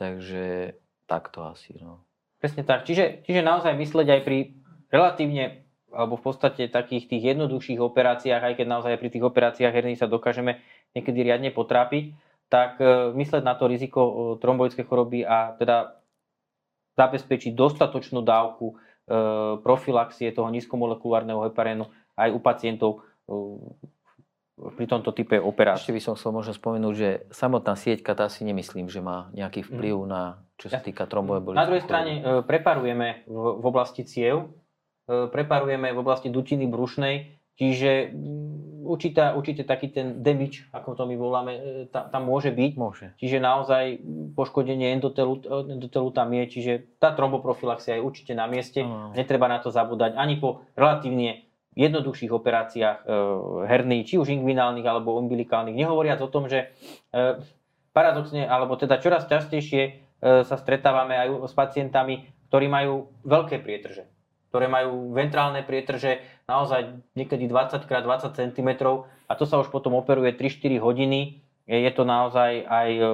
Takže takto asi. No. Presne tak. Čiže, čiže naozaj mysleť aj pri relatívne alebo v podstate takých tých jednoduchších operáciách, aj keď naozaj pri tých operáciách herní sa dokážeme niekedy riadne potrápiť, tak mysleť na to riziko trombolické choroby a teda zabezpečiť dostatočnú dávku e, profilaxie toho nízkomolekulárneho heparénu aj u pacientov e, pri tomto type operácie. Ešte by som chcel možno spomenúť, že samotná sieťka, tá si nemyslím, že má nejaký vplyv mm. na, čo sa týka tromboembolického. Na druhej strane e, preparujeme v, v oblasti ciev, preparujeme v oblasti dutiny brušnej, čiže určitá, určite taký ten damage, ako to my voláme, e, tam, tam môže byť. Môže. Čiže naozaj poškodenie endotelu, endotelu tam je, čiže tá tromboprofilaxia je určite na mieste. Oh. Netreba na to zabúdať ani po relatívne jednoduchších operáciách e, herných, či už inguinálnych alebo umbilikálnych. Nehovoriac o tom, že e, paradoxne, alebo teda čoraz častejšie e, sa stretávame aj s pacientami, ktorí majú veľké prietrže, ktoré majú ventrálne prietrže naozaj niekedy 20 x 20 cm a to sa už potom operuje 3-4 hodiny. Je to naozaj aj e,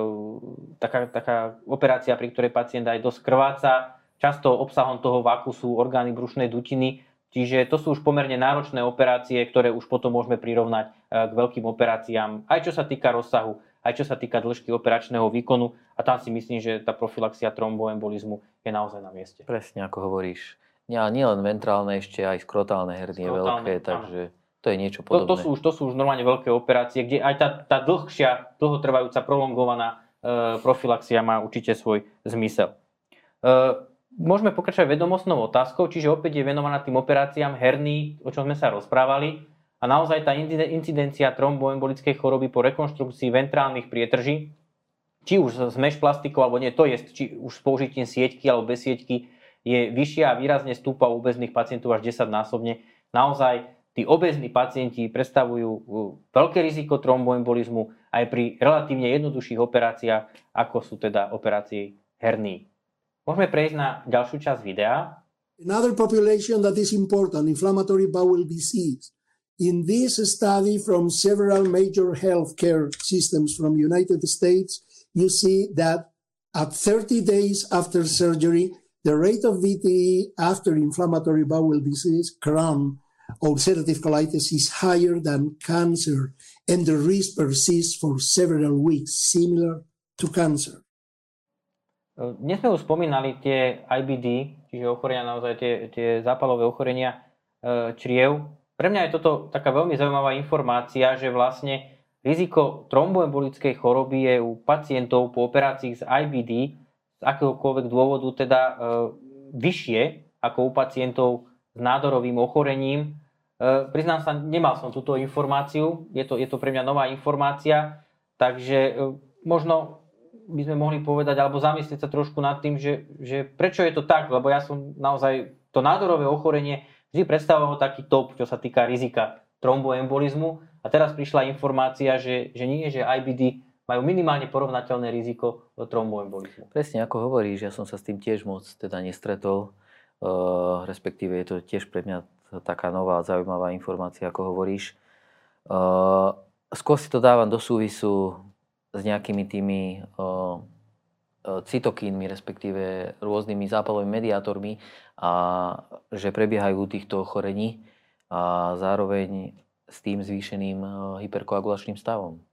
taká, taká operácia, pri ktorej pacient aj dosť krváca. Často obsahom toho vaku sú orgány brušnej dutiny, čiže to sú už pomerne náročné operácie, ktoré už potom môžeme prirovnať e, k veľkým operáciám, aj čo sa týka rozsahu, aj čo sa týka dĺžky operačného výkonu a tam si myslím, že tá profilaxia tromboembolizmu je naozaj na mieste. Presne ako hovoríš. Nie, nie len ventrálne, ešte aj skrotálne hernie veľké, takže to je niečo podobné. To, to, sú už, to sú už normálne veľké operácie, kde aj tá, tá dlhšia, dlhotrvajúca, prolongovaná e, profilaxia má určite svoj zmysel. E, môžeme pokračovať vedomostnou otázkou, čiže opäť je venovaná tým operáciám herní, o čom sme sa rozprávali. A naozaj tá incidencia tromboembolickej choroby po rekonštrukcii ventrálnych prietrží, či už s meš plastikou alebo nie, to je či už s použitím sieťky alebo bez sieťky, je vyššia a výrazne stúpa u obezných pacientov až 10 násobne. Naozaj tí obezní pacienti predstavujú uh, veľké riziko tromboembolizmu aj pri relatívne jednoduchších operáciách, ako sú teda operácie herní. Môžeme prejsť na ďalšiu časť videa. Another population that is important, inflammatory bowel disease. In this study from several major healthcare systems from United States, you see that at 30 days after surgery, The rate of VTE after inflammatory bowel disease, Crohn, ulcerative colitis is higher than cancer, and the risk persists for several weeks, similar to cancer. Dnes sme už spomínali tie IBD, čiže ochorenia, naozaj tie, tie zápalové ochorenia e, čriev. Pre mňa je toto taká veľmi zaujímavá informácia, že vlastne riziko tromboembolickej choroby je u pacientov po operácii z IBD z akéhokoľvek dôvodu teda e, vyššie ako u pacientov s nádorovým ochorením. E, priznám sa, nemal som túto informáciu, je to, je to pre mňa nová informácia, takže e, možno by sme mohli povedať, alebo zamyslieť sa trošku nad tým, že, že prečo je to tak, lebo ja som naozaj to nádorové ochorenie vždy predstavoval taký top, čo sa týka rizika tromboembolizmu a teraz prišla informácia, že, že nie, že IBD majú minimálne porovnateľné riziko tromboembolizmu. Presne ako hovoríš, ja som sa s tým tiež moc teda nestretol, uh, respektíve je to tiež pre mňa taká nová zaujímavá informácia, ako hovoríš. Uh, skôr si to dávam do súvisu s nejakými tými uh, cytokínmi, respektíve rôznymi zápalovými mediátormi a že prebiehajú týchto ochorení a zároveň s tým zvýšeným hyperkoagulačným stavom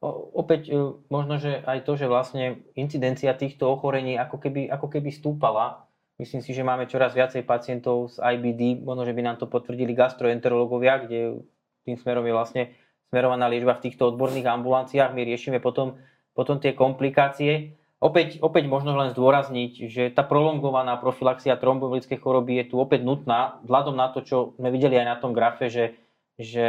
opäť e, možno, že aj to, že vlastne incidencia týchto ochorení ako keby, ako keby stúpala. Myslím si, že máme čoraz viacej pacientov z IBD, možno, že by nám to potvrdili gastroenterológovia, kde tým smerom je vlastne smerovaná liečba v týchto odborných ambulanciách. My riešime potom, potom tie komplikácie. Opäť, opäť možno len zdôrazniť, že tá prolongovaná profilaxia trombovolickej choroby je tu opäť nutná, vzhľadom na to, čo sme videli aj na tom grafe, že, že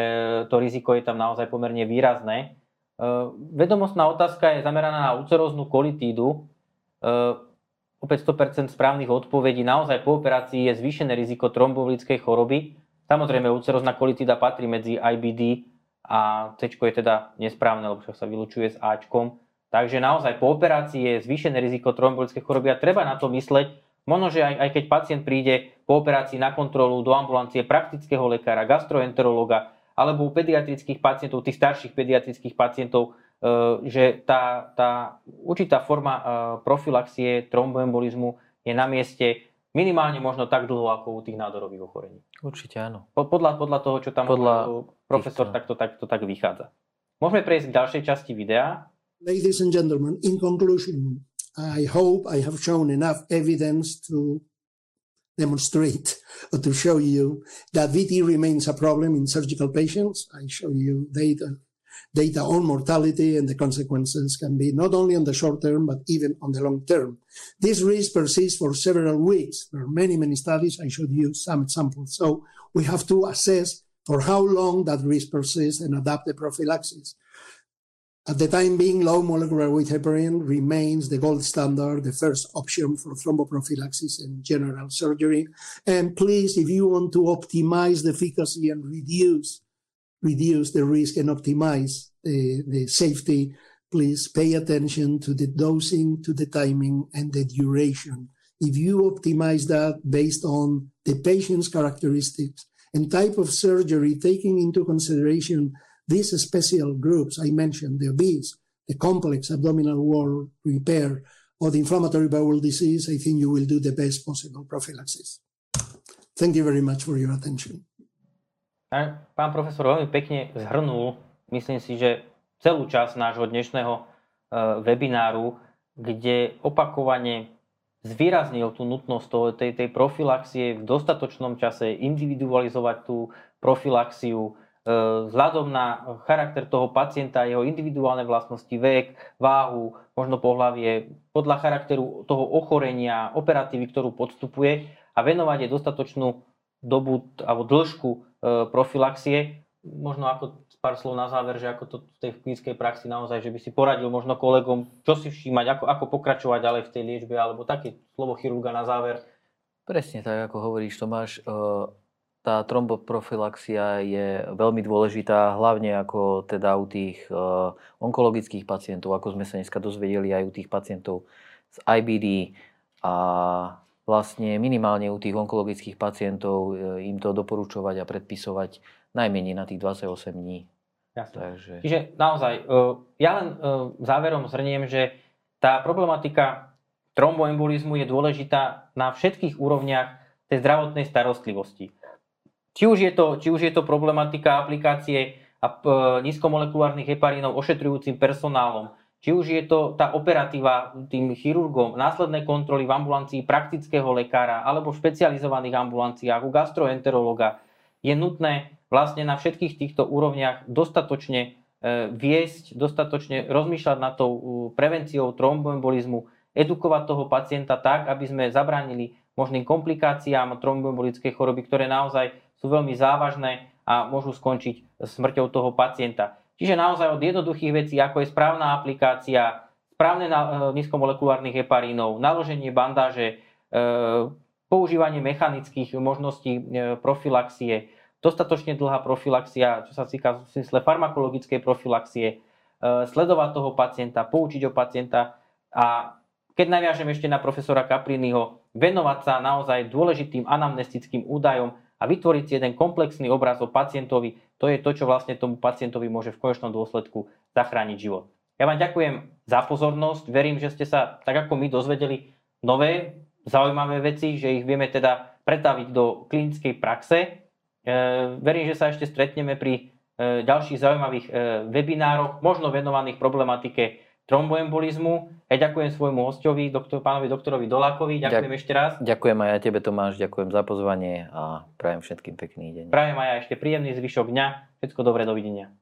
to riziko je tam naozaj pomerne výrazné. Eh, vedomostná otázka je zameraná na úceróznu kolitídu. Eh, opäť 100% správnych odpovedí. Naozaj po operácii je zvýšené riziko trombovlickej choroby. Samozrejme, úcerózna kolitída patrí medzi IBD a C je teda nesprávne, lebo však sa vylučuje s Ačkom. Takže naozaj po operácii je zvýšené riziko trombolickej choroby a treba na to mysleť. Možno, že aj, aj keď pacient príde po operácii na kontrolu do ambulancie praktického lekára, gastroenterológa, alebo u pediatrických pacientov, tých starších pediatrických pacientov, e, že tá, tá určitá forma e, profilaxie tromboembolizmu je na mieste minimálne možno tak dlho ako u tých nádorových ochorení. Určite áno. Podľa, podľa toho, čo tam podľa profesor týchto... takto, takto tak vychádza. Môžeme prejsť k ďalšej časti videa. Ladies and gentlemen, in conclusion, I hope I have shown enough evidence to demonstrate or to show you that VT remains a problem in surgical patients. I show you data, data on mortality and the consequences can be not only on the short term, but even on the long term. This risk persists for several weeks. There are many, many studies. I showed you some examples. So we have to assess for how long that risk persists and adapt the prophylaxis. At the time being, low molecular weight heparin remains the gold standard, the first option for thromboprophylaxis and general surgery. And please, if you want to optimize the efficacy and reduce reduce the risk and optimize the, the safety, please pay attention to the dosing, to the timing, and the duration. if you optimize that based on the patient's characteristics and type of surgery, taking into consideration these special groups I mentioned, the obese, the complex abdominal wall repair, or the inflammatory bowel disease, I think you will do the best possible prophylaxis. Thank you very much for your attention. Pán profesor veľmi pekne zhrnul, myslím si, že celú časť nášho dnešného e, webináru, kde opakovane zvýraznil tú nutnosť toho, tej, tej profilaxie v dostatočnom čase, individualizovať tú profilaxiu, vzhľadom na charakter toho pacienta, jeho individuálne vlastnosti, vek, váhu, možno pohlavie, podľa charakteru toho ochorenia, operatívy, ktorú podstupuje a venovať jej dostatočnú dobu alebo dĺžku e, profilaxie. Možno ako pár slov na záver, že ako to v tej klinickej praxi naozaj, že by si poradil možno kolegom, čo si všímať, ako, ako pokračovať ďalej v tej liečbe, alebo také slovo chirurga na záver. Presne tak, ako hovoríš Tomáš, e, tá tromboprofilaxia je veľmi dôležitá, hlavne ako teda u tých e, onkologických pacientov, ako sme sa dneska dozvedeli aj u tých pacientov z IBD a vlastne minimálne u tých onkologických pacientov e, im to doporučovať a predpisovať najmenej na tých 28 dní. Jasne. Takže... Čiže naozaj, e, ja len záverom zhrniem, že tá problematika tromboembolizmu je dôležitá na všetkých úrovniach tej zdravotnej starostlivosti. Či už je to, či už je to problematika aplikácie a nízkomolekulárnych heparínov ošetrujúcim personálom, či už je to tá operatíva tým chirurgom, následné kontroly v ambulancii praktického lekára alebo v špecializovaných ambulanciách u gastroenterologa, je nutné vlastne na všetkých týchto úrovniach dostatočne e, viesť, dostatočne rozmýšľať nad tou prevenciou tromboembolizmu, edukovať toho pacienta tak, aby sme zabránili možným komplikáciám tromboembolickej choroby, ktoré naozaj sú veľmi závažné a môžu skončiť smrťou toho pacienta. Čiže naozaj od jednoduchých vecí, ako je správna aplikácia, správne e, nízkomolekulárnych heparínov, naloženie bandáže, e, používanie mechanických možností e, profilaxie, dostatočne dlhá profilaxia, čo sa týka v smysle farmakologickej profilaxie, sledovať toho pacienta, poučiť o pacienta a keď naviažem ešte na profesora Capriniho, venovať sa naozaj dôležitým anamnestickým údajom a vytvoriť si jeden komplexný obraz o pacientovi, to je to, čo vlastne tomu pacientovi môže v konečnom dôsledku zachrániť život. Ja vám ďakujem za pozornosť, verím, že ste sa tak ako my dozvedeli nové, zaujímavé veci, že ich vieme teda pretaviť do klinickej praxe. E, verím, že sa ešte stretneme pri e, ďalších zaujímavých e, webinároch, možno venovaných problematike tromboembolizmu. Ja ďakujem svojmu hostovi, doktor, pánovi doktorovi Dolákovi. Ďakujem Ďak, ešte raz. Ďakujem aj ja tebe, Tomáš. Ďakujem za pozvanie a prajem všetkým pekný deň. Prajem aj ja ešte príjemný zvyšok dňa. Všetko dobré, dovidenia.